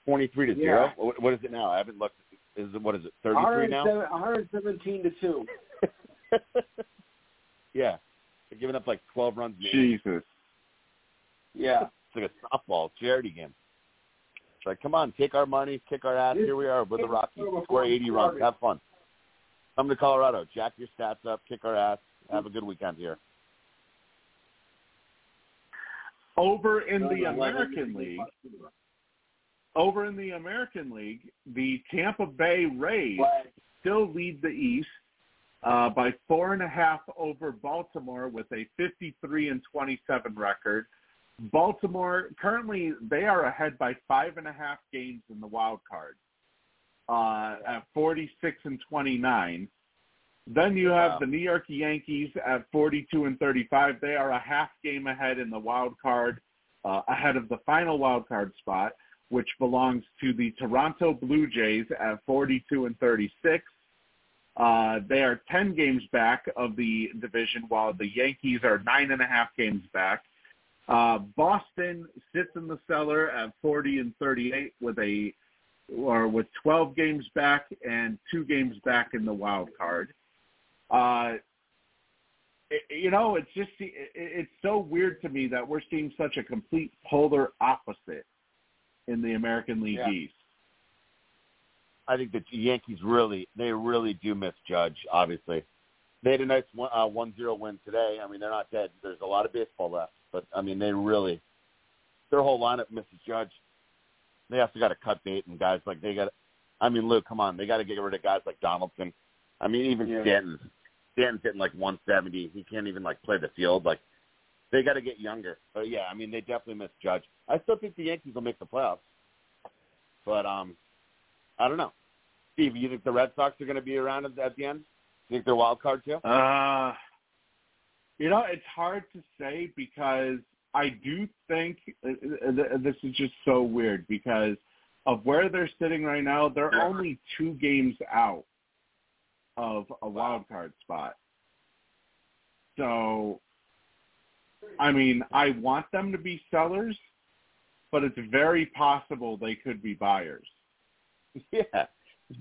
23 to zero. Yeah. What, what is it now? I haven't looked. Is it what is it? 33 now? 117 to two. yeah. They're giving up like 12 runs. a game. Jesus. Yeah. It's like a softball charity game. It's like, come on, take our money, kick our ass. Here we are with the Rockies. Score 80 runs. Have fun. Come to Colorado. Jack your stats up. Kick our ass. Have a good weekend here. Over in the American League, over in the American League, the Tampa Bay Rays still lead the East uh, by four and a half over Baltimore with a 53 and 27 record. Baltimore currently they are ahead by five and a half games in the wild card uh, at 46 and 29. Then you have Wow. the New York Yankees at 42 and 35. They are a half game ahead in the wild card, uh, ahead of the final wild card spot, which belongs to the Toronto Blue Jays at 42 and 36. Uh, they are 10 games back of the division, while the Yankees are nine and a half games back. Uh, Boston sits in the cellar at 40 and 38 with a or with 12 games back and two games back in the wild card. Uh, it, you know, it's just it, it's so weird to me that we're seeing such a complete polar opposite in the American League Yeah. East. I think the Yankees really, they really do misjudge, obviously. They had a nice one, uh, 1-0 win today. I mean, they're not dead. There's a lot of baseball left. But, I mean, they really, their whole lineup misses Judge. They also got to cut bait and guys like they got. I mean, Luke, come on, they got to get rid of guys like Donaldson. I mean, even Yeah. Stanton. Stanton's hitting like 170. He can't even like play the field. Like they got to get younger. But yeah, I mean, they definitely misjudge. I still think the Yankees will make the playoffs, but um, I don't know. Steve, you think the Red Sox are going to be around at, at the end? You think they're wild card too? Uh, you know, it's hard to say because I do think uh, uh, this is just so weird because of where they're sitting right now. They're only two games out of a wild card spot. So, I mean, I want them to be sellers, but it's very possible they could be buyers. Yeah.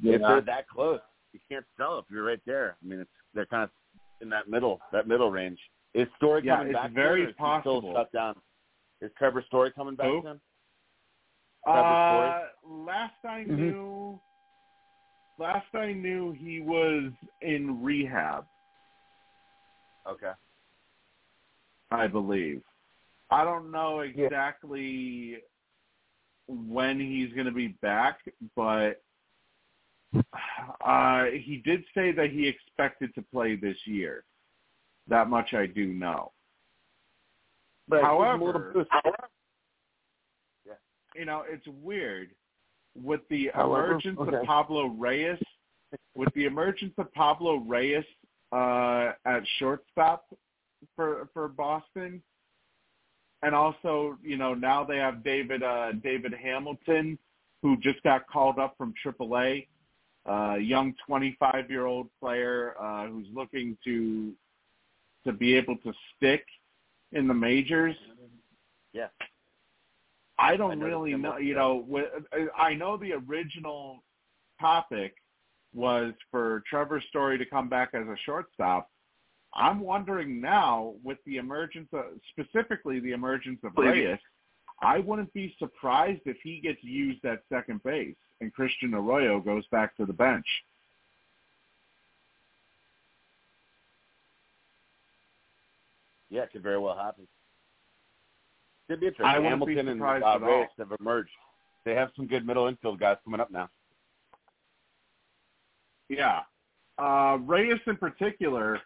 If they're that close, you can't sell if you're right there. I mean, it's they're kind of in that middle that middle range. Is Story Yeah, coming it's back? very soon, or is he possible. Still shut down. Is Trevor Story coming back Who? soon? Uh, last I Mhm. knew, last I knew he was in rehab. Okay. I believe. I don't know exactly when he's going to be back, but uh, he did say that he expected to play this year. That much I do know. But However- it's a little- You know, it's weird with the However, emergence okay. of Pablo Reyes. With the emergence of Pablo Reyes uh, at shortstop for for Boston, and also you know now they have David uh, David Hamilton, who just got called up from AAA uh, young 25-year-old player uh, who's looking to to be able to stick in the majors. Yeah. I I don't noticed really know. You know, with, I know the original topic was for Trevor Story to come back as a shortstop. I'm wondering now, with the emergence of specifically the emergence of Reyes, I wouldn't be surprised if he gets used at second base and Christian Arroyo goes back to the bench. Yeah, it could very well happen. Could be interesting. I Hamilton and uh. Reyes have emerged. They have some good middle infield guys coming up now. Yeah. Uh, Reyes in particular,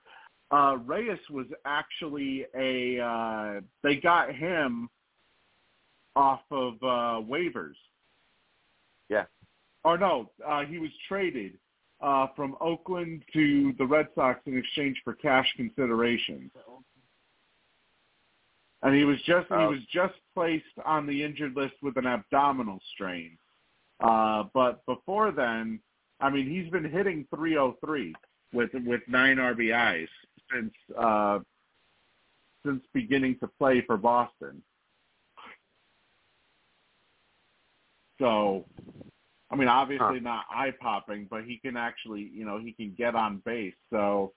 uh, Reyes was actually a, uh, they got him off of uh, waivers. Or no, uh, he was traded uh, from Oakland to the Red Sox in exchange for cash consideration. And he was just he Oh. was just placed on the injured list with an abdominal strain. Uh, but before then, I mean, he's been hitting 303 with with nine RBIs since uh, since beginning to play for Boston. So, I mean, obviously not eye popping, but he can actually, you know, he can get on base. So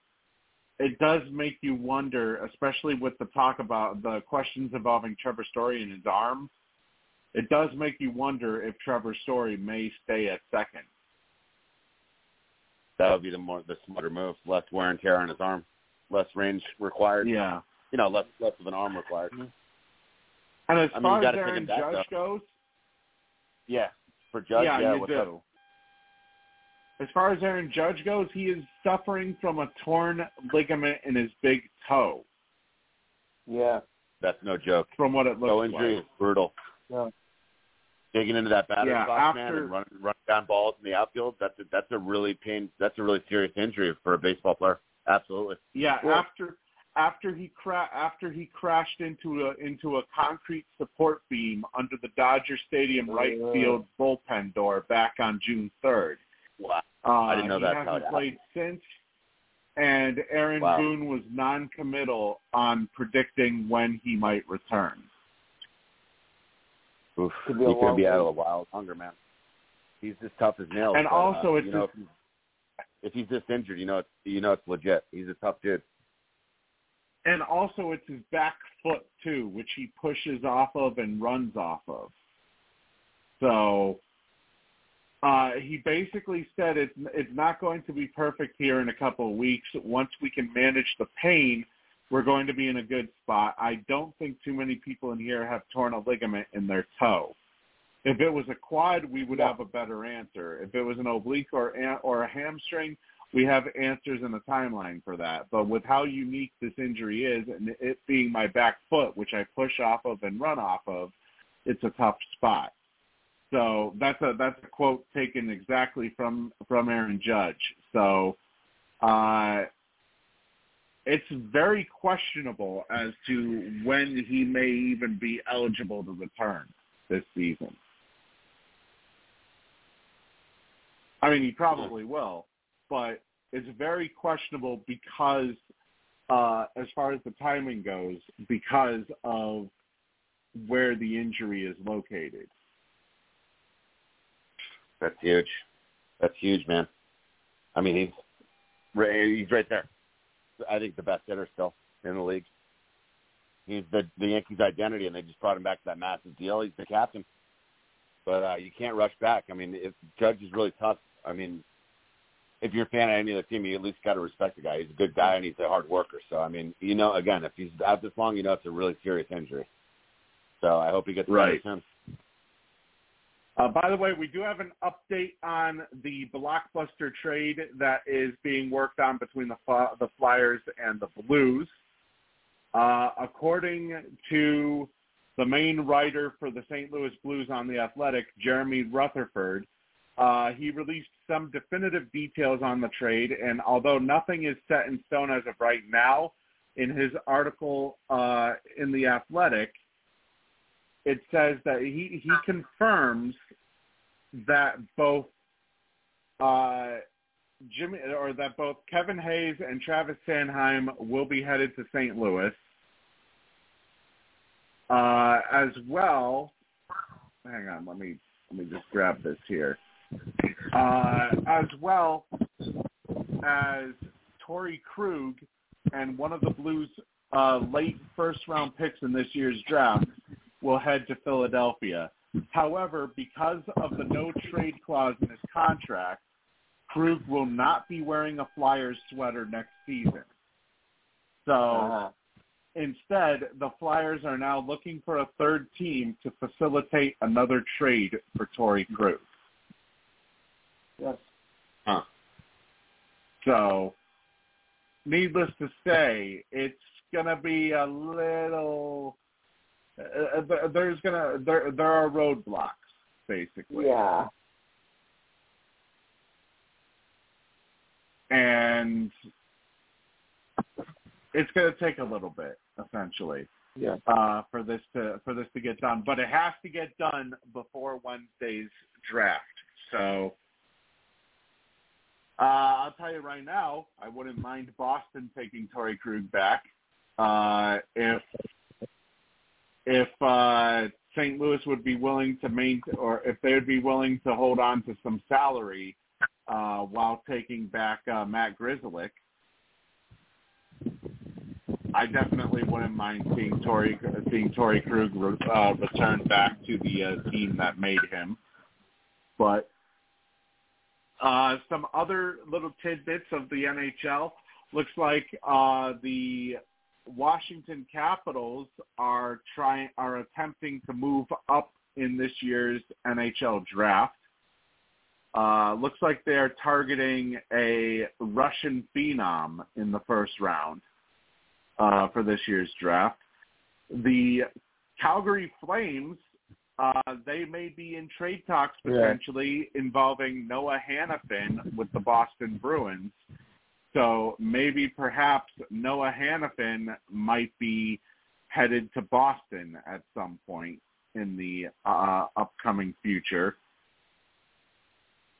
it does make you wonder, especially with the talk about the questions involving Trevor Story and his arm. It does make you wonder if Trevor Story may stay at second. That would be the more the smarter move. Less wear and tear on his arm, less range required. Yeah. You know, less less of an arm required. And as I mean, far as Aaron him back, Judge goes, Yeah. For Judge, yeah, yeah, you do. up? As far as Aaron Judge goes, he is suffering from a torn ligament in his big toe, Yeah. That's no joke. from what it looks Toe injury like. is brutal. Yeah. Digging into that batter's Yeah, box, man, and running, running down balls in the outfield. That's a, that's a really pain. That's a really serious injury for a baseball player. Absolutely. Yeah, Well- after after he cra- after he crashed into a into a concrete support beam under the Dodger Stadium right Oh. field bullpen door back on June third. Wow. Uh, I didn't know he that's how hasn't it played since. And Aaron Wow. Boone was non-committal on predicting when he might return. Oof. Could He be a could long be out of a while longer, man. He's as tough as nails. And but, also uh, it's you know, just- if, he's, if he's this injured, you know, it's, you know, it's legit. He's a tough dude. And also it's his back foot too, which he pushes off of and runs off of. So uh, he basically said it's it's not going to be perfect here in a couple of weeks. Once we can manage the pain, we're going to be in a good spot. I don't think too many people in here have torn a ligament in their toe. If it was a quad, we would have a better answer. If it was an oblique or or a hamstring, we have answers in the timeline for that. But with how unique this injury is, and it being my back foot, which I push off of and run off of, it's a tough spot. So that's a that's a quote taken exactly from from Aaron Judge. So uh, it's very questionable as to when he may even be eligible to return this season. I mean, he probably will, but it's very questionable because, uh, as far as the timing goes, because of where the injury is located. That's huge. That's huge, man. I mean, he's he's right there. I think the best hitter still in the league. He's the the Yankees' identity, and they just brought him back to that massive deal. He's the captain, but uh, you can't rush back. I mean, if Judge is really tough, I mean, if you're a fan of any other team, you at least got to respect the guy. He's a good guy and he's a hard worker. So I mean, you know, again, if he's out this long, you know it's a really serious injury. So I hope he gets Right. better soon. Uh, by the way, we do have an update on the blockbuster trade that is being worked on between the the Flyers and the Blues. Uh, according to the main writer for the St. Louis Blues on the Athletic, Jeremy Rutherford, uh, he released some definitive details on the trade, and although nothing is set in stone as of right now, in his article uh, in the Athletic, it says that he he confirms that both uh, Jimmy or that both Kevin Hayes and Travis Sanheim will be headed to St. Louis. Uh, as well, hang on, let me let me just grab this here. Uh, as well as Torey Krug and one of the Blues' uh, late first round picks in this year's draft will head to Philadelphia. However, because of the no trade clause in his contract, Krug will not be wearing a Flyers sweater next season. So Uh-huh. instead, the Flyers are now looking for a third team to facilitate another trade for Torey Krug. Yes. So, needless to say, it's gonna be a little. Uh, uh, there's gonna there there are roadblocks basically, Yeah. and it's gonna take a little bit essentially Yeah. uh, for this to for this to get done, but it has to get done before Wednesday's draft. So. Uh, I'll tell you right now, I wouldn't mind Boston taking Torey Krug back uh, if if uh, St. Louis would be willing to maintain, or if they would be willing to hold on to some salary uh, while taking back uh, Matt Grzelcyk. I definitely wouldn't mind seeing Torey seeing Torey Krug uh, return back to the uh, team that made him, but uh, some other little tidbits of the NHL. Looks like uh, the Washington Capitals are trying are attempting to move up in this year's NHL draft. Uh, looks like they are targeting a Russian phenom in the first round uh, for this year's draft. The Calgary Flames uh, they may be in trade talks Yeah. potentially involving Noah Hanifin with the Boston Bruins. So maybe perhaps Noah Hanifin might be headed to Boston at some point in the uh, upcoming future.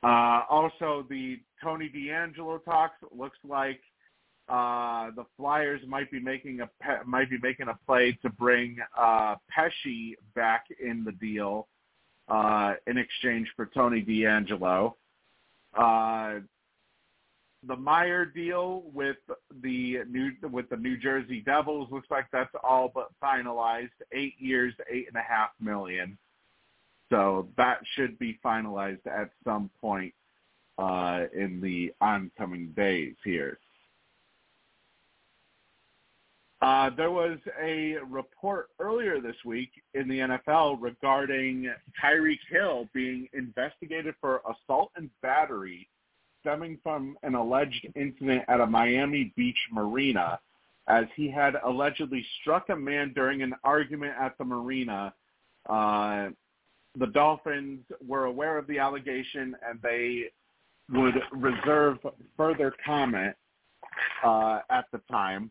Uh, also, the Tony DeAngelo talks looks like uh, the Flyers might be making a might be making a play to bring uh, Pesce back in the deal uh, in exchange for Tony DeAngelo. Uh, the Meier deal with the new with the New Jersey Devils looks like that's all but finalized. Eight years, eight and a half million. So that should be finalized at some point uh, in the oncoming days here. Uh, there was a report earlier this week in the NFL regarding Tyreek Hill being investigated for assault and battery stemming from an alleged incident at a Miami Beach marina as he had allegedly struck a man during an argument at the marina. Uh, the Dolphins were aware of the allegation and they would reserve further comment uh, at the time.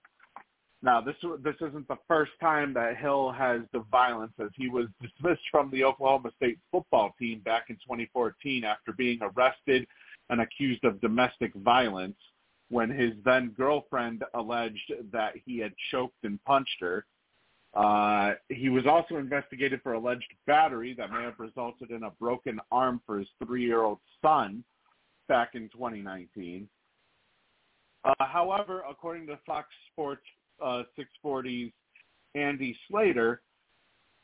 Now, this this isn't the first time that Hill has the violence, as he was dismissed from the Oklahoma State football team back in 2014 after being arrested and accused of domestic violence when his then girlfriend alleged that he had choked and punched her. Uh, he was also investigated for alleged battery that may have resulted in a broken arm for his three-year-old son back in 2019. Uh, however, according to Fox Sports uh, 640's Andy Slater,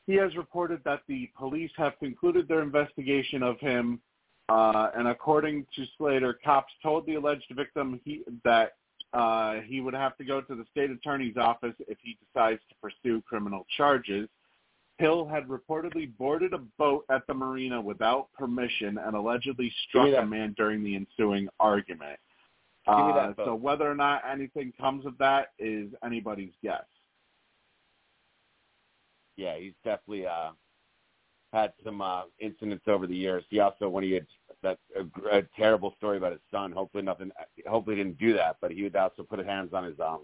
he has reported that the police have concluded their investigation of him. Uh, and according to Slater, cops told the alleged victim he, that uh, he would have to go to the state attorney's office if he decides to pursue criminal charges. Hill had reportedly boarded a boat at the marina without permission and allegedly struck a man during the ensuing argument. Uh, so whether or not anything comes of that is anybody's guess. Yeah, he's definitely uh, had some uh, incidents over the years. He also, when he had that a, a terrible story about his son, hopefully nothing, hopefully he didn't do that, but he would also put his hands on his um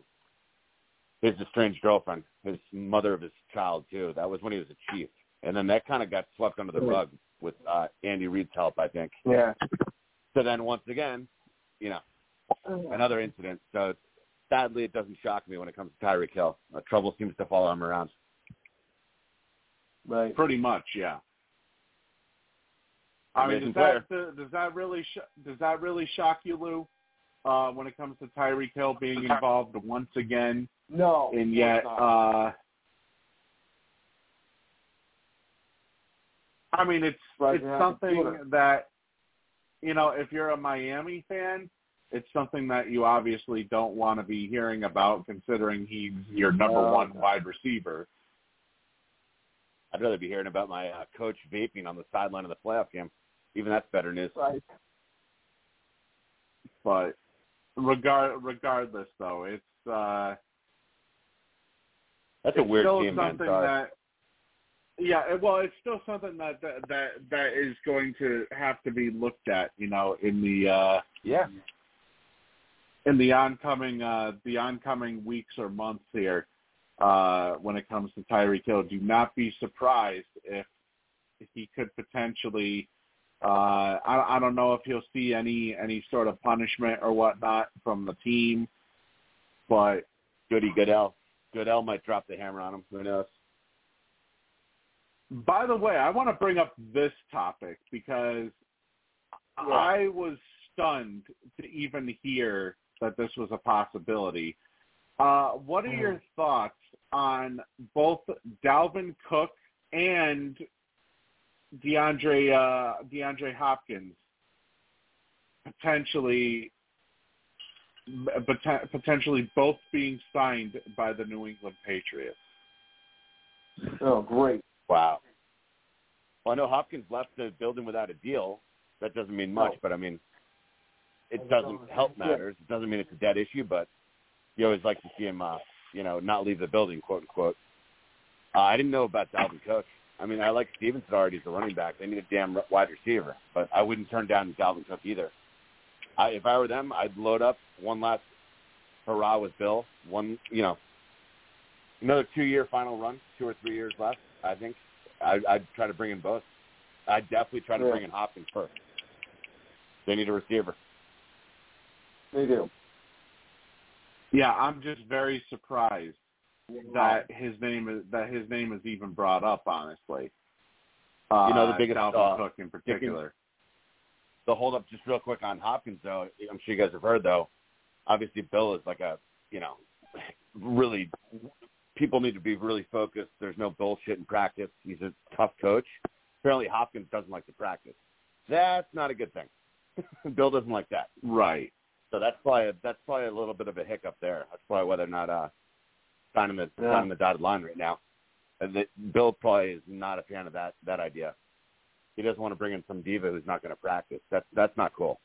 his estranged girlfriend, his mother of his child too. That was when he was a chief, and then that kind of got swept under the rug with uh, Andy Reid's help, I think. Yeah. So then once again, you know, another incident. So sadly, it doesn't shock me when it comes to Tyreek Hill. Uh, trouble seems to follow him around. Right. Pretty much, yeah. I mean, Amazing does that does that really sh- does that really shock you, Lou? Uh, when it comes to Tyreek Hill being involved once again, No. and yet, uh, I mean, it's Right, it's you have to do something it. that you know, if you're a Miami fan, it's something that you obviously don't want to be hearing about, considering he's your number No. one wide receiver. I'd rather be hearing about my uh, coach vaping on the sideline of the playoff game. Even that's better news. right. But regard regardless, though, it's uh, That's a weird still team, man. something Sorry. that yeah well it's still something that, that that that is going to have to be looked at you know in the uh yeah. In the oncoming uh the oncoming weeks or months here uh when it comes to Tyreek Hill do not be surprised if he could potentially uh I I don't know if he'll see any any sort of punishment or whatnot from the team but Goody Goodell. Goodell might drop the hammer on him. Who knows? By the way, I want to bring up this topic because I was stunned to even hear that this was a possibility. Uh, what are your thoughts on both Dalvin Cook and DeAndre uh, DeAndre Hopkins potentially pot- potentially both being signed by the New England Patriots? Oh, great. Wow. Well, I know Hopkins left the building without a deal. That doesn't mean much, No. but I mean, it doesn't help matters. It doesn't mean it's a dead issue, but you always like to see him, uh, you know, not leave the building, quote unquote. Uh, I didn't know about Dalvin Cook. I mean, I like Stevenson already as a running back. They need a damn wide receiver, but I wouldn't turn down Dalvin Cook either. I, if I were them, I'd load up one last hurrah with Bill. One, you know, another two-year final run, two or three years left. I think I, I'd try to bring in both. I'd definitely try to Yeah. bring in Hopkins first. They need a receiver. They do. Yeah, I'm just very surprised that his name is that his name is even brought up. Honestly, uh, You know, the biggest, Dalvin uh, Cook in particular. The hold up just real quick on Hopkins though, I'm sure you guys have heard though. Obviously Bill is like a you know really people need to be really focused. There's no bullshit in practice. He's a tough coach. Apparently Hopkins doesn't like to practice. That's not a good thing. Bill doesn't like that. Right. So that's probably that's probably a little bit of a hiccup there. That's probably why they're not uh signing the Yeah. signing the dotted line right now. And the, Bill probably is not a fan of that that idea. He doesn't want to bring in some diva who's not going to practice. That's that's not cool.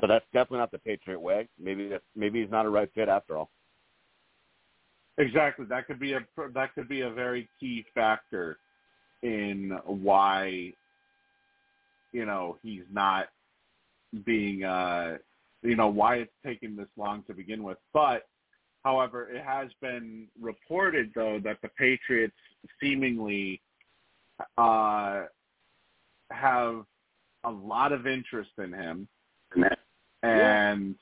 So that's definitely not the Patriot way. Maybe that's, maybe he's not a right fit after all. Exactly. That could be a that could be a very key factor in why you know he's not being uh you know why it's taking this long to begin with. But however, it has been reported though that the Patriots seemingly uh have a lot of interest in him and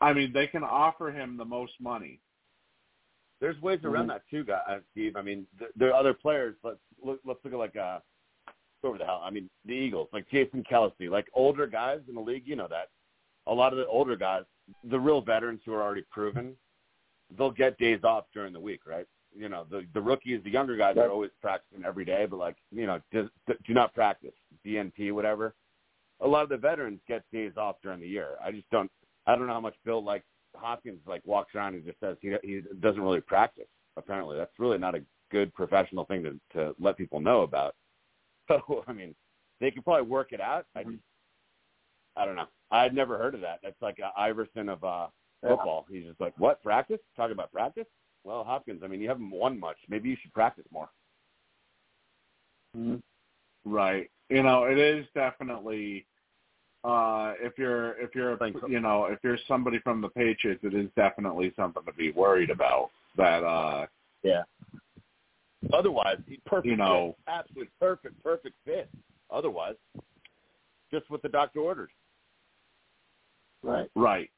I mean they can offer him the most money. There's ways around that too, guys, Steve. I mean, th- there are other players. Let's look, let's look at like uh, whoever the hell. I mean, the Eagles, like Jason Kelce, like older guys in the league. You know that. A lot of the older guys, the real veterans who are already proven, they'll get days off during the week, right? You know, the the rookies, the younger guys Right. are always practicing every day, but like you know, do, do not practice DNP, whatever. A lot of the veterans get days off during the year. I just don't. I don't know how much Bill likes Hopkins like walks around and just says he he doesn't really practice. Apparently, that's really not a good professional thing to to let people know about. So I mean, they could probably work it out. I just I don't know. I'd never heard of that. That's like a Iverson of uh football. He's just like, what practice? Talking about practice? Well, Hopkins, I mean, you haven't won much. Maybe you should practice more. Right. You know, it is definitely uh if you're if you're you know, if you're somebody from the Patriots, it is definitely something to be worried about. That uh Yeah. Otherwise, he perfect. You know. fit. absolute perfect, perfect fit. Otherwise, just what the doctor ordered. Right. Right.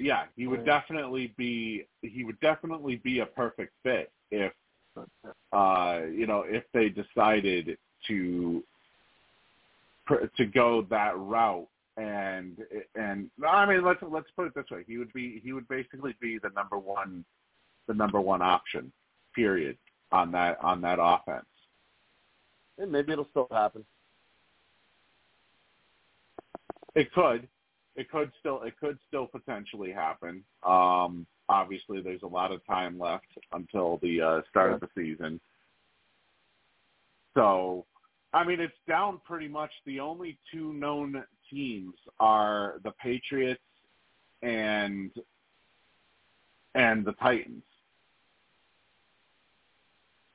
Yeah, he would Right. definitely be he would definitely be a perfect fit if uh you know if they decided to to go that route and and I mean let's let's put it this way he would be he would basically be the number one the number one option period on that on that offense And maybe it'll still happen. It could. It could still it could still potentially happen. Um obviously there's a lot of time left until the uh start of the season. So I mean it's down pretty much the only two known teams are the Patriots and and the Titans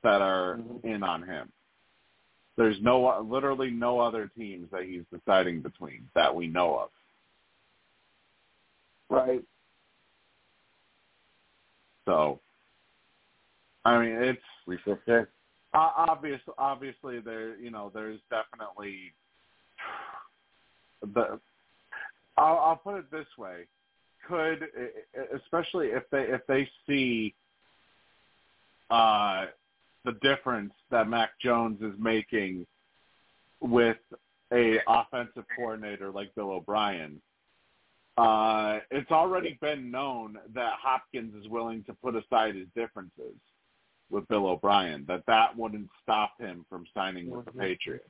that are Mhm. in on him. There's no literally no other teams that he's deciding between that we know of. Right. So, I mean, it's We shall see. uh, obvious. Obviously, there you know there's definitely the. I'll, I'll put it this way: could especially if they if they see uh, the difference that Mac Jones is making with a offensive coordinator like Bill O'Brien. Uh, it's already been known that Hopkins is willing to put aside his differences with Bill O'Brien. That that wouldn't stop him from signing with the Mhm. Patriots.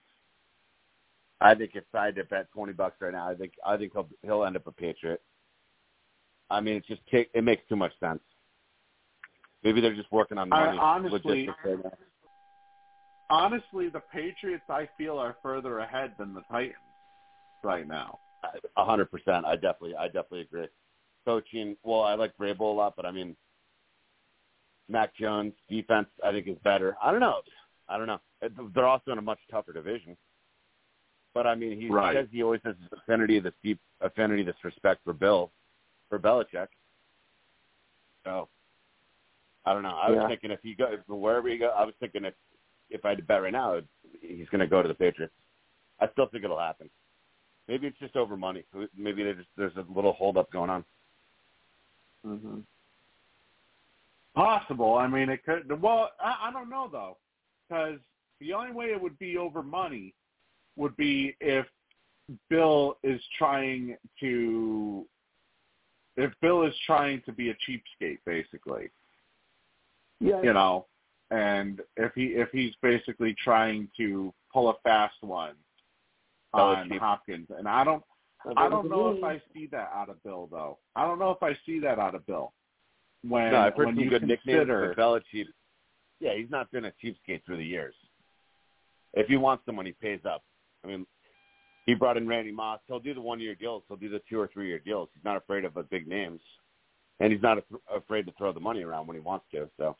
I think if I dip at twenty bucks right now, I think I think he'll he'll end up a Patriot. I mean, it's just take, it makes too much sense. Maybe they're just working on I- money honestly- logistics right now. Honestly, the Patriots I feel are further ahead than the Titans right now. A hundred percent. I definitely, I definitely agree. Coaching, well, I like Vrabel a lot, but I mean, Mac Jones defense, I think is better. I don't know. I don't know. They're also in a much tougher division. But I mean, he Right. says he always has this affinity, this deep affinity, this respect for Bill, for Belichick. So, I don't know. I was Yeah. thinking if he go wherever he go, I was thinking if if I had to bet right now, he's going to go to the Patriots. I still think it'll happen. Maybe it's just over money. Maybe there's just, there's a little holdup going on. Mm-hmm. Possible. I mean, it could. Well, I, I don't know though, because the only way it would be over money would be if Bill is trying to, if Bill is trying to be a cheapskate, basically. Yeah. You know, and if he if he's basically trying to pull a fast one on Belichick. Hopkins, and I don't I don't know if I see that out of Bill though. I don't know if I see that out of Bill. When no, I've heard when some you good nicknames, consider, Belichick, yeah, he's not been a cheapskate through the years. If he wants someone, he pays up. I mean, he brought in Randy Moss. He'll do the one-year deals. He'll do the two or three-year deals. He's not afraid of the big names, and he's not af- afraid to throw the money around when he wants to. So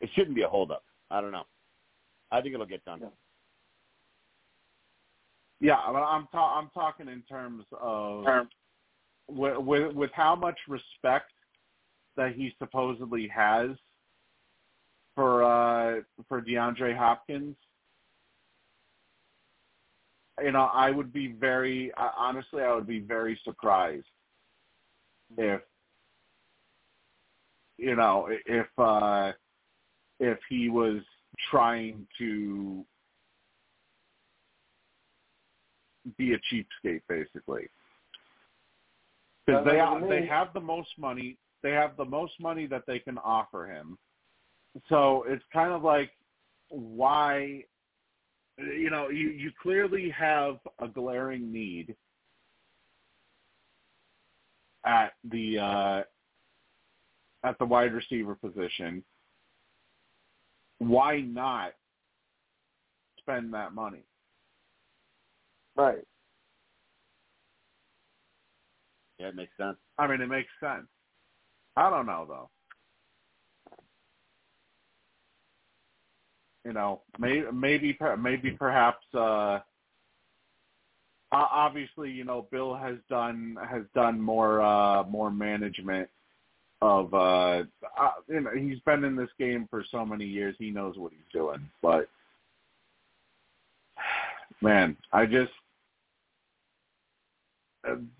it shouldn't be a holdup. I don't know. I think it'll get done. Yeah. Yeah, but I'm ta- I'm talking in terms of with, with with how much respect that he supposedly has for uh for DeAndre Hopkins. You know, I would be very honestly, I would be very surprised if you know if uh if he was trying to be a cheapskate, basically. Because they like they have the most money. They have the most money that they can offer him. So it's kind of like why you know you you clearly have a glaring need at the uh at the wide receiver position why not spend that money Right. Yeah, it makes sense. I mean, it makes sense. I don't know though. You know, maybe maybe maybe perhaps. uh Obviously, you know, Bill has done has done more uh more management of uh, uh you know he's been in this game for so many years he knows what he's doing but man i just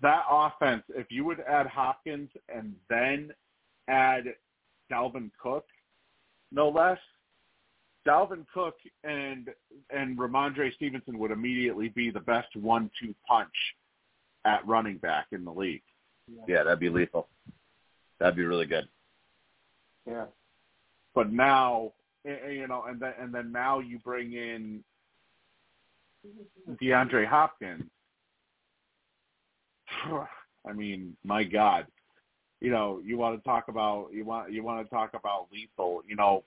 that offense, if you would add Hopkins and then add Dalvin Cook, no less, Dalvin Cook and and Rhamondre Stevenson would immediately be the best one-two punch at running back in the league. Yeah, that'd be lethal. That'd be really good. Yeah. But now, eh, eh, you know, and then and then now you bring in DeAndre Hopkins. I mean, my God, you know, you want to talk about you want you want to talk about lethal. You know,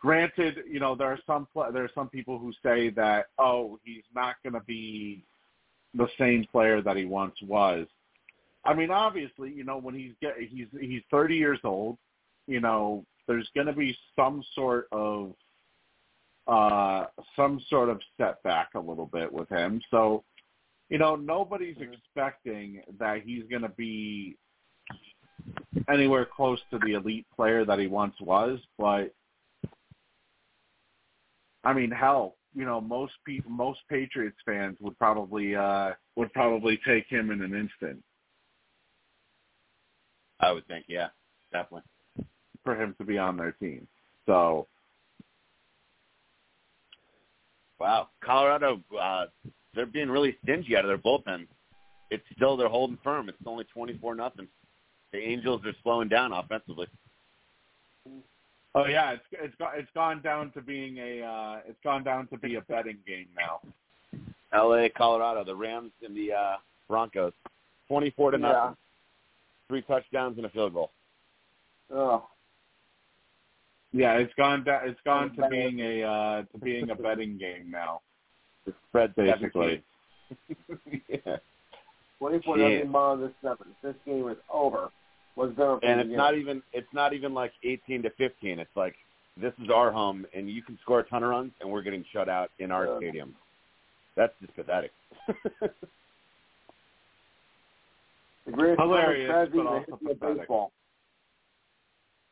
granted, you know there are some there are some people who say that oh he's not going to be the same player that he once was. I mean, obviously, you know when he's get he's he's 30 years old. You know, there's going to be some sort of uh some sort of setback a little bit with him. So, you know, nobody's mm-hmm. expecting that he's going to be anywhere close to the elite player that he once was, but I mean, hell, you know, most people, most Patriots fans would probably uh would probably take him in an instant. I would think, yeah, definitely, for him to be on their team. So, wow, Colorado, uh they're being really stingy out of their bullpen. It's still they're holding firm. It's only twenty four nothing. The Angels are slowing down offensively. Oh yeah, it's it's it's gone it's gone down to being a uh, it's gone down to be a betting game now. L.A. Colorado, the Rams and the uh, Broncos, twenty-four to nothing. Yeah. Three touchdowns and a field goal. Oh. Yeah, it's gone down. It's gone to being a uh, to being a betting game now. The spread basically. yeah. Twenty-four nothing ball this seven. This game is over was done. And it's not even it's not even like 18 to 15. It's like this is our home, and you can score a ton of runs, and we're getting shut out in our yeah. stadium. That's just pathetic. the greatest Hilarious, tragedy but also pathetic. baseball.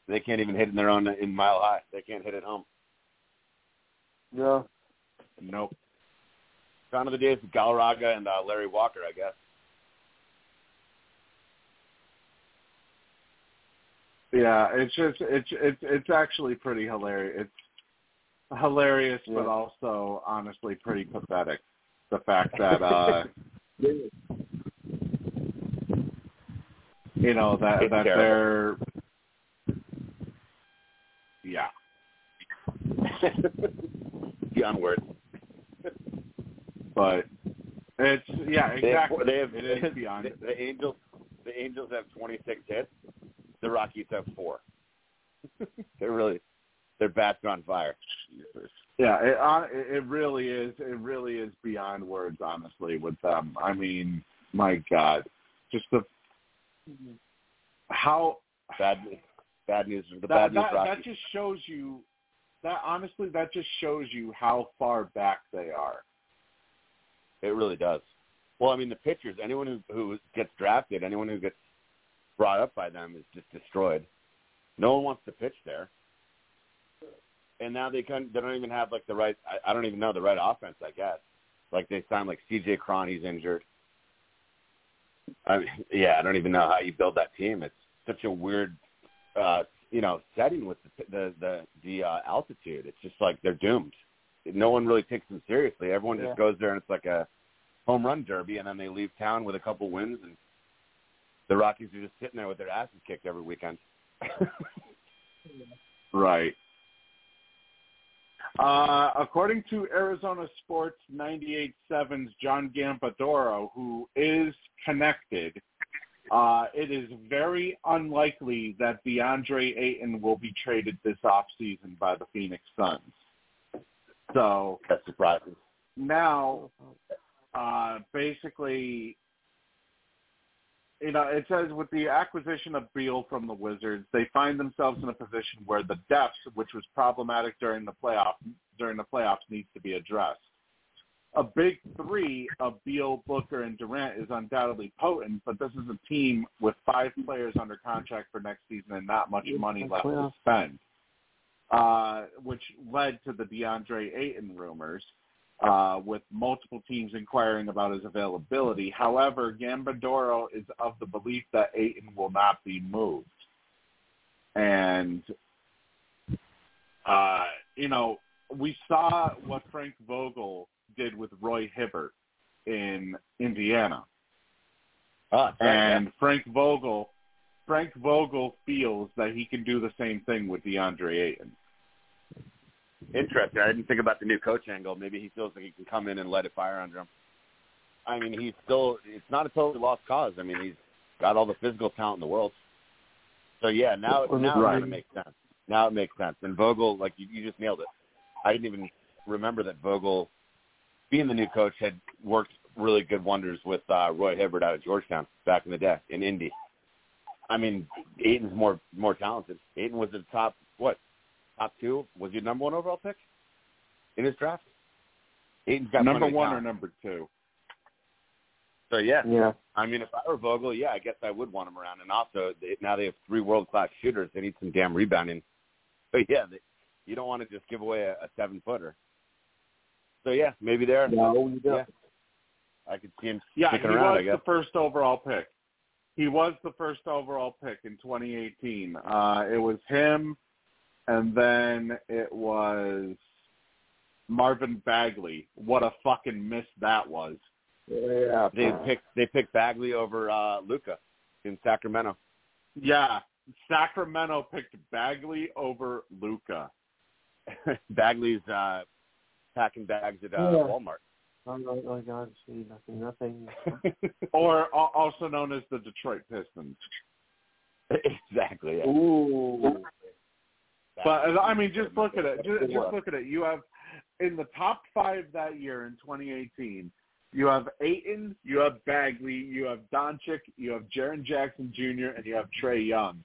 They can't even hit in their own in mile high. They can't hit at home. Yeah. Nope. Gone are the days of Galarraga and uh, Larry Walker, I guess. Yeah, it's just it's it's it's actually pretty hilarious. It's hilarious, Yeah. but also honestly pretty pathetic. The fact that uh you know that It's that terrible. they're yeah Beyond words. But it's yeah They have, exactly they have it is beyond the, the Angels. The Angels have 26 hits. The Rockies have four. they're really their bats are on fire. Yeah, it, it it really is. It really is beyond words, honestly. With them, I mean, my God, just the how Bad news. Bad news. The that bad news that, Rockies. that just shows you that honestly that just shows you how far back they are. It really does. Well, I mean, the pitchers, anyone who who gets drafted, anyone who gets brought up by them is just destroyed. No one wants to pitch there. And now they can they don't even have like the right I, I don't even know the right offense, I guess. Like they signed like CJ Cron, he's injured. I mean, yeah, I don't even know how you build that team. It's such a weird uh, you know, setting with the the the, the uh, altitude. It's just like they're doomed. No one really takes them seriously. Everyone just Yeah. goes there and it's like a home run derby, and then they leave town with a couple wins, and the Rockies are just sitting there with their asses kicked every weekend. Right. Uh, according to Arizona Sports 98.7's John Gambadoro, who is connected, uh, it is very unlikely that DeAndre Ayton will be traded this offseason by the Phoenix Suns. So That's surprising. now, uh, basically, you know, it says with the acquisition of Beal from the Wizards, they find themselves in a position where the depth, which was problematic during the playoff during the playoffs, needs to be addressed. A big three of Beal, Booker, and Durant is undoubtedly potent, but this is a team with five players under contract for next season and not much money left to spend, uh, which led to the DeAndre Ayton rumors. uh, with multiple teams inquiring about his availability. However, Gambadoro is of the belief that Ayton will not be moved. And, uh, you know, we saw what Frank Vogel did with Roy Hibbert in Indiana. Ah, And Frank Vogel, Frank Vogel feels that he can do the same thing with DeAndre Ayton. Interesting. I didn't think about the new coach angle. Maybe he feels like he can come in and let it fire under him. I mean, he's still, it's not a totally lost cause. I mean, he's got all the physical talent in the world. So, yeah, now, now Right. it kind of makes sense. Now it makes sense. And Vogel, like, you, you just nailed it. I didn't even remember that Vogel, being the new coach, had worked really good wonders with uh, Roy Hibbert out of Georgetown back in the day in Indy. I mean, Ayton's more more talented. Ayton was the top what top two? Was he number one overall pick in his draft? Ayton's got number plenty of one or number two? So yeah, Yeah. I mean, if I were Vogel, yeah, I guess I would want him around. And also, they, now they have three world class shooters. They need some damn rebounding. But yeah, they, you don't want to just give away a, a seven footer. So yeah, maybe there. No. Yeah. I could see him Yeah, he around. was I guess. the first overall pick. He was the first overall pick in 2018. Uh, it was him, and then it was Marvin Bagley. What a fucking miss that was. Yeah. They picked they picked Bagley over uh Luka in Sacramento. Yeah, Sacramento picked Bagley over Luka. Bagley's uh packing bags at uh, Yeah. Walmart. Oh, oh, oh God, see, nothing, nothing. or al- also known as the Detroit Pistons. exactly. Yeah. Ooh. But I mean, just look at it. Just, just look at it. You have in the top five that year in 2018. You have Ayton, you have Bagley, you have Doncic, you have Jaren Jackson Jr., and you have Trae Young.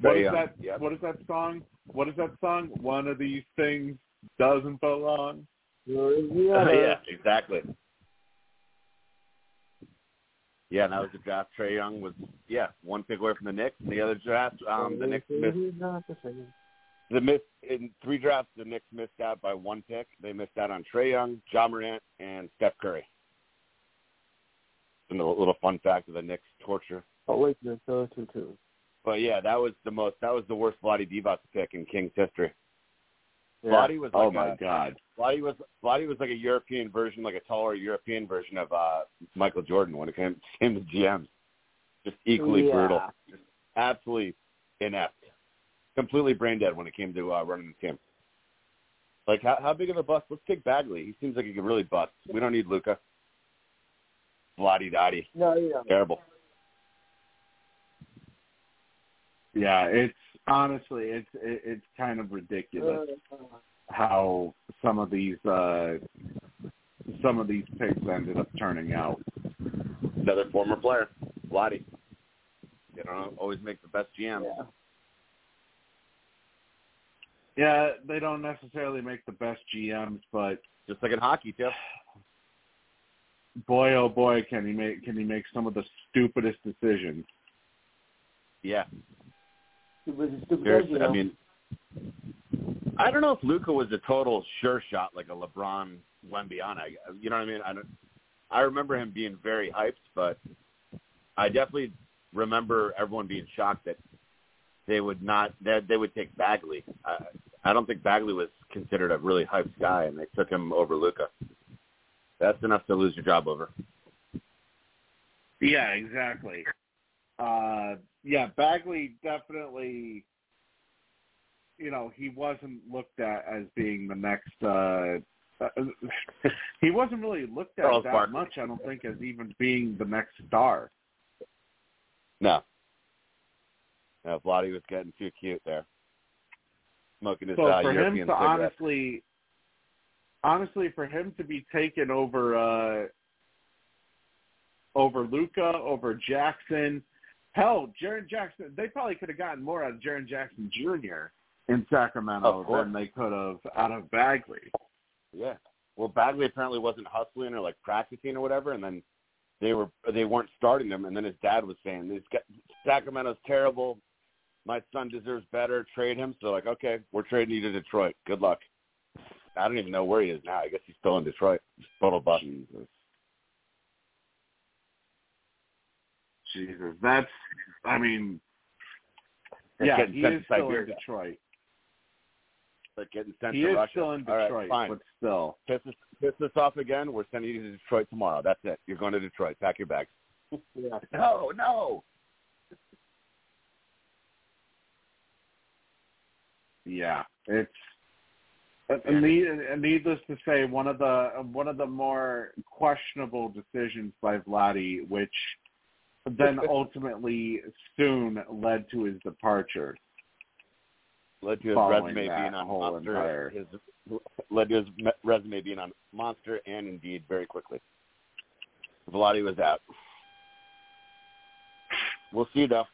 What is that? yep. What is that song? What is that song? One of these things doesn't belong. Yeah. yeah, exactly. Yeah, and that was the draft. Trae Young was yeah one pick away from the Knicks. The other draft, um, the Knicks missed the miss in three drafts. The Knicks missed out by one pick. They missed out on Trae Young, Ja Morant, and Steph Curry. And a little fun fact of the Knicks torture. Oh wait, no, two two. But yeah, that was the most. That was the worst Vlade Divac pick in Kings history. Yeah. Vlade was like Oh my a, God! Vlade was Vlade was like a European version, like a taller European version of uh Michael Jordan when it came, came to GMs. Just equally Yeah. brutal, just absolutely inept, completely brain dead when it came to uh, running the team. Like how how big of a bust? Let's take Bagley. He seems like he could really bust. We don't need Luka. Vlade Dottie, No, yeah. terrible. Yeah, it's honestly, it's it, it's kind of ridiculous Uh, how some of these uh some of these picks ended up turning out. Another former player, Vlade. They don't always make the best GMs. yeah. Yeah, they don't necessarily make the best GMs, but Just like in hockey too. boy oh boy can he make can he make some of the stupidest decisions. Yeah. It was a stupid Seriously, idea. I mean, I don't know if Luka was a total sure shot like a LeBron Wembanyama. You know what I mean? I don't. I remember him being very hyped, but I definitely remember everyone being shocked that they would not that they would take Bagley. I, I don't think Bagley was considered a really hyped guy, and they took him over Luka. That's enough to lose your job over. Yeah, exactly. Uh yeah, Bagley definitely you know, he wasn't looked at as being the next uh he wasn't really looked at Charles that Barkley. much, I don't think, as even being the next star. No. No, Vladi was getting too cute there, smoking his So uh, for him to cigarette. honestly, honestly, for him to be taken over uh, over Luka, over Jackson, hell, Jaren Jackson, they probably could have gotten more out of Jaren Jackson Jr. in Sacramento than they could have out of Bagley. Yeah. Well, Bagley apparently wasn't hustling or like practicing or whatever, and then they were they weren't starting him, and then his dad was saying, "This guy, Sacramento's terrible. My son deserves better. Trade him." So like, okay, we're trading you to Detroit. Good luck. I don't even know where he is now. I guess he's still in Detroit. Total bust. Jesus. Jesus, that's. I mean, yeah, he is to still in. Detroit. Like getting sent He to is Russia. still in All right, Detroit, fine. but still. Piss us, piss us off again. We're sending you to Detroit tomorrow. That's it. You're going to Detroit. Pack your bags. Yeah. No, no. Yeah, it's. And needless to say, one of the one of the more questionable decisions by Vladdy, which then ultimately soon led to his departure. Led to his resume being on whole Monster. entire- His led to his resume being on Monster and Indeed very quickly. Vladi was out. We'll see though.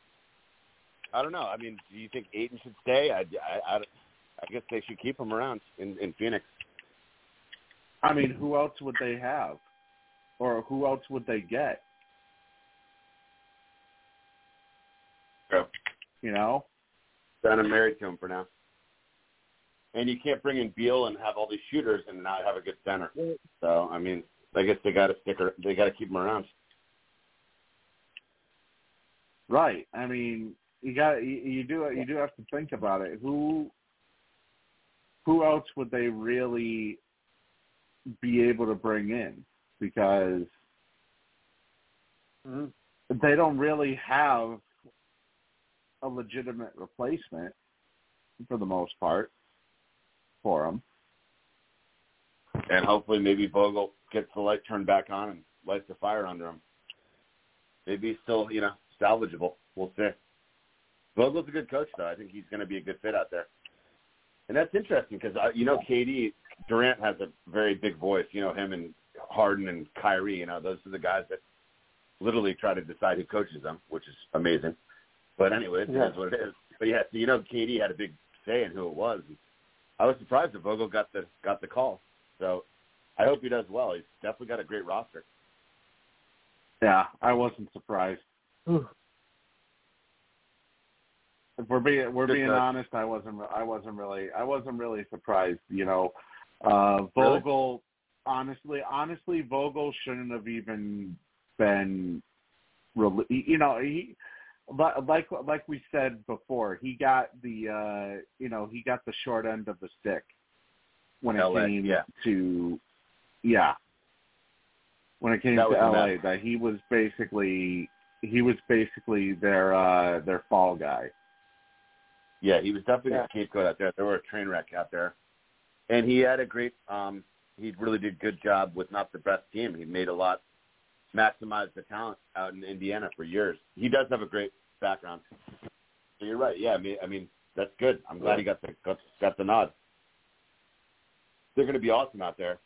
I don't know. I mean, do you think Ayton should stay? I, I, I, I guess they should keep him around in, in Phoenix. I mean, who else would they have, or who else would they get? Yeah. You know, Then I'm married to him for now. And you can't bring in Beal and have all these shooters and not have a good center. So I mean, I guess they got to stick. Her, they got to keep him around. right? I mean, you got you, you do you do have to think about it. Who who else would they really be able to bring in? Because mm-hmm. they don't really have a legitimate replacement for the most part for them. And hopefully, maybe Vogel gets the light turned back on and lights the fire under him. Maybe he's still, you know, salvageable. We'll see. Vogel's a good coach, though. I think he's going to be a good fit out there. And that's interesting because uh, you know, KD Durant has a very big voice. You know, him and Harden and Kyrie. You know, those are the guys that literally try to decide who coaches them, which is amazing. But anyway, it Yeah. is what it is. But yeah, so you know, KD had a big say in who it was. I was surprised that Vogel got the got the call. So I hope he does well. He's definitely got a great roster. Yeah, I wasn't surprised. If we're being we're Good being coach. honest, I wasn't I wasn't really I wasn't really surprised. You know, uh, Really? Vogel. Honestly, honestly, Vogel shouldn't have even been. Rele- you know, he li- like like we said before, he got the uh, you know he got the short end of the stick when it LA, came yeah. to yeah when it came That to LA mess. that he was basically he was basically their uh their fall guy. Yeah, he was definitely Yeah. a scapegoat out there. They were a train wreck out there, and he had a great. um He really did a good job with not the best team. He made a lot, maximized the talent out in Indiana for years. He does have a great background. So you're right. Yeah, I mean, I mean that's good. I'm glad he got the got, got the nod. They're going to be awesome out there.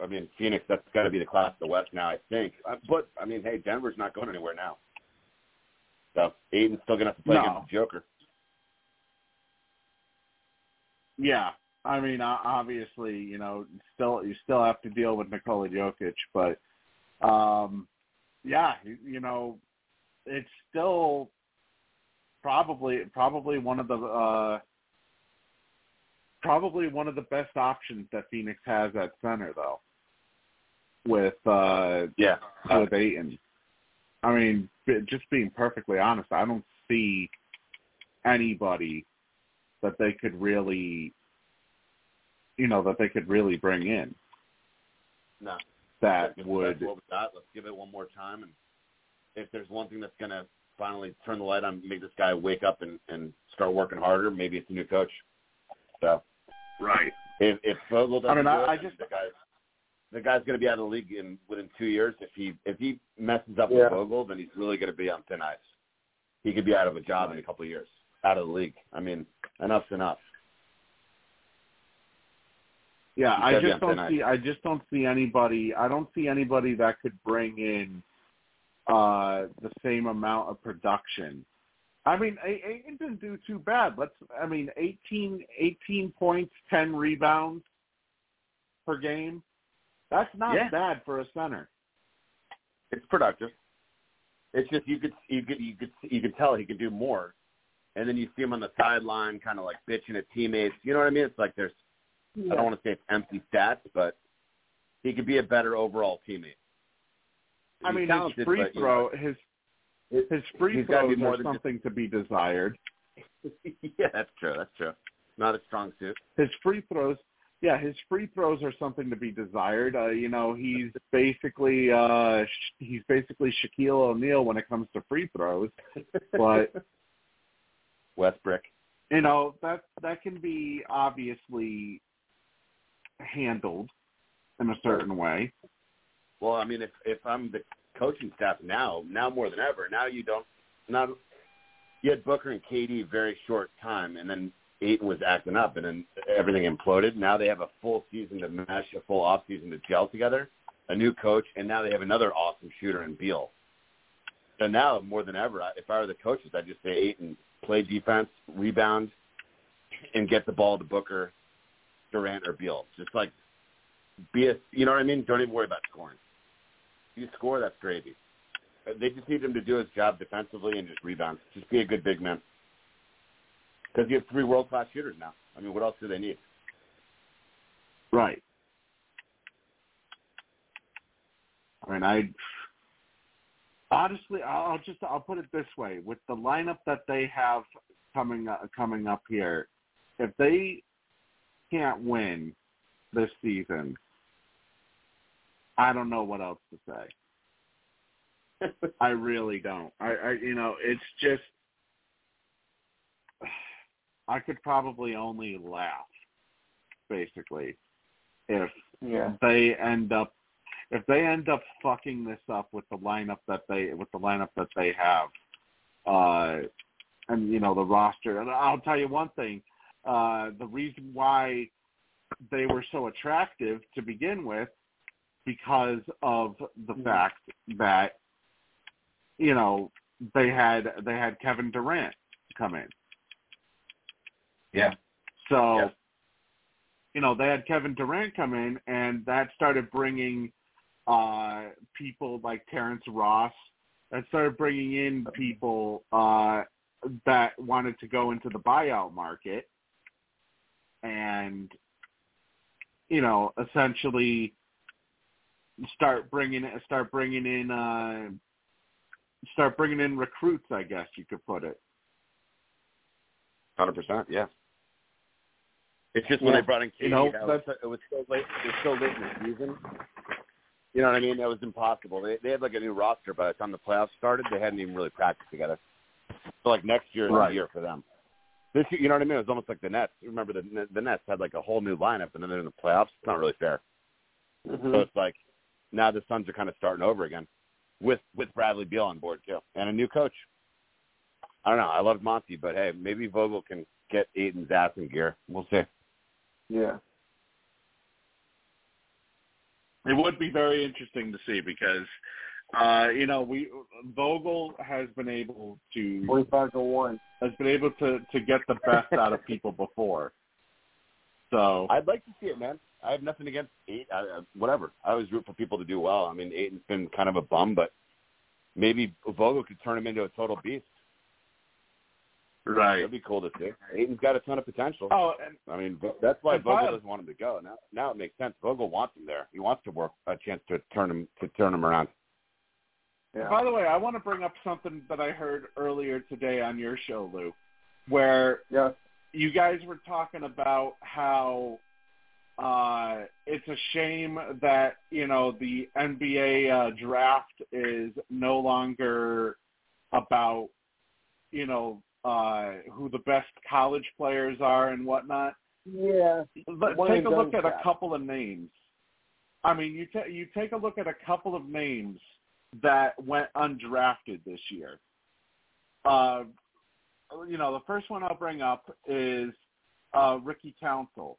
I mean, Phoenix. That's got to be the class of the West now, I think. Uh, But I mean, hey, Denver's not going anywhere now. So Ayton's still going to have to play No. against the Joker. Yeah, I mean, obviously, you know, still you still have to deal with Nikola Jokic, but um, yeah, you, know, it's still probably probably one of the uh, probably one of the best options that Phoenix has at center, though. With uh, Yeah. with Ayton. I mean, just being perfectly honest, I don't see anybody that they could really, you know, that they could really bring in No. That That's would. what we got. Let's give it one more time, and if there's one thing that's gonna finally turn the light on, make this guy wake up and and start working harder, maybe it's a new coach. So Right. if if Vogel doesn't I mean, do I- it, I just- the guy's the guy's gonna be out of the league in within two years. If he if he messes up Yeah. with Vogel, then he's really gonna be on thin ice. He could be out of a job in a couple of years, out of the league. I mean, enough's enough. Yeah, I just don't see. I just don't see anybody. I don't see anybody that could bring in uh the same amount of production. I mean, Ayton didn't do too bad. Let's. I mean, 18, 18 points, ten rebounds per game. That's not Yeah. bad for a center. it's productive. It's just you could you could you could you could tell he could do more, and then you see him on the sideline, kind of like bitching at teammates. You know what I mean? It's like there's I don't want to say it's empty stats, but he could be a better overall teammate. I mean, talented, his free but, throw, know, his his free throws more are than just- something to be desired. yeah, that's true. That's true. Not a strong suit. His free throws, yeah, his free throws are something to be desired. Uh, you know, he's basically uh he's basically Shaquille O'Neal when it comes to free throws, but Westbrook. you know that that can be obviously handled in a certain way. Well, I mean, if if I'm the coaching staff now, now more than ever, now you don't not you had Booker and KD very short time, and then Ayton was acting up, and then everything imploded. Now they have a full season to mesh, a full off season to gel together, a new coach, and now they have another awesome shooter in Beal. So now more than ever, if I were the coaches, I'd just say Ayton play defense, rebound, and get the ball to Booker, Durant, or Beal. Just like be a, you know what I mean? Don't even worry about scoring. If you score, that's gravy. Uh, They just need him to do his job defensively and just rebound. Just be a good big man. Because you have three world class shooters now. I mean, what else do they need? Right. I mean, I honestly, I'll just I'll put it this way: with the lineup that they have coming up, coming up here, if they can't win this season, I don't know what else to say. I really don't. I, I you know, it's just I could probably only laugh basically if Yeah. they end up if they end up fucking this up with the lineup that they with the lineup that they have uh and you know the roster and I'll tell you one thing uh the reason why they were so attractive to begin with because of the fact that you know they had they had Kevin Durant come in Yeah. so Yeah. you know they had Kevin Durant come in and that started bringing uh people like Terrence Ross that started bringing in people uh that wanted to go into the buyout market and you know essentially start bringing start bringing in uh start bringing in recruits I guess you could put it Hundred percent. Yeah. It's just when Yeah. they brought in KD, You know, was, it was so late. It was so late in the season. You know what I mean? It was impossible. They they had like a new roster by the time the playoffs started. They hadn't even really practiced together. So like next year is Right. the year for them. This you know what I mean? It was almost like the Nets. Remember the the Nets had like a whole new lineup, and then they're in the playoffs. It's not really fair. Mm-hmm. So it's like now the Suns are kind of starting over again, with with Bradley Beal on board too, and a new coach. I don't know. I love Monty, but hey, maybe Vogel can get Ayton's ass in gear. We'll see. Yeah. It would be very interesting to see because, uh, you know, we Vogel has been able to Twenty-five to one. has been able to to get the best out of people before. So I'd like to see it, man. I have nothing against eight. I, whatever. I always root for people to do well. I mean, Ayton's been kind of a bum, but maybe Vogel could turn him into a total beast. right. That'd be cool to see. Ayton's got a ton of potential. Oh, and I mean, that's why Vogel I- doesn't want him to go. Now, now it makes sense. Vogel wants him there. He wants to work a chance to turn him to turn him around. Yeah. by the way, I want to bring up something that I heard earlier today on your show, Lou, where yeah. you guys were talking about how uh, it's a shame that you know the NBA uh, draft is no longer about you know uh, who the best college players are and whatnot. Yeah. But One take a look at a couple of names. I mean, you ta- you take a look at a couple of names that went undrafted this year. Uh, you know, the first one I'll bring up is uh, Ricky Council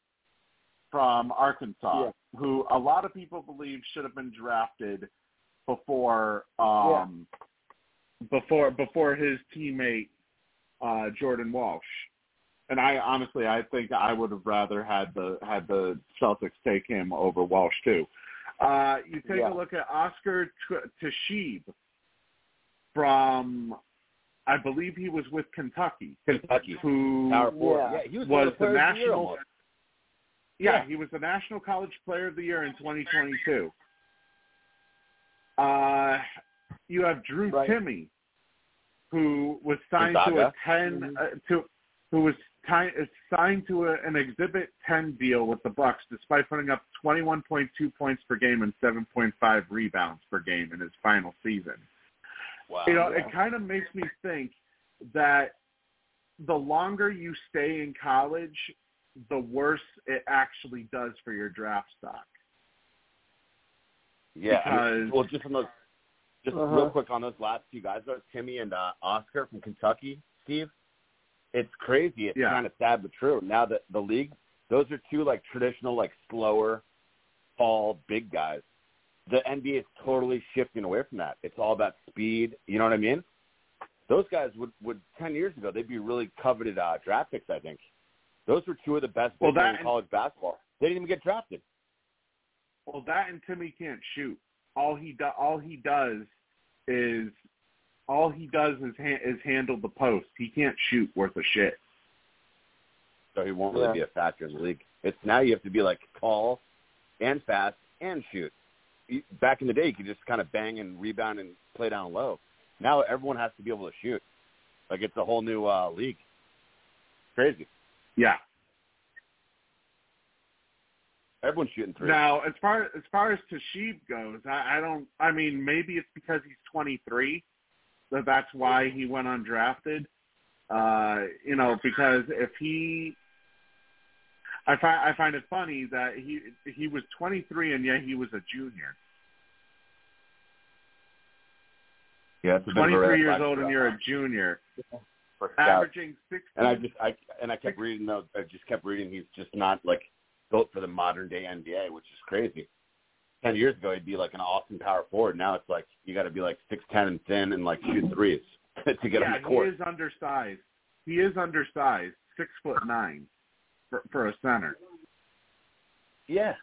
from Arkansas, Yeah. who a lot of people believe should have been drafted before um, before before his teammate uh, Jordan Walsh. And I honestly, I think I would have rather had the had the Celtics take him over Walsh too. Uh, you take Yeah. a look at Oscar Tshiebwe from, I believe he was with Kentucky, Kentucky. who. Yeah. Yeah, was, was the year national almost. Yeah, he was the National College Player of the Year in 2022. Uh, you have Drew Right. Timme, who was signed to a 10 uh, to who was signed to a, an Exhibit 10 deal with the Bucks, despite putting up 21.2 points per game and 7.5 rebounds per game in his final season. Wow. You know, yeah. it kind of makes me think that the longer you stay in college, the worse it actually does for your draft stock. yeah. Because- well, just on those, just Uh-huh. real quick on those last two guys, though, Timme and uh, Oscar from Kentucky, Steve. It's crazy. It's Yeah. kind of sad but true. Now that the league, those are two like traditional, like slower, tall, big guys. The NBA is totally shifting away from that. It's all about speed. You know what I mean? Those guys would would ten years ago they'd be really coveted uh, draft picks. I think those were two of the best Well, that in college basketball. They didn't even get drafted. Well, that and Timme can't shoot. All he do, all he does is all he does is ha- is handle the post. He can't shoot worth a shit. so he won't really Yeah. be a factor in the league. It's now you have to be like tall and fast and shoot. Back in the day, you could just kind of bang and rebound and play down low. Now everyone has to be able to shoot. Like it's a whole new uh, league. Crazy. Yeah. Everyone's shooting three. Now, as far as far as Tshiebwe goes, I, I don't. I mean, maybe it's because he's 23 that that's why he went undrafted. Uh, you know, because if he, I find I find it funny that he he was 23 and yet he was a junior. yeah, it's a bit of a 23 years old and you're a junior, for averaging 16. And I just I and I kept reading though I just kept reading he's just not like built for the modern day NBA, which is crazy. Ten years ago he'd be like an awesome power forward. Now it's like you got to be like six ten and thin and like shoot threes to get yeah, on the court. he is undersized. He is undersized, six foot nine for for a center. Yeah.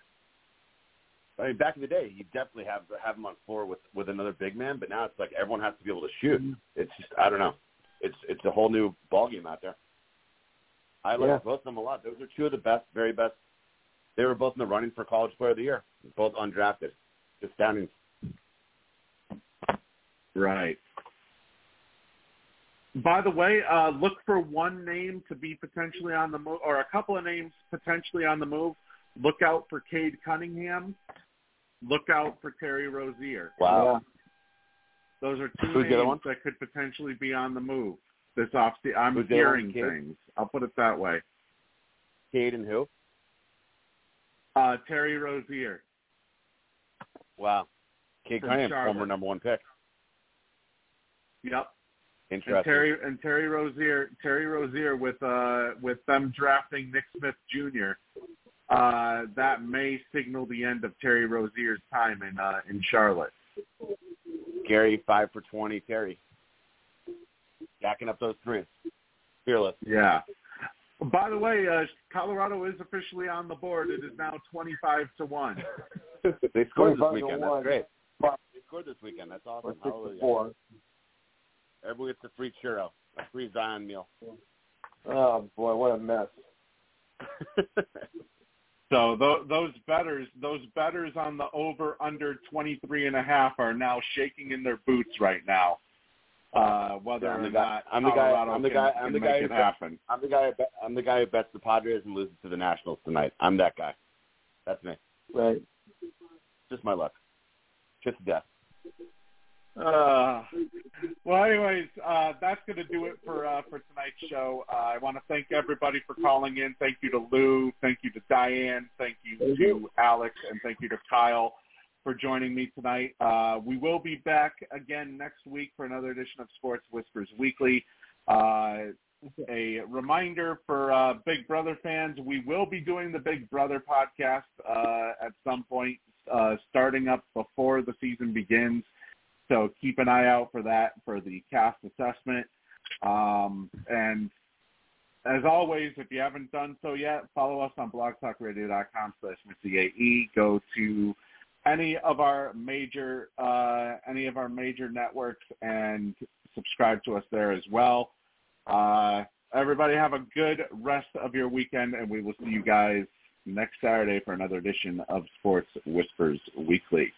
I mean, back in the day, you definitely have have him on floor with with another big man, but now it's like everyone has to be able to shoot. Mm-hmm. It's just I don't know. It's it's a whole new ball game out there. I like Yeah. both of them a lot. Those are two of the best, very best. They were both in the running for College Player of the Year, both undrafted. Astounding. Right. By the way, uh, look for one name to be potentially on the move, or a couple of names potentially on the move. Look out for Cade Cunningham. Look out for Terry Rozier. Wow. Those are two Who's the other names that could potentially be on the move this off. The, I'm Who's the other one, hearing things. I'll put it that way. Cade and who? Uh, Terry Rozier. Wow. From Cunningham, former number one pick. Yep. Interesting. And Terry and Terry Rozier, Terry Rozier with uh with them drafting Nick Smith Jr. Uh, that may signal the end of Terry Rozier's time in uh, in Charlotte. Gary, five for twenty. Terry, jacking up those threes. Fearless. Yeah. By the way, uh, Colorado is officially on the board. It is now twenty-five to one. they scored this 25 to weekend. one. That's great. Five. They scored this weekend. That's awesome. six to Hallelujah. four. Everyone gets a free churro, a free Zion meal. Oh boy, what a mess. So th- those betters, those betters on the over under twenty-three and a half are now shaking in their boots right now. Uh, whether Yeah, I'm the or guy- not I'm the guy- I'm the guy- I'm the guy it who- happen. I'm the guy. Bet, I'm the guy who bets the Padres and loses to the Nationals tonight. I'm that guy. That's me. Right. Just my luck. Just death. Uh, well, anyways, uh, that's going to do it for uh, for tonight's show. Uh, I want to thank everybody for calling in. Thank you to Lou. Thank you to Diane. Thank you to. Alex, and thank you to Kyle for joining me tonight. Uh, we will be back again next week for another edition of Sports Whispers Weekly. Uh, a reminder for uh, Big Brother fans, we will be doing the Big Brother podcast uh, at some point, uh, starting up before the season begins. So keep an eye out for that for the cast assessment. Um, and as always, if you haven't done so yet, follow us on blogtalkradio.com slash. Go to any of our major uh, any of our major networks and subscribe to us there as well. Uh, everybody have a good rest of your weekend, and we will see you guys next Saturday for another edition of Sports Whispers Weekly.